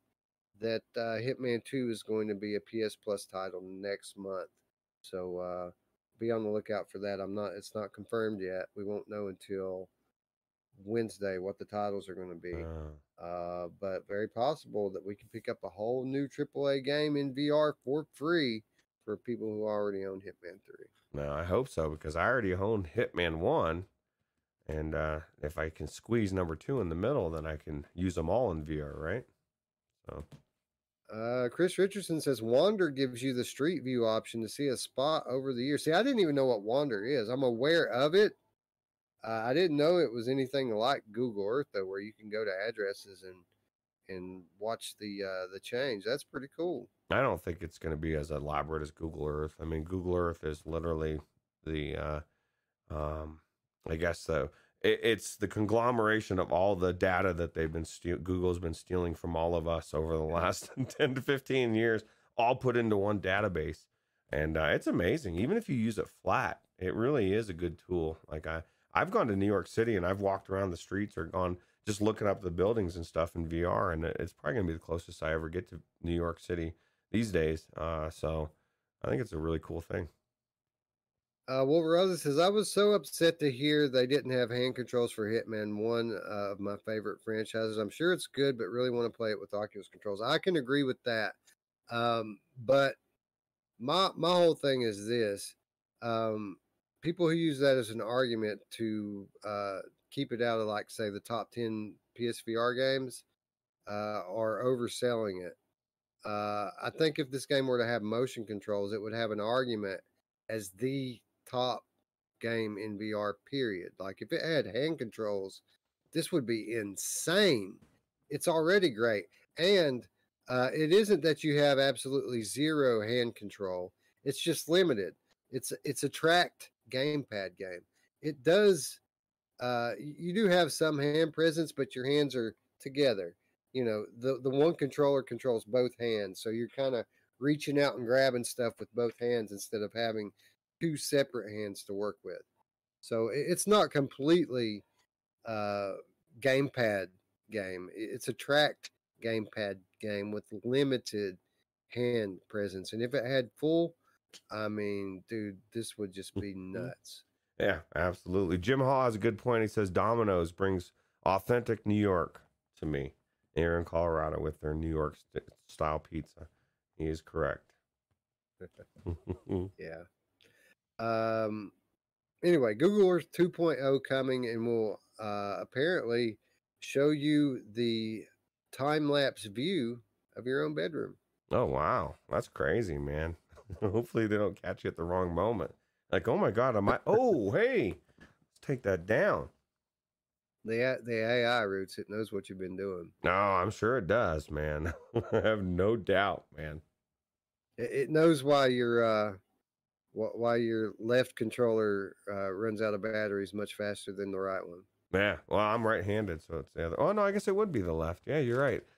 that uh, Hitman Two is going to be a PS Plus title next month. So uh, be on the lookout for that. I'm not. It's not confirmed yet. We won't know until Wednesday what the titles are going to be. uh, Uh, but very possible that we can pick up a whole new AAA game in VR for free for people who already own Hitman Three. no, I hope so because I already own Hitman One, and uh, if I can squeeze number two in the middle, then I can use them all in VR, right? So Uh, Chris Richardson says Wander gives you the street view option to see a spot over the years. See, I didn't even know what Wander is. I'm aware of it. Uh, I didn't know it was anything like Google Earth though, where you can go to addresses and and watch the uh, the change. That's pretty cool. I don't think it's going to be as elaborate as Google Earth. I mean, Google Earth is literally the, uh, um, I guess the it's the conglomeration of all the data that they've been steal- Google's been stealing from all of us over the last ten to fifteen years, all put into one database, and uh, it's amazing. Even if you use it flat, it really is a good tool. Like I, I've gone to New York City and I've walked around the streets or gone just looking up the buildings and stuff in VR, and it's probably gonna be the closest I ever get to New York City these days. Uh, so I think it's a really cool thing. Uh, Wolverine says, I was so upset to hear they didn't have hand controls for Hitman, one uh, of my favorite franchises. I'm sure it's good, but really want to play it with Oculus controls. I can agree with that. Um, but my my whole thing is this. Um, people who use that as an argument to uh, keep it out of, like, say, the top 10 PSVR games uh, are overselling it. Uh, I think if this game were to have motion controls, it would have an argument as the top game in VR, period. Like if it had hand controls, this would be insane. It's already great. And uh, it isn't that you have absolutely zero hand control. It's just limited. It's it's a tracked gamepad game. It does uh, you do have some hand presence, but your hands are together. You know, the the one controller controls both hands, so you're kind of reaching out and grabbing stuff with both hands instead of having two separate hands to work with. So it's not completely uh, gamepad game. It's a tracked gamepad game with limited hand presence. And if it had full, I mean, dude, this would just be nuts. Yeah, absolutely. Jim Hall has a good point. He says Domino's brings authentic New York to me here in Colorado with their New York st- style pizza. He is correct. Yeah. Um. Anyway, Google Earth 2.0 coming and will uh, apparently show you the time lapse view of your own bedroom. oh wow, that's crazy, man. Hopefully they don't catch you at the wrong moment. Like, oh my god, am I? Oh hey, let's take that down. The the AI roots it knows what you've been doing. No, I'm sure it does, man. I have no doubt, man. It, it knows why your uh, why your left controller uh, runs out of batteries much faster than the right one. Yeah. Well, I'm right-handed, so it's the other. Oh no, I guess it would be the left. Yeah, you're right.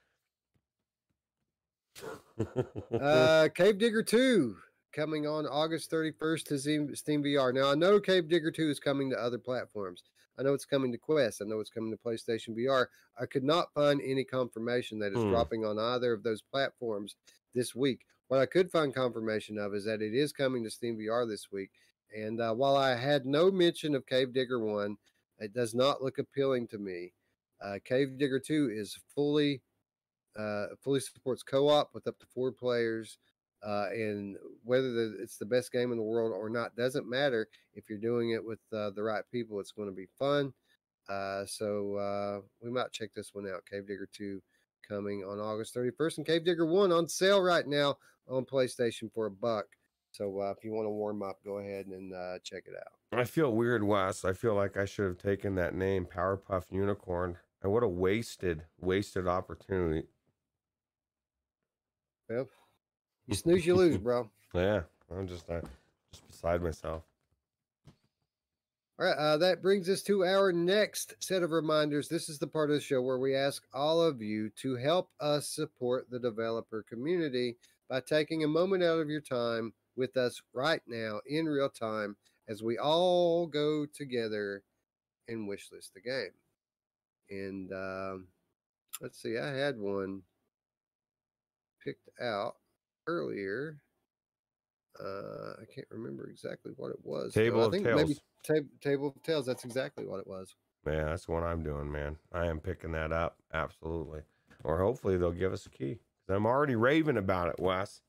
Uh, Cave Digger 2 coming on August 31st to Steam, Steam VR. Now, I know Cave Digger 2 is coming to other platforms. I know it's coming to Quest. I know it's coming to PlayStation VR. I could not find any confirmation that it's Hmm. dropping on either of those platforms this week. What I could find confirmation of is that it is coming to Steam VR this week. And uh, while I had no mention of Cave Digger 1, it does not look appealing to me. Uh, Cave Digger 2 is fully uh, fully supports co-op with up to four players uh, and whether the, it's the best game in the world or not doesn't matter if you're doing it with uh, the right people it's going to be fun uh, so uh, we might check this one out cave digger 2 coming on august 31st and cave digger 1 on sale right now on playstation for a buck so uh, if you want to warm up go ahead and uh, check it out I feel weird, Wes. I feel like I should have taken that name, Powerpuff Unicorn. I would have wasted, wasted opportunity. yep you snooze you lose bro Yeah, I'm just, uh, just beside myself. All right, uh, that brings us to our next set of reminders. This is the part of the show where we ask all of you to help us support the developer community by taking a moment out of your time with us right now in real time as we all go together and wishlist the game. And um, let's see, I had one picked out earlier. Uh, I can't remember exactly what it was. Table I of think Tales. maybe Tab- Table of Tales. That's exactly what it was. Yeah, that's what I'm doing, man. I am picking that up. Absolutely. Or hopefully they'll give us a key. 'Cause I'm already raving about it, Wes.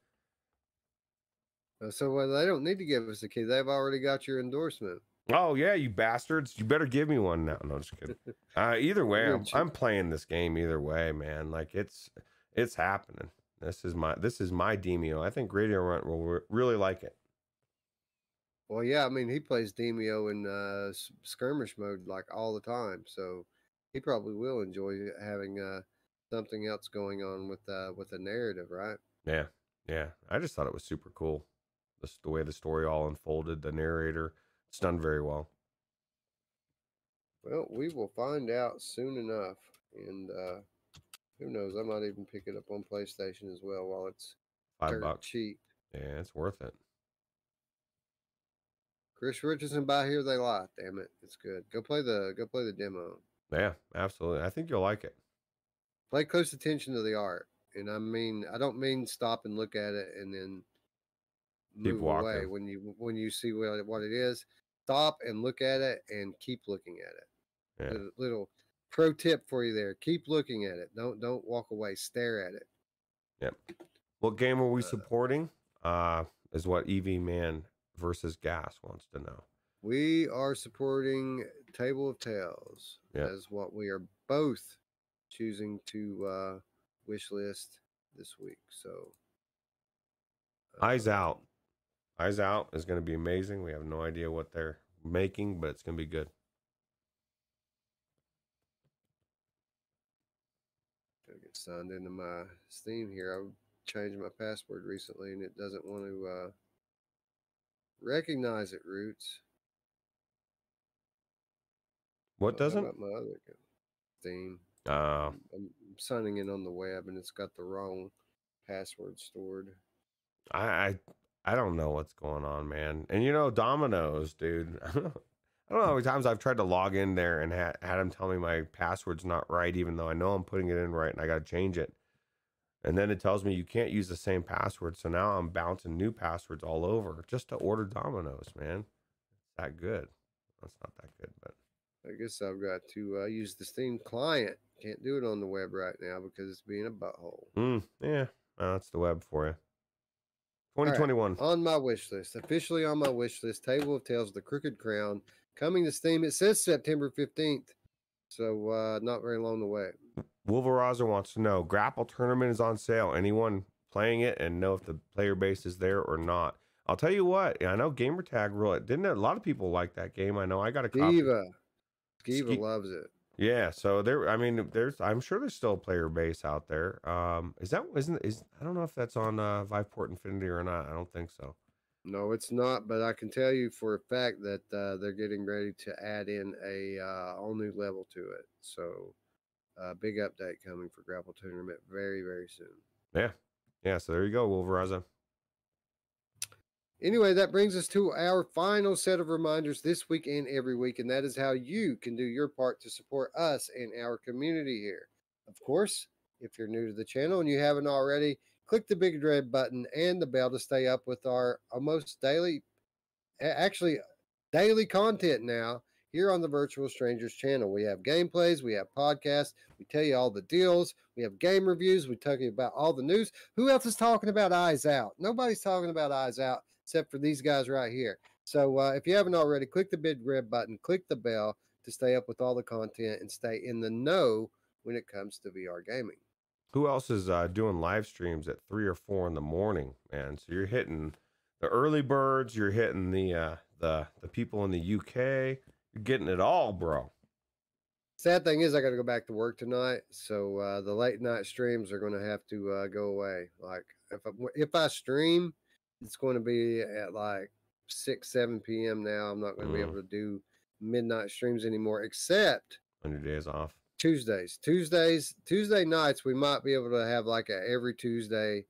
Uh, So uh, they don't need to give us a key. They've already got your endorsement. Oh yeah, you bastards! You better give me one now. No, just kidding. Uh, either way, I'm. I'm playing this game. Either way, man. Like it's it's happening. This is my this is my Demeo. I think Radio Runt will re- really like it. Well, yeah, I mean he plays Demeo in uh, skirmish mode like all the time, so he probably will enjoy having uh, something else going on with uh, with the narrative, right? Yeah, yeah. I just thought it was super cool. The, the way the story all unfolded, the narrator, it's done very well. Well, we will find out soon enough, and uh, who knows? I might even pick it up on PlayStation as well while it's Five bucks. cheap. Yeah, it's worth it. Chris Richardson, by here they lie. Damn it, it's good. Go play the go play the demo. Yeah, absolutely. I think you'll like it. Pay close attention to the art, and I mean I don't mean stop and look at it and then Keep move away when you when you see what it- what it is. Stop and look at it and keep looking at it. Yeah. Little pro tip for you there: keep looking at it. Don't don't walk away. Stare at it. Yep. What game are we Uh, supporting? Uh, is what EV Man versus Gas wants to know. We are supporting Table of Tales Yeah. as what we are both choosing to uh, wish list this week. So, Eyes uh, Out. Eyes Out is going to be amazing. We have no idea what they're making, but it's going to be good. Signed into my Steam here. I changed my password recently, and it doesn't want to uh, recognize it. Roots. What doesn't? about my other? Steam? Uh, I'm, I'm signing in on the web, and it's got the wrong password stored. I, I I don't know what's going on, man. And you know, Domino's, dude. I don't know how many times I've tried to log in there and had had him tell me my password's not right, even though I know I'm putting it in right and I got to change it. And then it tells me you can't use the same password. So now I'm bouncing new passwords all over just to order Domino's, man. It's that good. That's not that good, but I guess I've got to uh, use the Steam client. Can't do it on the web right now because it's being a butthole. mm, yeah, well, that's the web for you. right. 2021. On my wish list, officially on my wish list, Table of Tales: The Crooked Crown, coming to Steam. It says September fifteenth, so uh, not very long wait. Wolverazer wants to know Grapple Tournament is on sale. Anyone playing it and know if the player base is there or not? I'll tell you what. I know Gamertag really didn't. A lot of people like that game. I know I got a copy. Skiva Ski- loves it. Yeah. So there. I mean, there's. I'm sure there's still a player base out there. Um, is that isn't is I don't know if that's on uh, Viveport Infinity or not. I don't think so. No, it's not. But I can tell you for a fact that uh, they're getting ready to add in a uh, all new level to it. So, uh, big update coming for Grapple Tournament very, very soon. Yeah. Yeah. So there you go, Wolveraza. Anyway, that brings us to our final set of reminders this week and every week, and that is how you can do your part to support us and our community here. Of course, if you're new to the channel and you haven't already, click the big red button and the bell to stay up with our almost daily, actually, daily content now here on the Virtual Strangers channel. We have gameplays, we have podcasts, we tell you all the deals, we have game reviews, we tell you about all the news. Who else is talking about Eyes Out? Nobody's talking about Eyes Out except for these guys right here. So uh, if you haven't already, click the big red button, click the bell to stay up with all the content and stay in the know when it comes to VR gaming. Who else is uh, doing live streams at three or four in the morning, man? So you're hitting the early birds, you're hitting the uh, the the people in the UK, you're getting it all, bro. Sad thing is, I got to go back to work tonight, so uh, the late night streams are going to have to uh, go away. Like if I, if I stream, it's going to be at like 6 7 p.m now i'm not going to mm. be able to do midnight streams anymore except on your days off tuesdays. Tuesdays tuesday nights we might be able to have like a every tuesday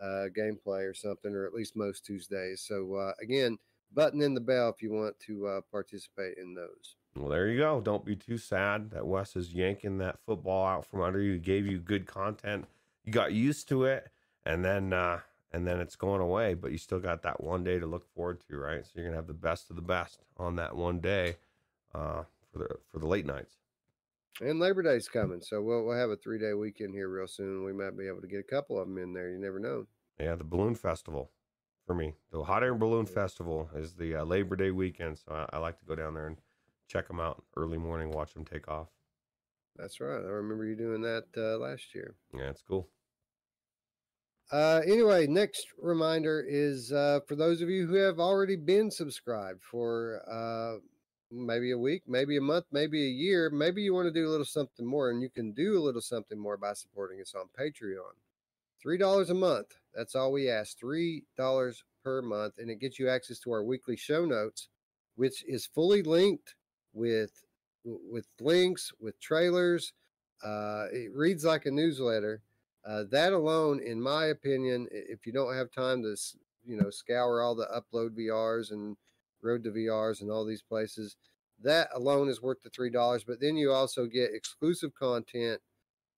uh gameplay or something or at least most tuesdays. So uh again button in the bell if you want to uh participate in those. Well there you go. Don't be too sad that wes is yanking that football out from under you. He gave you good content. You got used to it and then uh and then it's going away, but you still got that one day to look forward to, right? So you're gonna have the best of the best on that one day uh, for the for the late nights. And Labor Day's coming, so we'll we'll have a three day weekend here real soon. We might be able to get a couple of them in there. You never know. Yeah, the balloon festival for me, the hot air balloon festival is the uh, Labor Day weekend, so I, I like to go down there and check them out early morning, watch them take off. That's right. I remember you doing that uh, last year. Yeah, it's cool. Uh, anyway, next reminder is uh, for those of you who have already been subscribed for uh, maybe a week, maybe a month, maybe a year, maybe you want to do a little something more, and you can do a little something more by supporting us on Patreon. $3 a month. That's all we ask. $3 per month, and it gets you access to our weekly show notes, which is fully linked with with links, with trailers. Uh, it reads like a newsletter uh, that alone, in my opinion, if you don't have time to, you know, scour all the upload VRs and road to VRs and all these places, that alone is worth the three dollars. But then you also get exclusive content,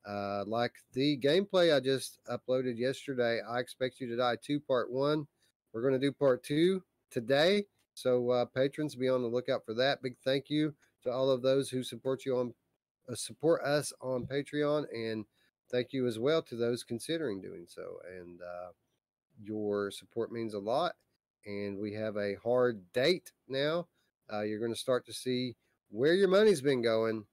uh, like the gameplay I just uploaded yesterday. I expect you to die two, part one. We're going to do part two today. So uh, patrons, be on the lookout for that. Big thank you to all of those who support you on uh, support us on Patreon and thank you as well to those considering doing so. And uh, your support means a lot. And we have a hard date now. Uh, you're going to start to see where your money's been going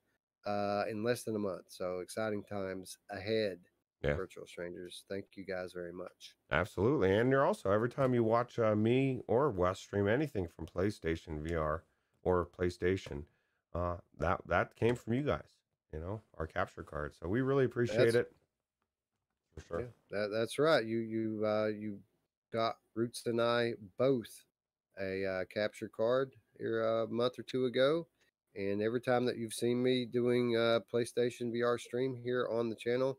uh, in less than a month. So exciting times ahead. Yeah. Virtual strangers. Thank you guys very much. Absolutely. And you're also, every time you watch uh, me or Wes stream anything from PlayStation VR or PlayStation, uh, that, that came from you guys you know, our capture card. So we really appreciate that's, it. For sure. Yeah, that, that's right. You you uh, you got Roots and I both a uh, capture card here a month or two ago. And every time that you've seen me doing uh, PlayStation VR stream here on the channel,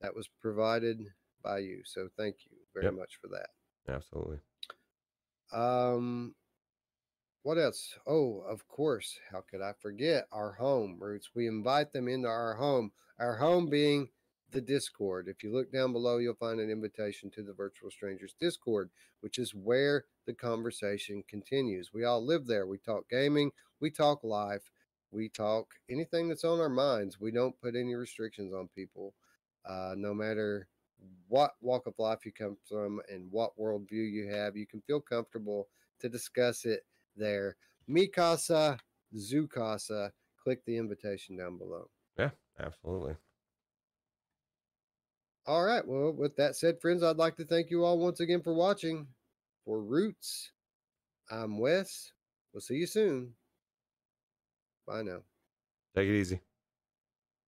that was provided by you. So thank you very yep. much for that. Absolutely. Um, what else? Oh, of course. How could I forget our home roots? We invite them into our home, our home being the Discord. If you look down below, you'll find an invitation to the Virtual Strangers Discord, which is where the conversation continues. We all live there. We talk gaming, we talk life, we talk anything that's on our minds. We don't put any restrictions on people, uh, no matter what walk of life you come from and what worldview you have. You can feel comfortable to discuss it there. Mikasa, Zukasa. Click the invitation down below. Yeah, absolutely. All right. Well, with that said, friends, I'd like to thank you all once again for watching. For Roots, I'm Wes. We'll see you soon. Bye now. Take it easy.